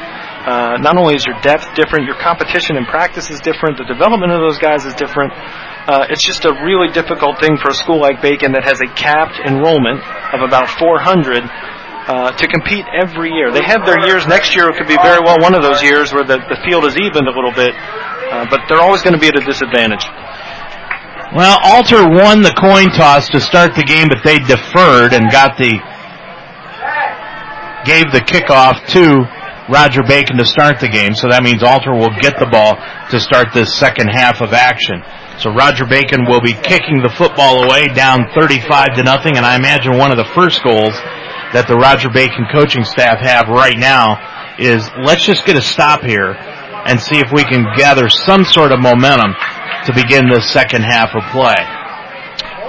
uh, not only is your depth different, your competition in practice is different, the development of those guys is different. Uh, it's just a really difficult thing for a school like Bacon that has a capped enrollment of about 400 uh, to compete every year. They have their years. Next year it could be very well one of those years where the, the field is evened a little bit, uh, but they're always going to be at a disadvantage. Well, Alter won the coin toss to start the game, but they deferred and got the gave the kickoff to Roger Bacon to start the game. So that means Alter will get the ball to start this second half of action. So Roger Bacon will be kicking the football away down 35 to nothing, and I imagine one of the first goals that the Roger Bacon coaching staff have right now is let's just get a stop here and see if we can gather some sort of momentum to begin the second half of play.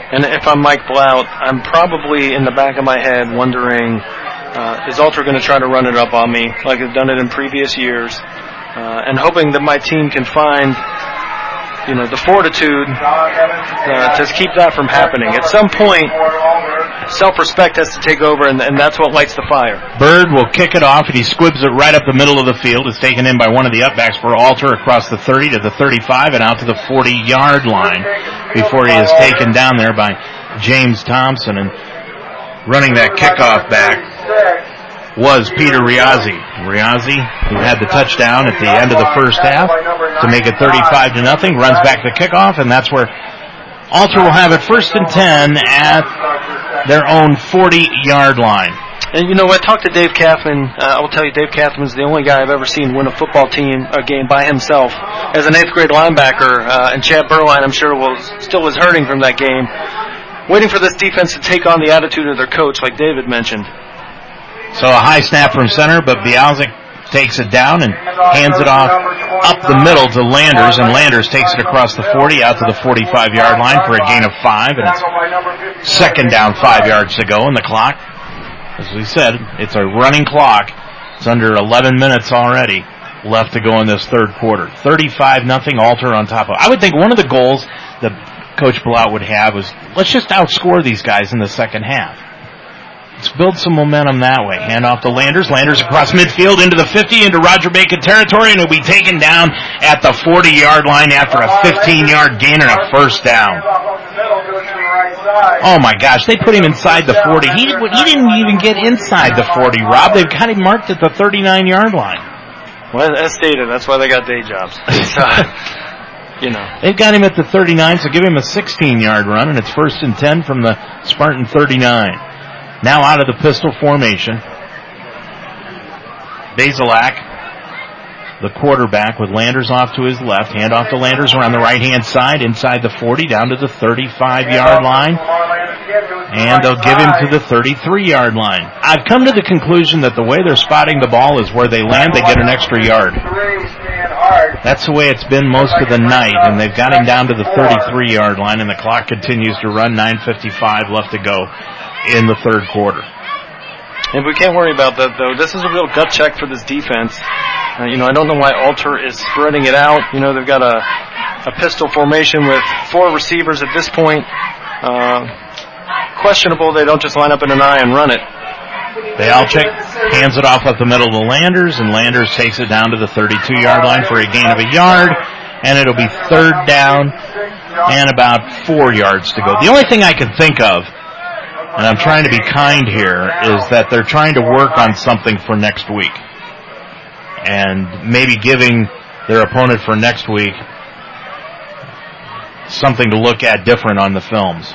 And if I'm Mike Blout, I'm probably in the back of my head wondering, uh, is Alter going to try to run it up on me like I've done it in previous years? Uh, and hoping that my team can find, you know, the fortitude uh, to keep that from happening. At some point, self-respect has to take over, and, and that's what lights the fire. Bird will kick it off, and he squibs it right up the middle of the field. It's taken in by one of the upbacks for Alter across the 30 to the 35 and out to the 40-yard line before he is taken down there by James Thompson. And running that kickoff back was Peter Riazzi. Riazzi, who had the touchdown at the end of the first half to make it 35 to nothing, runs back the kickoff, and that's where Alter will have it first and 10 at their own 40 yard line. And you know, I talked to Dave Kaufman. Uh, I will tell you, Dave Kaufman's the only guy I've ever seen win a football team a game by himself as an eighth grade linebacker. Uh, and Chad Burline, I'm sure, will still is hurting from that game, waiting for this defense to take on the attitude of their coach, like David mentioned. So a high snap from center, but Bazelak takes it down and hands it off up the middle to Landers, and Landers takes it across the 40 out to the 45 yard line for a gain of five, and it's second down, five yards to go, and the clock, as we said, it's a running clock. It's under 11 minutes already left to go in this third quarter. 35 nothing Alter on top of. I would think one of the goals that Coach Blount would have was let's just outscore these guys in the second half. Let's build some momentum that way. Hand off to Landers. Landers across midfield into the 50 into Roger Bacon territory and it'll be taken down at the 40 yard line after a 15 yard gain and a first down. Oh my gosh, they put him inside the 40. He, he didn't even get inside the 40, Rob. They've got him marked at the 39 yard line. Well, that's stated, that's why they got day jobs. Uh, you know. They've got him at the 39, so give him a 16 yard run and it's first and 10 from the Spartan 39. Now out of the pistol formation. Bazelak, the quarterback with Landers off to his left. Hand off to Landers around the right hand side, inside the 40, down to the 35 yard line. And they'll give him to the 33 yard line. I've come to the conclusion that the way they're spotting the ball is where they land, they get an extra yard. That's the way it's been most of the night, and they've got him down to the 33 yard line, and the clock continues to run. 9.55 left to go in the third quarter. And we can't worry about that though. This is a real gut check for this defense. Uh, you know, I don't know why Alter is spreading it out. You know, they've got a, a pistol formation with four receivers at this point. Uh, questionable they don't just line up in an eye and run it. Bazelak hands it off up the middle to Landers, and Landers takes it down to the 32 yard line for a gain of a yard, and it'll be third down and about four yards to go. The only thing I can think of and I'm trying to be kind here, is that they're trying to work on something for next week. And maybe giving their opponent for next week something to look at different on the films.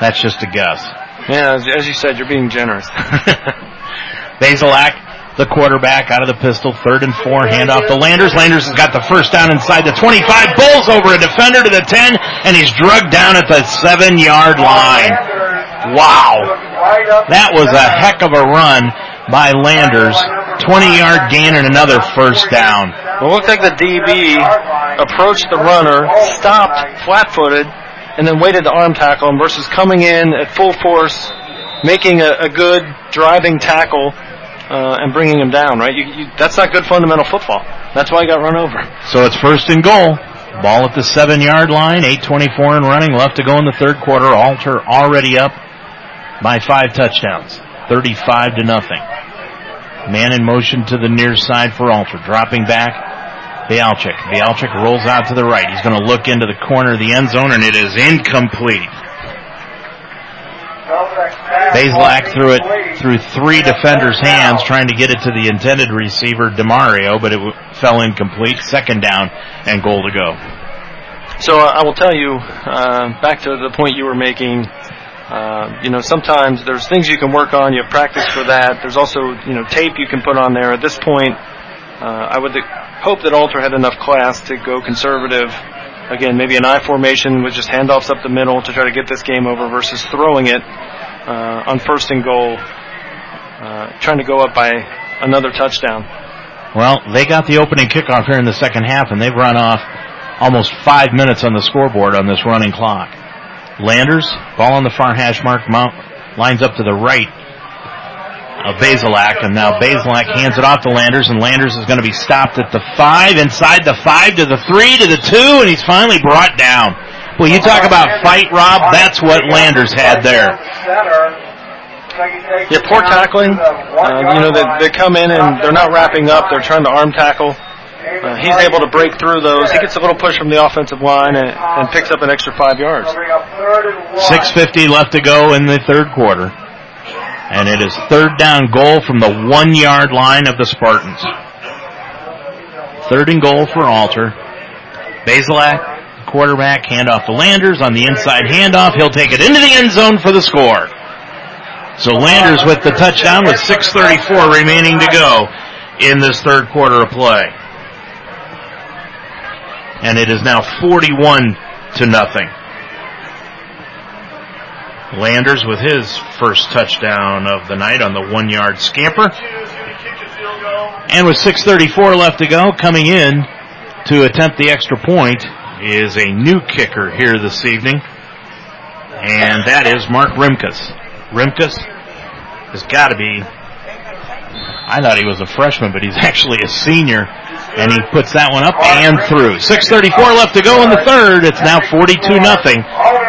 That's just a guess. Yeah, as, as you said, you're being generous. Bazelak the quarterback out of the pistol, third and four, handoff to Landers. Landers has got the first down inside the 25, bowls over a defender to the 10, and he's drugged down at the seven yard line. Wow. That was a heck of a run by Landers. 20 yard gain and another first down. It looked like the DB approached the runner, stopped flat footed, and then waited to arm tackle him versus coming in at full force, making a, a good driving tackle uh, and bringing him down, right? You, you, that's not good fundamental football. That's why he got run over. So it's first and goal. Ball at the seven yard line, 8.24 and running, left to go in the third quarter. Alter already up by five touchdowns, 35 to nothing. Man in motion to the near side for Alter, dropping back. Bazelak. Bazelak rolls out to the right. He's going to look into the corner of the end zone, and it is incomplete. Bazelak threw it through three defenders' hands trying to get it to the intended receiver, Demario, but it w- fell incomplete. Second down and goal to go. So uh, I will tell you, uh, back to the point you were making, uh, you know, sometimes there's things you can work on. You have practice for that. There's also, you know, tape you can put on there. At this point, uh, I would hope that Alter had enough class to go conservative. Again, maybe an I formation with just handoffs up the middle to try to get this game over versus throwing it uh, on first and goal, uh, trying to go up by another touchdown. Well, they got the opening kickoff here in the second half, and they've run off almost five minutes on the scoreboard on this running clock. Landers, ball on the far hash mark, Mount lines up to the right of Bazelak, and now Bazelak hands it off to Landers, and Landers is going to be stopped at the five, inside the five, to the three, to the two, and he's finally brought down. Well, you talk about fight, Rob. That's what Landers had there. Yeah, poor tackling. Uh, you know, they, they come in and they're not wrapping up. They're trying to arm tackle. Uh, he's able to break through those. He gets a little push from the offensive line and, and picks up an extra five yards. 6.50 left to go in the third quarter. And it is third down goal from the one yard line of the Spartans. Third and goal for Alter. Bazelak, quarterback, handoff to Landers on the inside handoff. He'll take it into the end zone for the score. So Landers with the touchdown with 6.34 remaining to go in this third quarter of play. And it is now 41 to nothing. Landers with his first touchdown of the night on the one yard scamper. And with 6.34 left to go, coming in to attempt the extra point is a new kicker here this evening. And that is Mark Rimkus. Rimkus has got to be, I thought he was a freshman, but he's actually a senior and he puts that one up and through. 6.34 left to go in the third. It's now 42 nothing.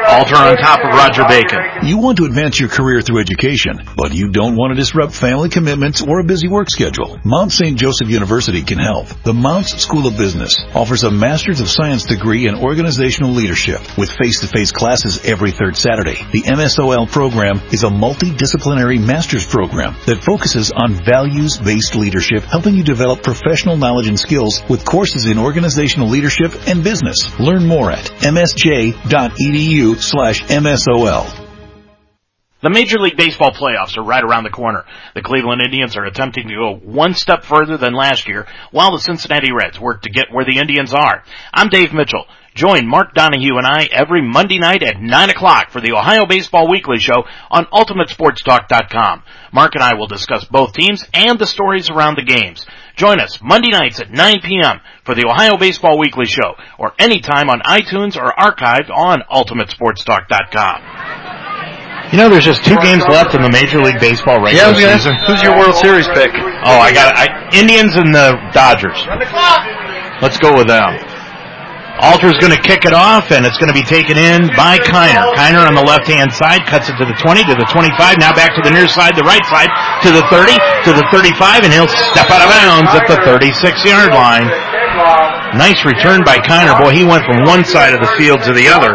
Alter on top of Roger Bacon. You want to advance your career through education, but you don't want to disrupt family commitments or a busy work schedule. Mount St. Joseph University can help. The Mounts School of Business offers a Master's of Science degree in organizational leadership with face-to-face classes every third Saturday. The MSOL program is a multidisciplinary master's program that focuses on values-based leadership, helping you develop professional knowledge and skills with courses in organizational leadership and business. Learn more at msj.edu slash MSOL. The Major League Baseball playoffs are right around the corner. The Cleveland Indians are attempting to go one step further than last year, while the Cincinnati Reds work to get where the Indians are. I'm Dave Mitchell. Join Mark Donahue and I every Monday night at 9 o'clock for the Ohio Baseball Weekly Show on UltimateSportsTalk.com. Mark and I will discuss both teams and the stories around the games. Join us Monday nights at 9 p.m. for the Ohio Baseball Weekly Show or anytime on iTunes or archived on UltimateSportsTalk.com. You know, there's just two games left in the Major League Baseball regular yeah, season. Who's your World Series pick? Oh, I got I, Indians and the Dodgers. Let's go with them. Alter's going to kick it off, and it's going to be taken in by Kiner. Kiner on the left-hand side cuts it to the 20, to the 25, now back to the near side, the right side, to the 30, to the 35, and he'll step out of bounds at the 36-yard line. Nice return by Kiner. Boy, he went from one side of the field to the other.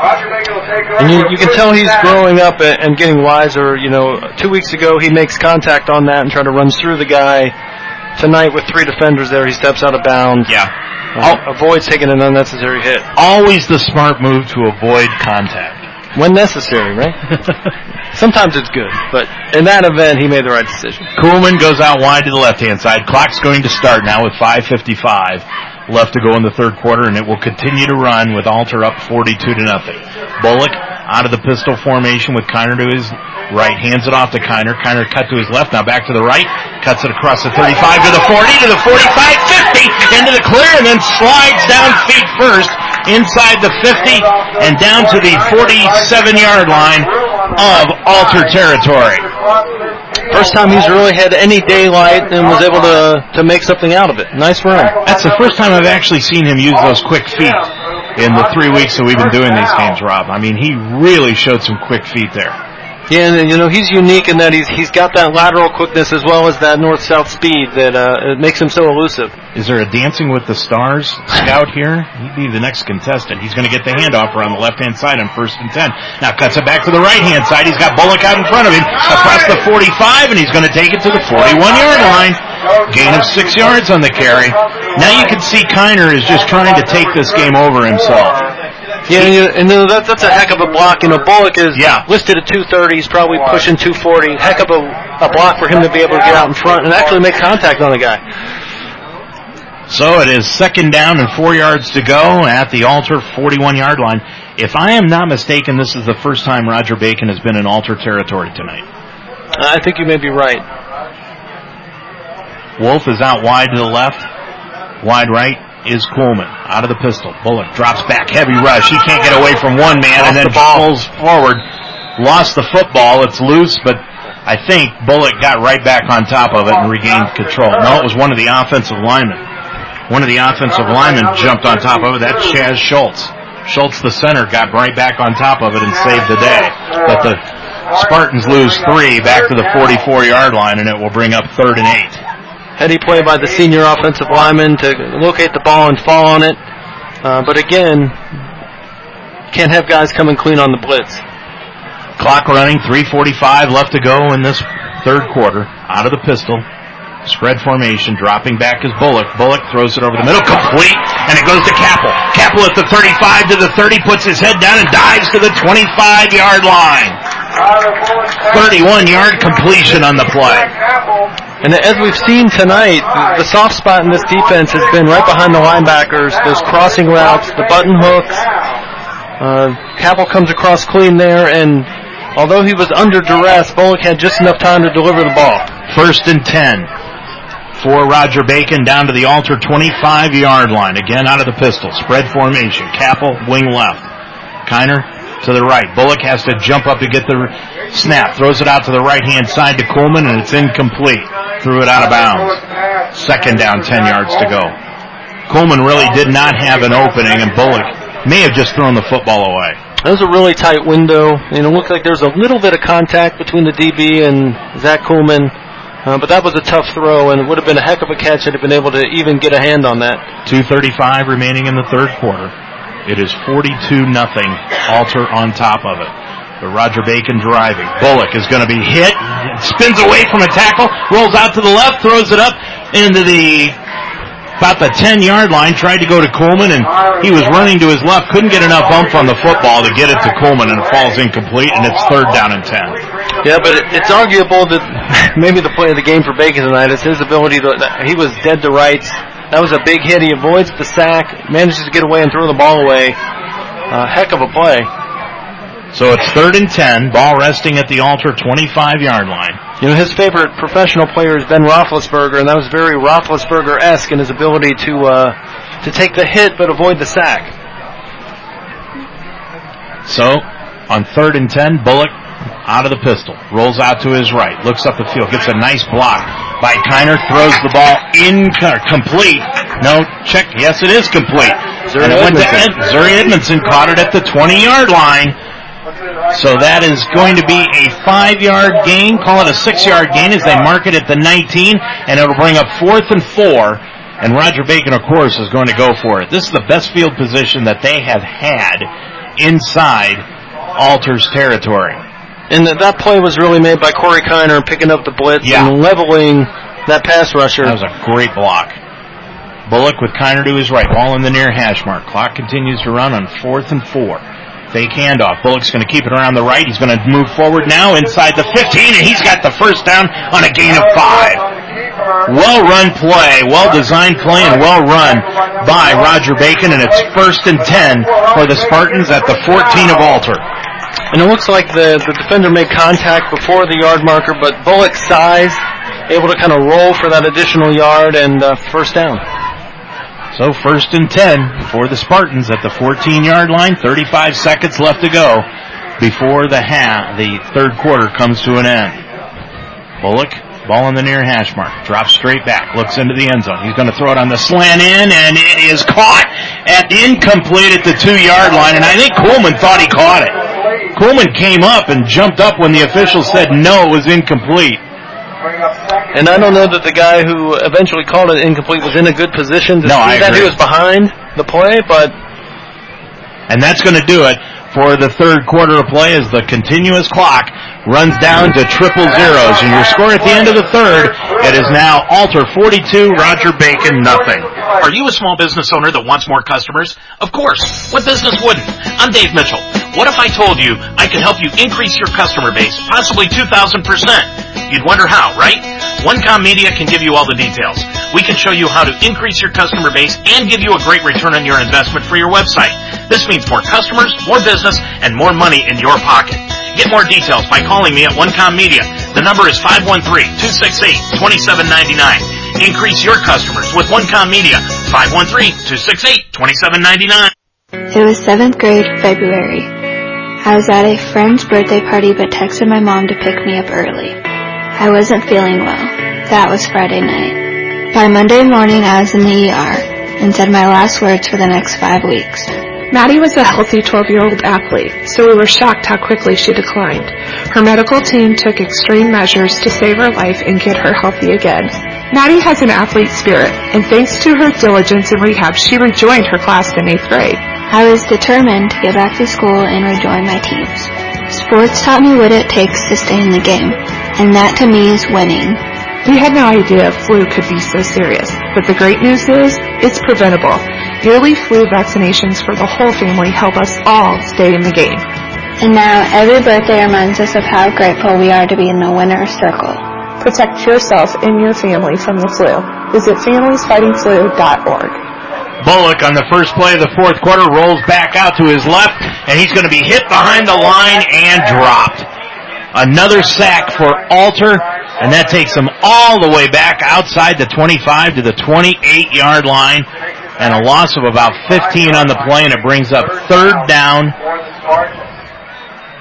And you, you can tell he's growing up and getting wiser. You know, two weeks ago he makes contact on that and try to runs through the guy. Tonight with three defenders there, he steps out of bounds. Yeah. Uh, avoids taking an unnecessary hit. Always the smart move to avoid contact. When necessary, right? Sometimes it's good, but in that event, he made the right decision. Kuhlman goes out wide to the left-hand side. Clock's going to start now with 5.55 left to go in the third quarter, and it will continue to run with Alter up 42 to nothing. Bullock out of the pistol formation with Kiner to his right, hands it off to Kiner. Kiner cut to his left, now back to the right, cuts it across the 35 to the 40 to the 45, 50, into the clear, and then slides down feet first inside the 50 and down to the 47 yard line of Alter territory. First time he's really had any daylight and was able to to make something out of it. Nice run. That's the first time I've actually seen him use those quick feet in the three weeks that we've been doing these games, Rob. I mean, he really showed some quick feet there. Yeah, and you know he's unique in that he's he's got that lateral quickness as well as that north-south speed that uh, makes him so elusive. Is there a Dancing with the Stars scout here? He'd be the next contestant. He's going to get the handoff around the left-hand side on first and ten. Now cuts it back to the right-hand side. He's got Bullock out in front of him across the 45, and he's going to take it to the 41-yard line. Gain of six yards on the carry. Now you can see Kiner is just trying to take this game over himself. Yeah, and, you, and that, that's a heck of a block. You know, Bullock is yeah. listed at 230. He's probably pushing 240. Heck of a, a block for him to be able to get out in front and actually make contact on the guy. So it is second down and four yards to go at the Alter 41 yard line. If I am not mistaken, this is the first time Roger Bacon has been in Alter territory tonight. I think you may be right. Wolf is out wide to the left, wide right is Kuhlman out of the pistol. Bullock drops back, heavy rush. He can't get away from one man Off and then the ball. pulls forward. Lost the football. It's loose, but I think Bullock got right back on top of it and regained control. No, it was one of the offensive linemen. One of the offensive linemen jumped on top of it. That's Chaz Schultz. Schultz, the center, got right back on top of it and saved the day. But the Spartans lose three back to the 44 yard line and it will bring up third and eight. Heady play by the senior offensive lineman to locate the ball and fall on it. Uh, but again, can't have guys coming clean on the blitz. Clock running, 3.45 left to go in this third quarter. Out of the pistol. Spread formation, dropping back is Bullock. Bullock throws it over the middle, complete, and it goes to Capel. Capel at the 35 to the 30, puts his head down and dives to the 25 yard line. 31 yard completion on the play. And as we've seen tonight, the soft spot in this defense has been right behind the linebackers, those crossing routes, the button hooks. Uh, Capel comes across clean there, and although he was under duress, Bullock had just enough time to deliver the ball. First and 10 for Roger Bacon down to the Alter 25 yard line. Again out of the pistol. Spread formation. Capel, wing left. Kiner to the right. Bullock has to jump up to get the snap. Throws it out to the right hand side to Coleman and it's incomplete. Threw it out of bounds. Second down, 10 yards to go. Coleman really did not have an opening and Bullock may have just thrown the football away. That was a really tight window, and it looked like there was a little bit of contact between the DB and Zach Coleman. Uh, but that was a tough throw, and it would have been a heck of a catch had he been able to even get a hand on that. 2.35 remaining in the third quarter. It is 42 nothing. Alter on top of it. But Roger Bacon driving. Bullock is going to be hit. Spins away from a tackle. Rolls out to the left. Throws it up into the about the 10 yard line, tried to go to Coleman and he was running to his left, couldn't get enough bump on the football to get it to Coleman and it falls incomplete and it's third down and 10. Yeah, but it's arguable that maybe the play of the game for Bacon tonight is his ability to, he was dead to rights. That was a big hit. He avoids the sack, manages to get away and throw the ball away. Uh, heck of a play. So it's third and 10, ball resting at the Alter 25 yard line. You know, his favorite professional player is Ben Roethlisberger, and that was very Roethlisberger-esque in his ability to uh, to take the hit but avoid the sack. So, on third and ten, Bullock out of the pistol, rolls out to his right, looks up the field, gets a nice block by Kiner, throws the ball in complete. No, check. Yes, it is complete. Zuri and it went to Ed, Zuri Edmondson caught it at the 20 yard line. So that is going to be a five yard gain, call it a six yard gain as they mark it at the 19, and it'll bring up fourth and four. And Roger Bacon, of course, is going to go for it. This is the best field position that they have had inside Alter's territory. And that, that play was really made by Corey Kiner picking up the blitz Yeah. and leveling that pass rusher. That was a great block. Bullock with Kiner to his right, ball in the near hash mark. Clock continues to run on fourth and four. Fake handoff. Bullock's going to keep it around the right. He's going to move forward now inside the 15, and he's got the first down on a gain of five. Well run play, well designed play, and well run by Roger Bacon, and it's first and 10 for the Spartans at the 14 of Alter. And it looks like the, the defender made contact before the yard marker, but Bullock's size, able to kind of roll for that additional yard and uh, first down. So first and 10 for the Spartans at the 14 yard line, 35 seconds left to go before the half, the third quarter comes to an end. Bullock, ball in the near hash mark, drops straight back, looks into the end zone. He's going to throw it on the slant in and it is caught at incomplete at the two yard line and I think Coleman thought he caught it. Coleman came up and jumped up when the official said no, it was incomplete. And I don't know that the guy who eventually called it incomplete was in a good position to No, see I that he was behind the play, but And that's going to do it for the third quarter of play as the continuous clock runs down to triple zeros. And your score at the end of the third, it is now Alter 42, Roger Bacon nothing. Are you a small business owner that wants more customers? Of course. What business wouldn't? I'm Dave Mitchell. What if I told you I could help you increase your customer base, possibly 2,000%? You'd wonder how, right? OneCom Media can give you all the details. We can show you how to increase your customer base and give you a great return on your investment for your website. This means more customers, more business, and more money in your pocket. Get more details by calling me at OneCom Media. The number is 513-268-2799. Increase your customers with OneCom Media. 513-268-2799. It was seventh grade, February. I was at a friend's birthday party but texted my mom to pick me up early. I wasn't feeling well. That was Friday night. By Monday morning, I was in the ER and said my last words for the next five weeks. Maddie was a healthy 12-year-old athlete, so we were shocked how quickly she declined. Her medical team took extreme measures to save her life and get her healthy again. Maddie has an athlete spirit, and thanks to her diligence in rehab, she rejoined her class in 8th grade. I was determined to get back to school and rejoin my teams. Sports taught me what it takes to stay in the game, and that to me is winning. We had no idea flu could be so serious, but the great news is it's preventable. Yearly flu vaccinations for the whole family help us all stay in the game. And now every birthday reminds us of how grateful we are to be in the winner's circle. Protect yourself and your family from the flu. Visit familiesfightingflu.org. Bullock on the first play of the fourth quarter rolls back out to his left, and he's going to be hit behind the line and dropped. Another sack for Alter, And that takes them all the way back outside the 25 to the 28 yard line. And a loss of about 15 on the play, and it brings up third down.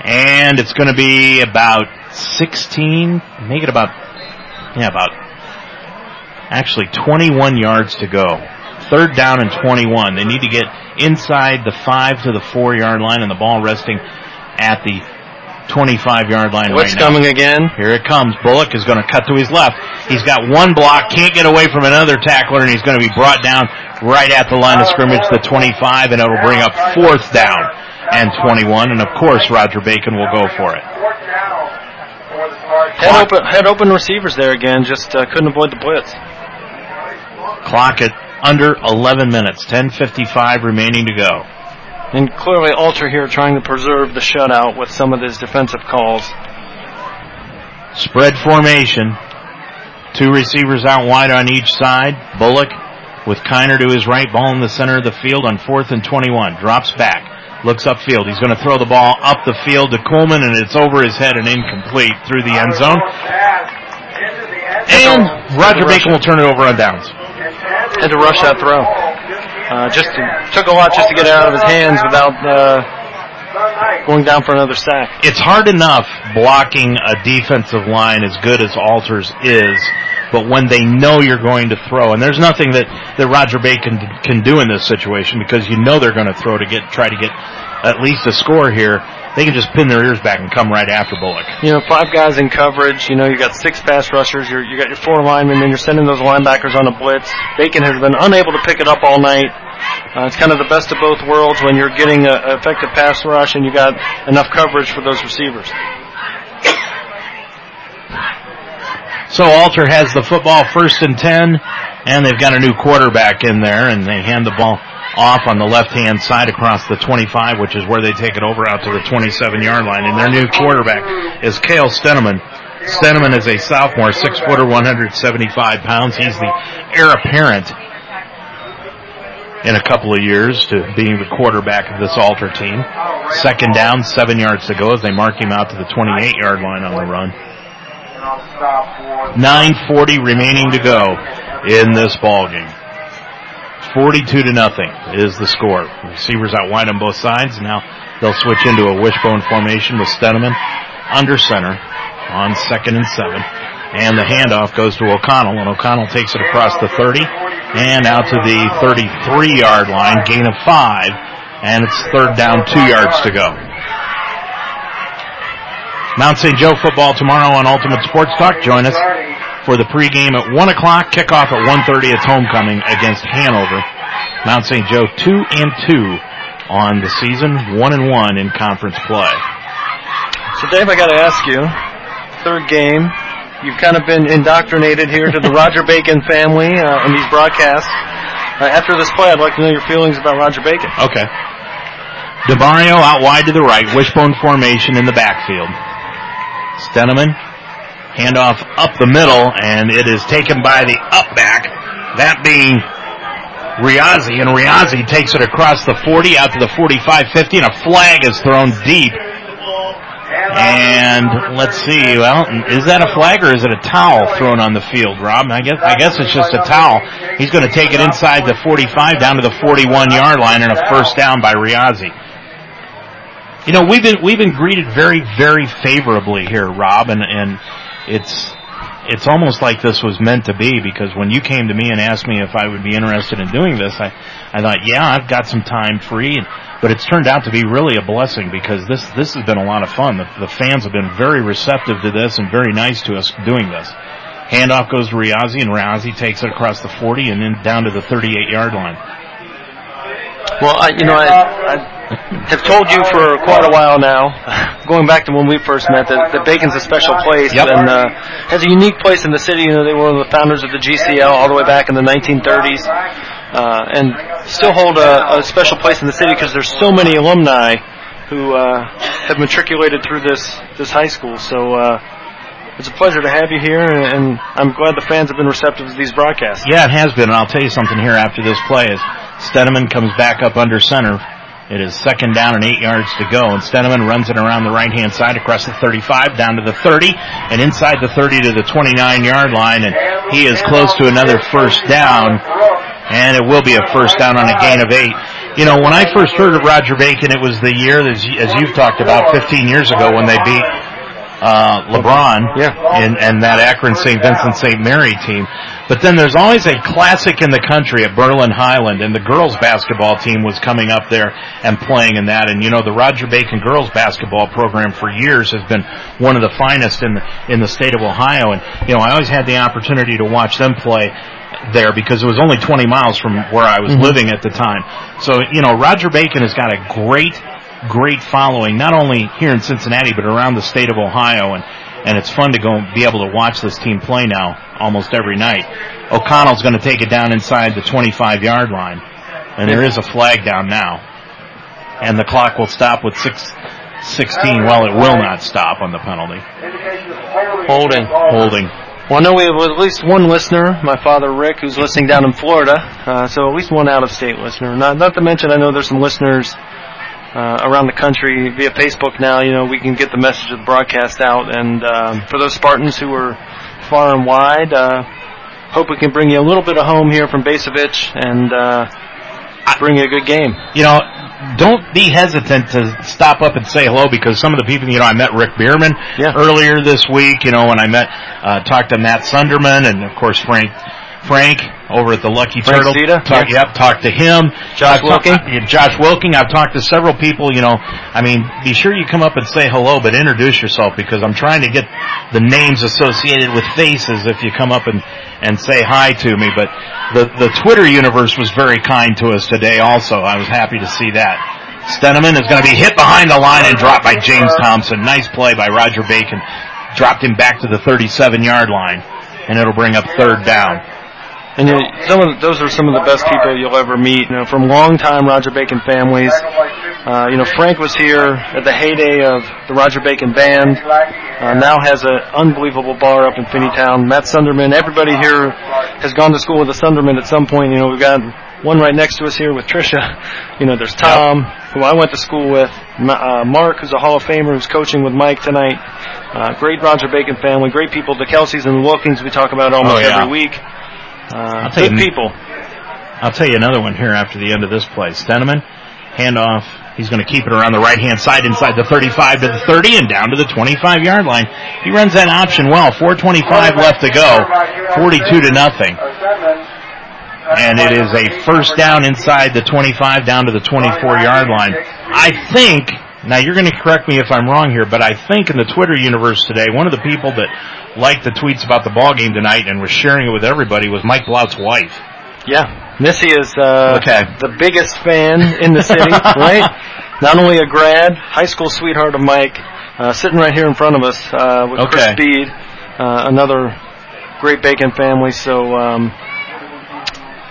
And it's going to be about 16, make it about, yeah, about actually 21 yards to go. Third down and 21. They need to get inside the 5 to the 4 yard line and the ball resting at the 25 yard line What's right now. coming again? Here it comes. Bullock is going to cut to his left. He's got one block, can't get away from another tackler, and he's going to be brought down right at the line of scrimmage, the 25, and it'll bring up fourth down and 21. And of course, Roger Bacon will go for it. Head open, head open receivers there again. Just uh, couldn't avoid the blitz. Clock at under 11 minutes. 10:55 remaining to go. And clearly, Alter here trying to preserve the shutout with some of his defensive calls. Spread formation. Two receivers out wide on each side. Bullock with Kiner to his right, ball in the center of the field on fourth and 21. Drops back, looks upfield. He's going to throw the ball up the field to Coleman, and it's over his head and incomplete through the end zone. And Roger Bacon will turn it over on downs. Had to rush that throw. Uh, just took a lot just to get it out of his hands without uh, going down for another sack. It's hard enough blocking a defensive line as good as Alters is, but when they know you're going to throw, and there's nothing that, that Roger Bacon can do in this situation because you know they're going to throw to get try to get at least a score here. They can just pin their ears back and come right after Bullock. You know, five guys in coverage. You know, you got six pass rushers. You're, you got your four linemen, and you're sending those linebackers on a blitz. Bacon has been unable to pick it up all night. Uh, it's kind of the best of both worlds when you're getting an effective pass rush and you got enough coverage for those receivers. So Alter has the football first and ten, and they've got a new quarterback in there, and they hand the ball off on the left-hand side across the 25, which is where they take it over out to the 27-yard line. And their new quarterback is Kale Steneman. Steneman is a sophomore, six footer, 175 pounds. He's the heir apparent in a couple of years to being the quarterback of this Alter team. Second down, seven yards to go as they mark him out to the 28 yard line on the run. 9.40 remaining to go in this ball game. 42 to nothing is the score. Receivers out wide on both sides. Now they'll switch into a wishbone formation with Steneman under center on second and seven. And the handoff goes to O'Connell, and O'Connell takes it across the 30 and out to the 33 yard line, gain of five, and it's third down, two yards to go. Mount St. Joe football tomorrow on Ultimate Sports Talk. Join us for the pregame at 1 o'clock, kickoff at 1.30. It's homecoming against Hanover. Mount St. Joe 2 and 2 on the season, 1 and 1 in conference play. So Dave, I gotta ask you, third game, you've kind of been indoctrinated here to the Roger Bacon family uh, in these broadcasts. Uh, after this play, I'd like to know your feelings about Roger Bacon. Okay. DeMario out wide to the right, wishbone formation in the backfield. Steneman, handoff up the middle, and it is taken by the up back, that being Riazzi, and Riazzi takes it across the 40 out to the 45-50, and a flag is thrown deep. And let's see, well, is that a flag or is it a towel thrown on the field, Rob? I guess I guess it's just a towel. He's going to take it inside the 45 down to the 41 yard line and a first down by Riazzi. You know, we've been we've been greeted very very favorably here, Rob, and and it's it's almost like this was meant to be because when you came to me and asked me if I would be interested in doing this, I I thought, yeah, I've got some time free, and, but it's turned out to be really a blessing because this this has been a lot of fun. The, the fans have been very receptive to this and very nice to us doing this. Handoff goes to Riazzi, and Riazzi takes it across the 40 and then down to the 38 yard line. Well, I, you know, I, uh, I have told you for quite a while now, going back to when we first met, that, that Bacon's a special place Yep. and uh, has a unique place in the city. You know, they were one of the founders of the GCL all the way back in the 1930s, uh, and still hold a, a special place in the city because there's so many alumni who uh, have matriculated through this this high school. So. Uh, it's a pleasure to have you here, and, and I'm glad the fans have been receptive to these broadcasts. Yeah, it has been, and I'll tell you something here after this play is Steneman comes back up under center It is second down and eight yards to go, and Steneman runs it around the right hand side across the 35 down to the 30 and inside the 30 to the 29 yard line, and he is close to another first down, and it will be a first down on a gain of eight. You know, when I first heard of Roger Bacon, it was the year, as, as you've talked about, 15 years ago when they beat uh, LeBron yeah. and, and that Akron St. Vincent St. Mary team. But then there's always a classic in the country at Berlin Hiland, and the girls basketball team was coming up there and playing in that. And you know, the Roger Bacon girls basketball program for years has been one of the finest in the, in the state of Ohio. And you know, I always had the opportunity to watch them play there because it was only 20 miles from where I was mm-hmm. living at the time. So, you know, Roger Bacon has got a great great following, not only here in Cincinnati, but around the state of Ohio. And, and it's fun to go be able to watch this team play now almost every night. O'Connell's going to take it down inside the 25 yard line. And there is a flag down now. And the clock will stop with six, 16. Well, it will not stop on the penalty. Holding. Holding. Well, I know we have at least one listener, my father Rick, who's listening down in Florida. Uh, so at least one out-of-state listener. Not, not to mention, I know there's some listeners uh, around the country via Facebook now. You know, we can get the message of the broadcast out. And um, for those Spartans who are far and wide, uh, hope we can bring you a little bit of home here from Bacevich and uh, bring you a good game. You know, don't be hesitant to stop up and say hello because some of the people, you know, I met Rick Bierman yeah. earlier this week. You know, when I met, uh, talked to Matt Sunderman and of course Frank Frank over at the Lucky Frank Turtle. Zeta? Talk, yeah. Yep, talked to him. Josh Wilking. Uh, Josh Wilking. I've talked to several people. You know, I mean, be sure you come up and say hello, but introduce yourself because I'm trying to get the names associated with faces if you come up and and say hi to me. But the the Twitter universe was very kind to us today. Also, I was happy to see that. Steneman is going to be hit behind the line and dropped by James Thompson. Nice play by Roger Bacon. Dropped him back to the 37 yard line, and it'll bring up third down. And you some of those are some of the best people you'll ever meet. You know, from long-time Roger Bacon families. Uh, you know, Frank was here at the heyday of the Roger Bacon Band. Uh, now has an unbelievable bar up in Finneytown. Matt Sunderman. Everybody here has gone to school with a Sunderman at some point. You know, we've got one right next to us here with Trisha. You know, there's Tom, who I went to school with. Uh, Mark, who's a Hall of Famer, who's coaching with Mike tonight. Uh, great Roger Bacon family. Great people. The Kelseys and the Wilkings we talk about almost oh, yeah. every week. Uh, I'll tell good you, people. I'll tell you another one here after the end of this play. Steneman, handoff. He's going to keep it around the right hand side inside the 35 to the 30 and down to the 25 yard line. He runs that option well. 425 left to go. 42 to nothing. And it is a first down inside the 25 down to the 24 yard line. I think now you're going to correct me if I'm wrong here, but I think in the Twitter universe today, one of the people that liked the tweets about the ball game tonight and was sharing it with everybody was Mike Blount's wife. Yeah, Missy is uh, okay. the biggest fan in the city, right? Not only a grad, high school sweetheart of Mike, uh, sitting right here in front of us uh, with okay. Chris Speed, uh, another great Bacon family. So. Um,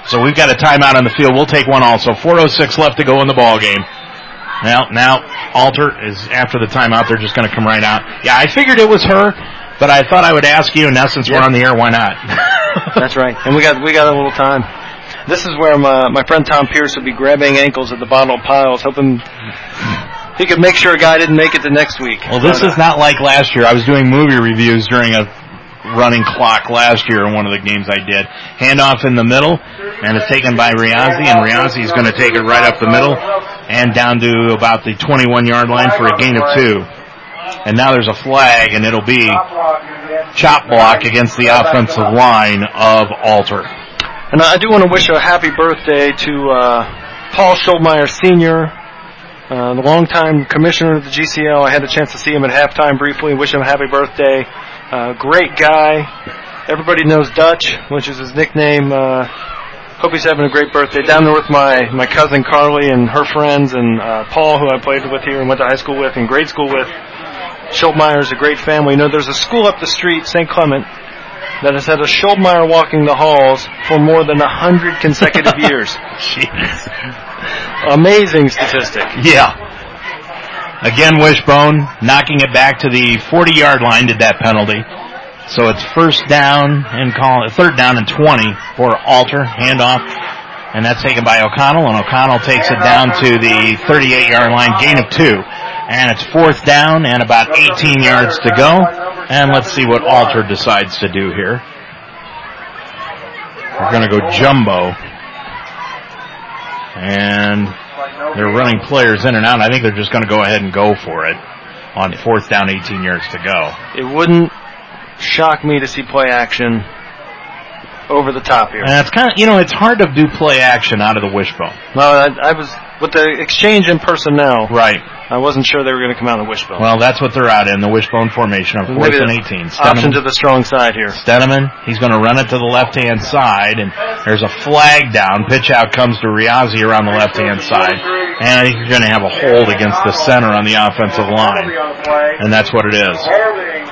so we've got a timeout on the field. We'll take one also. 4:06 left to go in the ball game. Now, now Alter is after the timeout. They're just going to come right out. Yeah, I figured it was her, but I thought I would ask you. And now, since we're on the air, why not? That's right. And we got we got a little time. This is where my my friend Tom Pierce would be grabbing ankles at the bottom of piles, hoping he could make sure a guy didn't make it to next week. Well, this but, is not like last year. I was doing movie reviews during a running clock last year in one of the games I did. Handoff in the middle, and it's taken by Riazzi, and Riazzi is going to take it right up the middle and down to about the 21 yard line for a gain of two. And now there's a flag, and it'll be chop block against the offensive line of Alter. And I do want to wish a happy birthday to uh, Paul Schulmeyer Sr., uh, the longtime commissioner of the GCL. I had a chance to see him at halftime briefly. Wish him a happy birthday. Uh, great guy. Everybody knows Dutch, which is his nickname. Uh, hope he's having a great birthday. Down there with my, my cousin Carly and her friends and uh, Paul, who I played with here and went to high school with and grade school with. Schultmeyer's a great family. You know, there's a school up the street, St. Clement, that has had a Schultmeyer walking the halls for more than a hundred consecutive years. Jeez. Amazing statistic. Yeah. Again, Wishbone knocking it back to the 40 yard line did that penalty. So it's first down and call third down and 20 for Alter. Handoff And that's taken by O'Connell, and O'Connell takes it down to the 38 yard line, gain of two. And it's fourth down and about 18 yards to go. And let's see what Alter decides to do here. We're going to go jumbo. And they're running players in and out. I think they're just going to go ahead and go for it on fourth down, 18 yards to go. It wouldn't shock me to see play action over the top here. And it's kind of, you know, it's hard to do play action out of the wishbone. No, I, I was with the exchange in personnel. Right. I wasn't sure they were going to come out of the wishbone. Well, that's what they're out in, the wishbone formation on fourth and the 18. Option to the strong side here. Steneman, he's going to run it to the left-hand side, and there's a flag down. Pitch out comes to Riazzi around the left-hand side, and I think you're going to have a hold against the center on the offensive line, and that's what it is.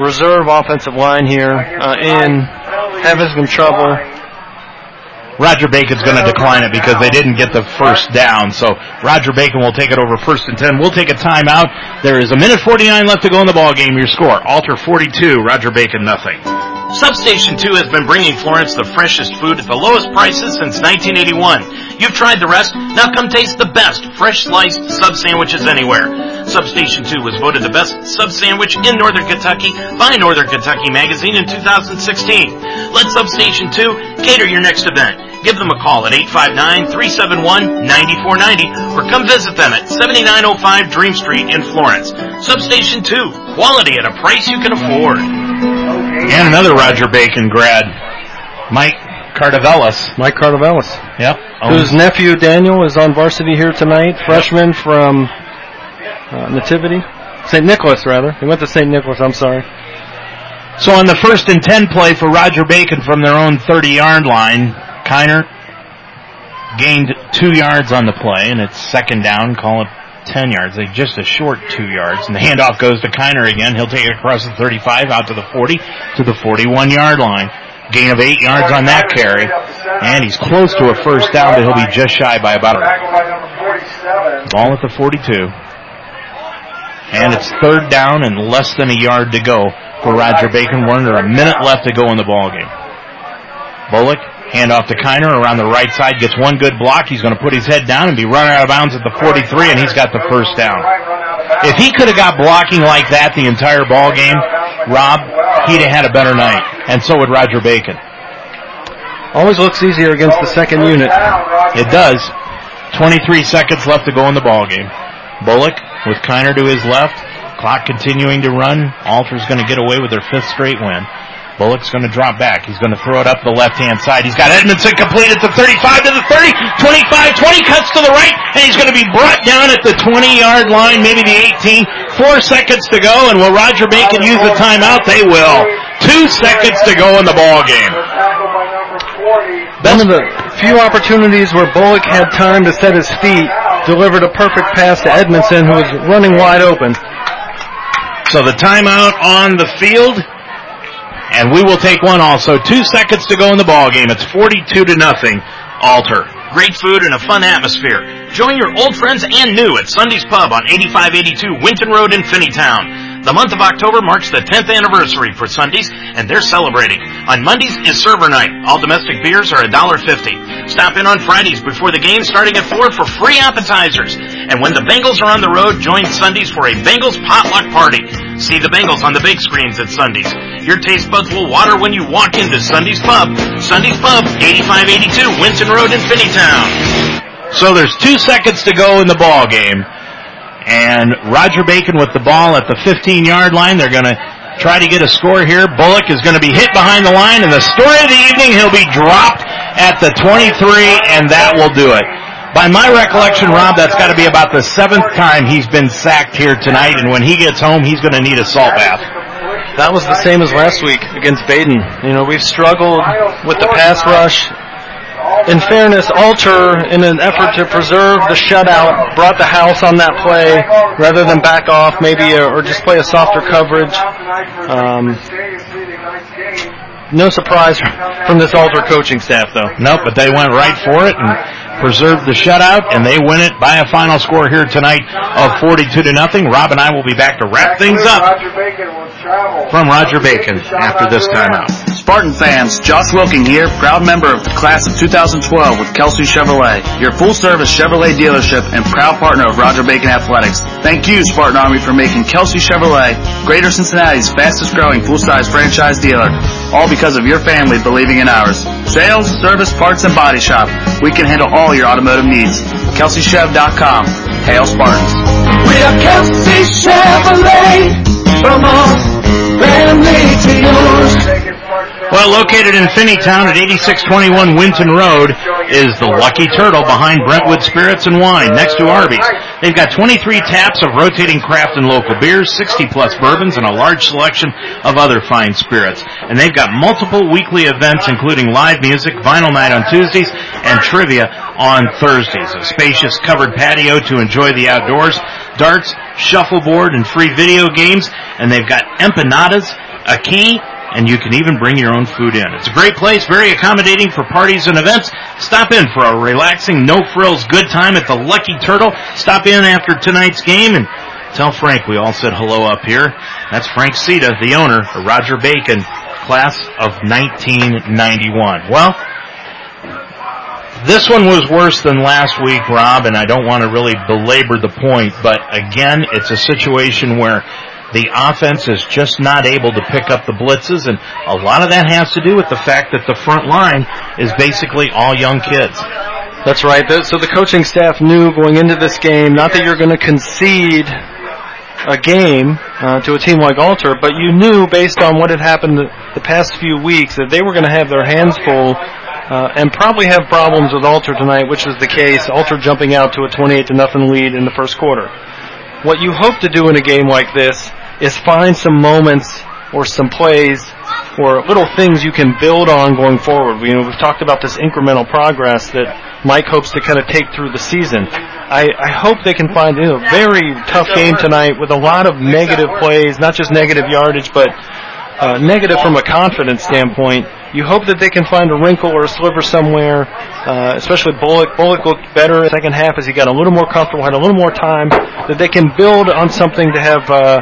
Reserve offensive line here uh, in having some trouble. Roger Bacon's going to decline it because they didn't get the first down. So Roger Bacon will take it over first and 10. We'll take a timeout. There is a minute 49 left to go in the ball game. Your score, Alter 42, Roger Bacon nothing. Substation 2 has been bringing Florence the freshest food at the lowest prices since 1981. You've tried the rest, now come taste the best fresh sliced sub sandwiches anywhere. Substation 2 was voted the best sub sandwich in Northern Kentucky by Northern Kentucky Magazine in 2016. Let Substation 2 cater your next event. Give them a call at 859-371-9490 or come visit them at 7905 Dream Street in Florence. Substation 2, quality at a price you can afford. And another Roger Bacon grad, Mike Cardavellis. Mike Cardavellis. Yep. Whose nephew Daniel is on varsity here tonight, freshman from uh, Nativity. St. Nicholas, rather. He went to St. Nicholas, I'm sorry. So on the first and 10 play for Roger Bacon from their own 30 yard line, Kiner gained two yards on the play, and it's second down, call it 10 yards. They just a short two yards, and the handoff goes to Kiner again. He'll take it across the 35 out to the 40 to the 41 yard line. Gain of eight yards on that carry, and he's close to a first down, but he'll be just shy by about a ball at the 42. And it's third down and less than a yard to go for Roger Bacon. We're under a minute left to go in the ball game. Bullock Hand off to Kiner around the right side, gets one good block. He's going to put his head down and be run out of bounds at the 43, and he's got the first down. If he could have got blocking like that the entire ball game, Rob, he'd have had a better night, and so would Roger Bacon. Always looks easier against the second unit. It does. 23 seconds left to go in the ball game. Bullock with Kiner to his left. Clock continuing to run. Alter's going to get away with their fifth straight win. Bullock's going to drop back. He's going to throw it up the left-hand side. He's got Edmondson complete at the 35 to the 30, 25, 20 cuts to the right, and he's going to be brought down at the 20-yard line, maybe the 18. Four seconds to go, and will Roger Bacon use the timeout? They will. Two seconds to go in the ball game. One of the few opportunities where Bullock had time to set his feet, delivered a perfect pass to Edmondson, who was running wide open. So the timeout on the field and we will take one also. Two seconds to go in the ball game. It's 42 to nothing. Alter. Great food and a fun atmosphere. Join your old friends and new at Sunday's Pub on 8582 Winton Road in Finneytown. The month of October marks the 10th anniversary for Sundays, and they're celebrating. On Mondays is server night. All domestic beers are $1.50. Stop in on Fridays before the game starting at 4 for free appetizers. And when the Bengals are on the road, join Sundays for a Bengals potluck party. See the Bengals on the big screens at Sundays. Your taste buds will water when you walk into Sunday's Pub. Sunday's Pub, 8582 Winton Road in Finneytown. So there's two seconds to go in the ball game. And Roger Bacon with the ball at the 15 yard line. They're going to try to get a score here. Bullock is going to be hit behind the line. And the story of the evening, he'll be dropped at the 23, and that will do it. By my recollection, Rob, that's got to be about the seventh time he's been sacked here tonight. And when he gets home, he's going to need a salt bath. That was the same as last week against Badin. You know, we've struggled with the pass rush in fairness, Alter, in an effort to preserve the shutout, brought the house on that play rather than back off, maybe, or just play a softer coverage. Um, no surprise from this Alter coaching staff, though. Nope, but they went right for it, and preserved the shutout, and they win it by a final score here tonight of 42 to nothing. Rob and I will be back to wrap things up from Roger Bacon after this timeout. Spartan fans, Josh Wilking here, proud member of the class of 2012 with Kelsey Chevrolet, your full service Chevrolet dealership and proud partner of Roger Bacon Athletics. Thank you, Spartan Army, for making Kelsey Chevrolet Greater Cincinnati's fastest growing full size franchise dealer. All because of your family believing in ours. Sales, service, parts, and body shop. We can handle all your automotive needs. KelseyChev.com. Hail Spartans. We are Kelsey Chevrolet. From our family to yours. Well, located in Finneytown at 8621 Winton Road is the Lucky Turtle behind Brentwood Spirits and Wine, next to Arby's. They've got 23 taps of rotating craft and local beers, 60 plus bourbons, and a large selection of other fine spirits. And they've got multiple weekly events, including live music, vinyl night on Tuesdays, and trivia on Thursdays. A spacious covered patio to enjoy the outdoors, darts, shuffleboard, and free video games. And they've got empanadas, a key, and you can even bring your own food in. It's a great place, very accommodating for parties and events. Stop in for a relaxing, no frills good time at the Lucky Turtle. Stop in after tonight's game and tell Frank we all said hello up here. That's Frank Sita, the owner, of Roger Bacon, class of 1991. Well, this one was worse than last week, Rob, and I don't want to really belabor the point, but again, it's a situation where the offense is just not able to pick up the blitzes, and a lot of that has to do with the fact that the front line is basically all young kids. That's right. So the coaching staff knew going into this game, not that you're going to concede a game uh, to a team like Alter, but you knew based on what had happened the, past few weeks that they were going to have their hands full uh, and probably have problems with Alter tonight, which was the case. Alter jumping out to a 28 to nothing lead in the first quarter. What you hope to do in a game like this is find some moments or some plays or little things you can build on going forward. You know, we've talked about this incremental progress that Mike hopes to kind of take through the season. I, I hope they can find you know, a very tough game tonight with a lot of negative plays, not just negative yardage, but uh, negative from a confidence standpoint. You hope that they can find a wrinkle or a sliver somewhere, uh, especially Bullock. Bullock looked better in the second half as he got a little more comfortable, had a little more time, that they can build on something to have uh,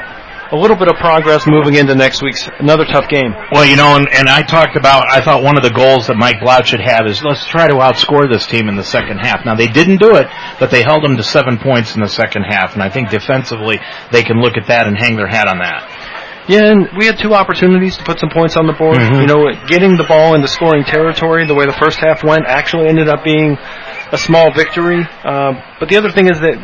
a little bit of progress moving into next week's another tough game. Well, you know, and, and I talked about, I thought one of the goals that Mike Blount should have is let's try to outscore this team in the second half. Now, they didn't do it, but they held them to seven points in the second half, and I think defensively they can look at that and hang their hat on that. Yeah, and we had two opportunities to put some points on the board. Mm-hmm. You know, getting the ball into scoring territory, the way the first half went, actually ended up being a small victory. Uh, but the other thing is that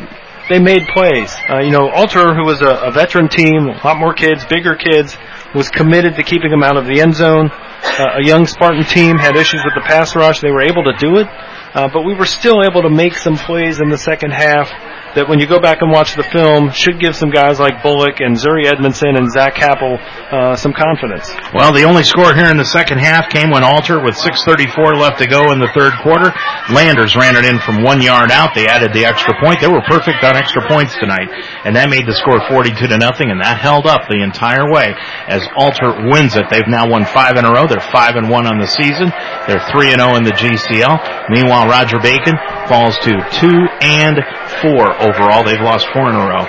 they made plays. Uh, you know, Alter, who was a, a veteran team, a lot more kids, bigger kids, was committed to keeping them out of the end zone. Uh, a young Spartan team had issues with the pass rush. They were able to do it, uh, but we were still able to make some plays in the second half that when you go back and watch the film should give some guys like Bullock and Zuri Edmondson and Zach Kappel uh, some confidence. Well, the only score here in the second half came when Alter, with 6:34 left to go in the third quarter, Landers ran it in from one yard out. They added the extra point. They were perfect on extra points tonight, and that made the score 42 to nothing, and that held up the entire way as Alter wins it. They've now won five in a row. They're five and one on the season. They're three and zero in the GCL. Meanwhile, Roger Bacon falls to two and four overall. They've lost four in a row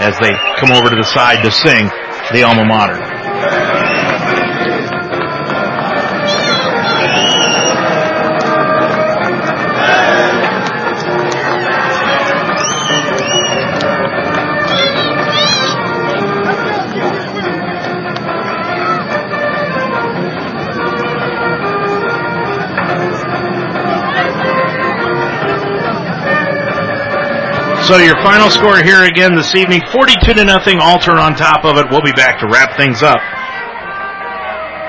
as they come over to the side to sing the alma mater. So your final score here again this evening, 42 to nothing, Alter on top of it. We'll be back to wrap things up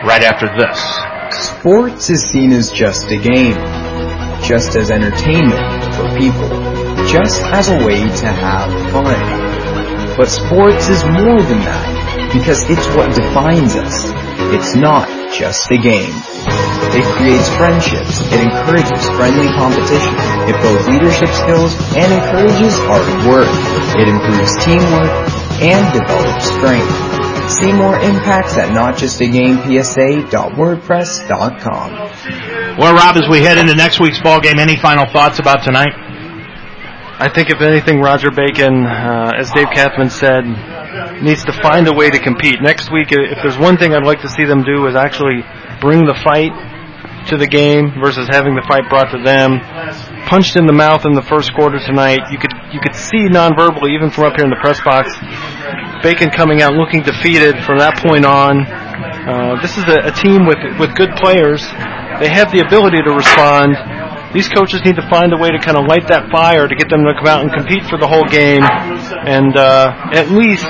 right after this. Sports is seen as just a game, just as entertainment for people, just as a way to have fun. But sports is more than that, because it's what defines us. It's not just a game. It creates friendships. It encourages friendly competition. It builds leadership skills and encourages hard work. It improves teamwork and develops strength. See more impacts at notjustagamePSA.wordpress.com. Well, Rob, as we head into next week's ball game, any final thoughts about tonight? I think if anything, Roger Bacon, uh, as Dave Kathman said, needs to find a way to compete. Next week, if there's one thing I'd like to see them do is actually bring the fight to the game versus having the fight brought to them. Punched in the mouth in the first quarter tonight. You could you could see non-verbally, even from up here in the press box, Bacon coming out looking defeated from that point on. Uh, this is a, a team with with good players. They have the ability to respond. These coaches need to find a way to kind of light that fire to get them to come out and compete for the whole game, and uh, at least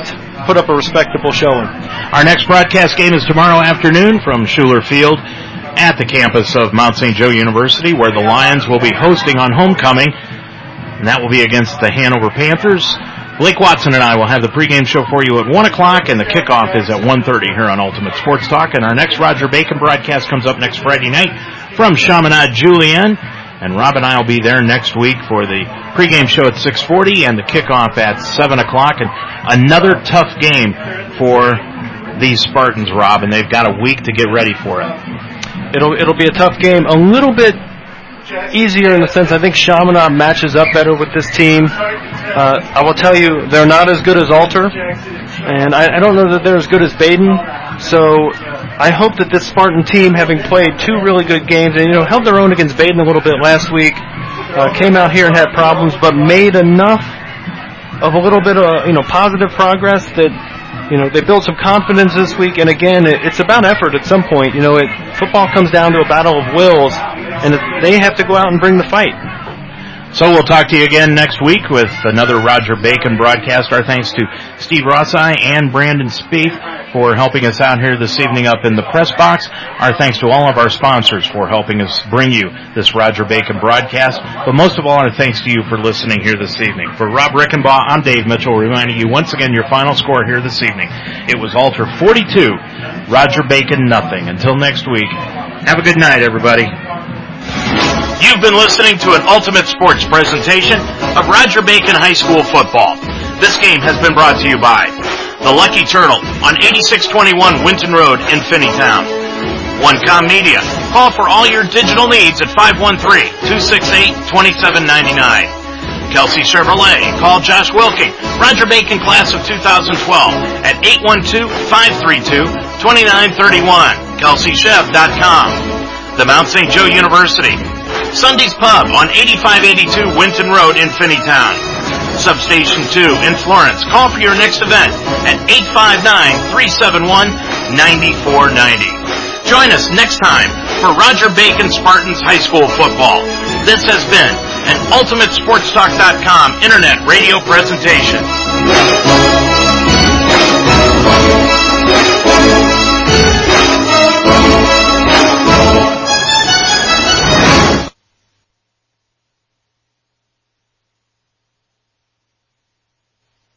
put up a respectable showing. Our next broadcast game is tomorrow afternoon from Schueler Field at the campus of Mount St. Joe University, where the Lions will be hosting on homecoming, and that will be against the Hanover Panthers. Blake Watson and I will have the pregame show for you at 1 o'clock, and the kickoff is at 1.30 here on Ultimate Sports Talk. And our next Roger Bacon broadcast comes up next Friday night from Chaminade Julienne. And Rob and I will be there next week for the pregame show at 6.40 and the kickoff at 7 o'clock. And another tough game for these Spartans, Rob, and they've got a week to get ready for it. It'll it'll be a tough game. A little bit easier in the sense I think Chaminade matches up better with this team. Uh, I will tell you, they're not as good as Alter, and I, I don't know that they're as good as Badin. So I hope that this Spartan team, having played two really good games, and you know held their own against Badin a little bit last week, uh, came out here and had problems, but made enough of a little bit of you know positive progress that you know, they build some confidence this week, and again, it, it's about effort at some point. You know, it, football comes down to a battle of wills, and they have to go out and bring the fight. So we'll talk to you again next week with another Roger Bacon broadcast. Our thanks to Steve Rossi and Brandon Spieth for helping us out here this evening up in the press box. Our thanks to all of our sponsors for helping us bring you this Roger Bacon broadcast. But most of all, our thanks to you for listening here this evening. For Rob Rickenbaugh, I'm Dave Mitchell reminding you once again your final score here this evening. It was Alter 42, Roger Bacon nothing. Until next week, have a good night everybody. You've been listening to an Ultimate Sports presentation of Roger Bacon High School football. This game has been brought to you by The Lucky Turtle on 8621 Winton Road in Finneytown. OneCom Media. Call for all your digital needs at 513-268-2799. Kelsey Chevrolet. Call Josh Wilking, Roger Bacon class of 2012 at 812-532-2931. KelseyChev.com. The Mount St. Joe University. Sunday's Pub on 8582 Winton Road in Finneytown. Substation 2 in Florence. Call for your next event at 859-371-9490. Join us next time for Roger Bacon Spartans High School football. This has been an UltimateSportsTalk.com internet radio presentation.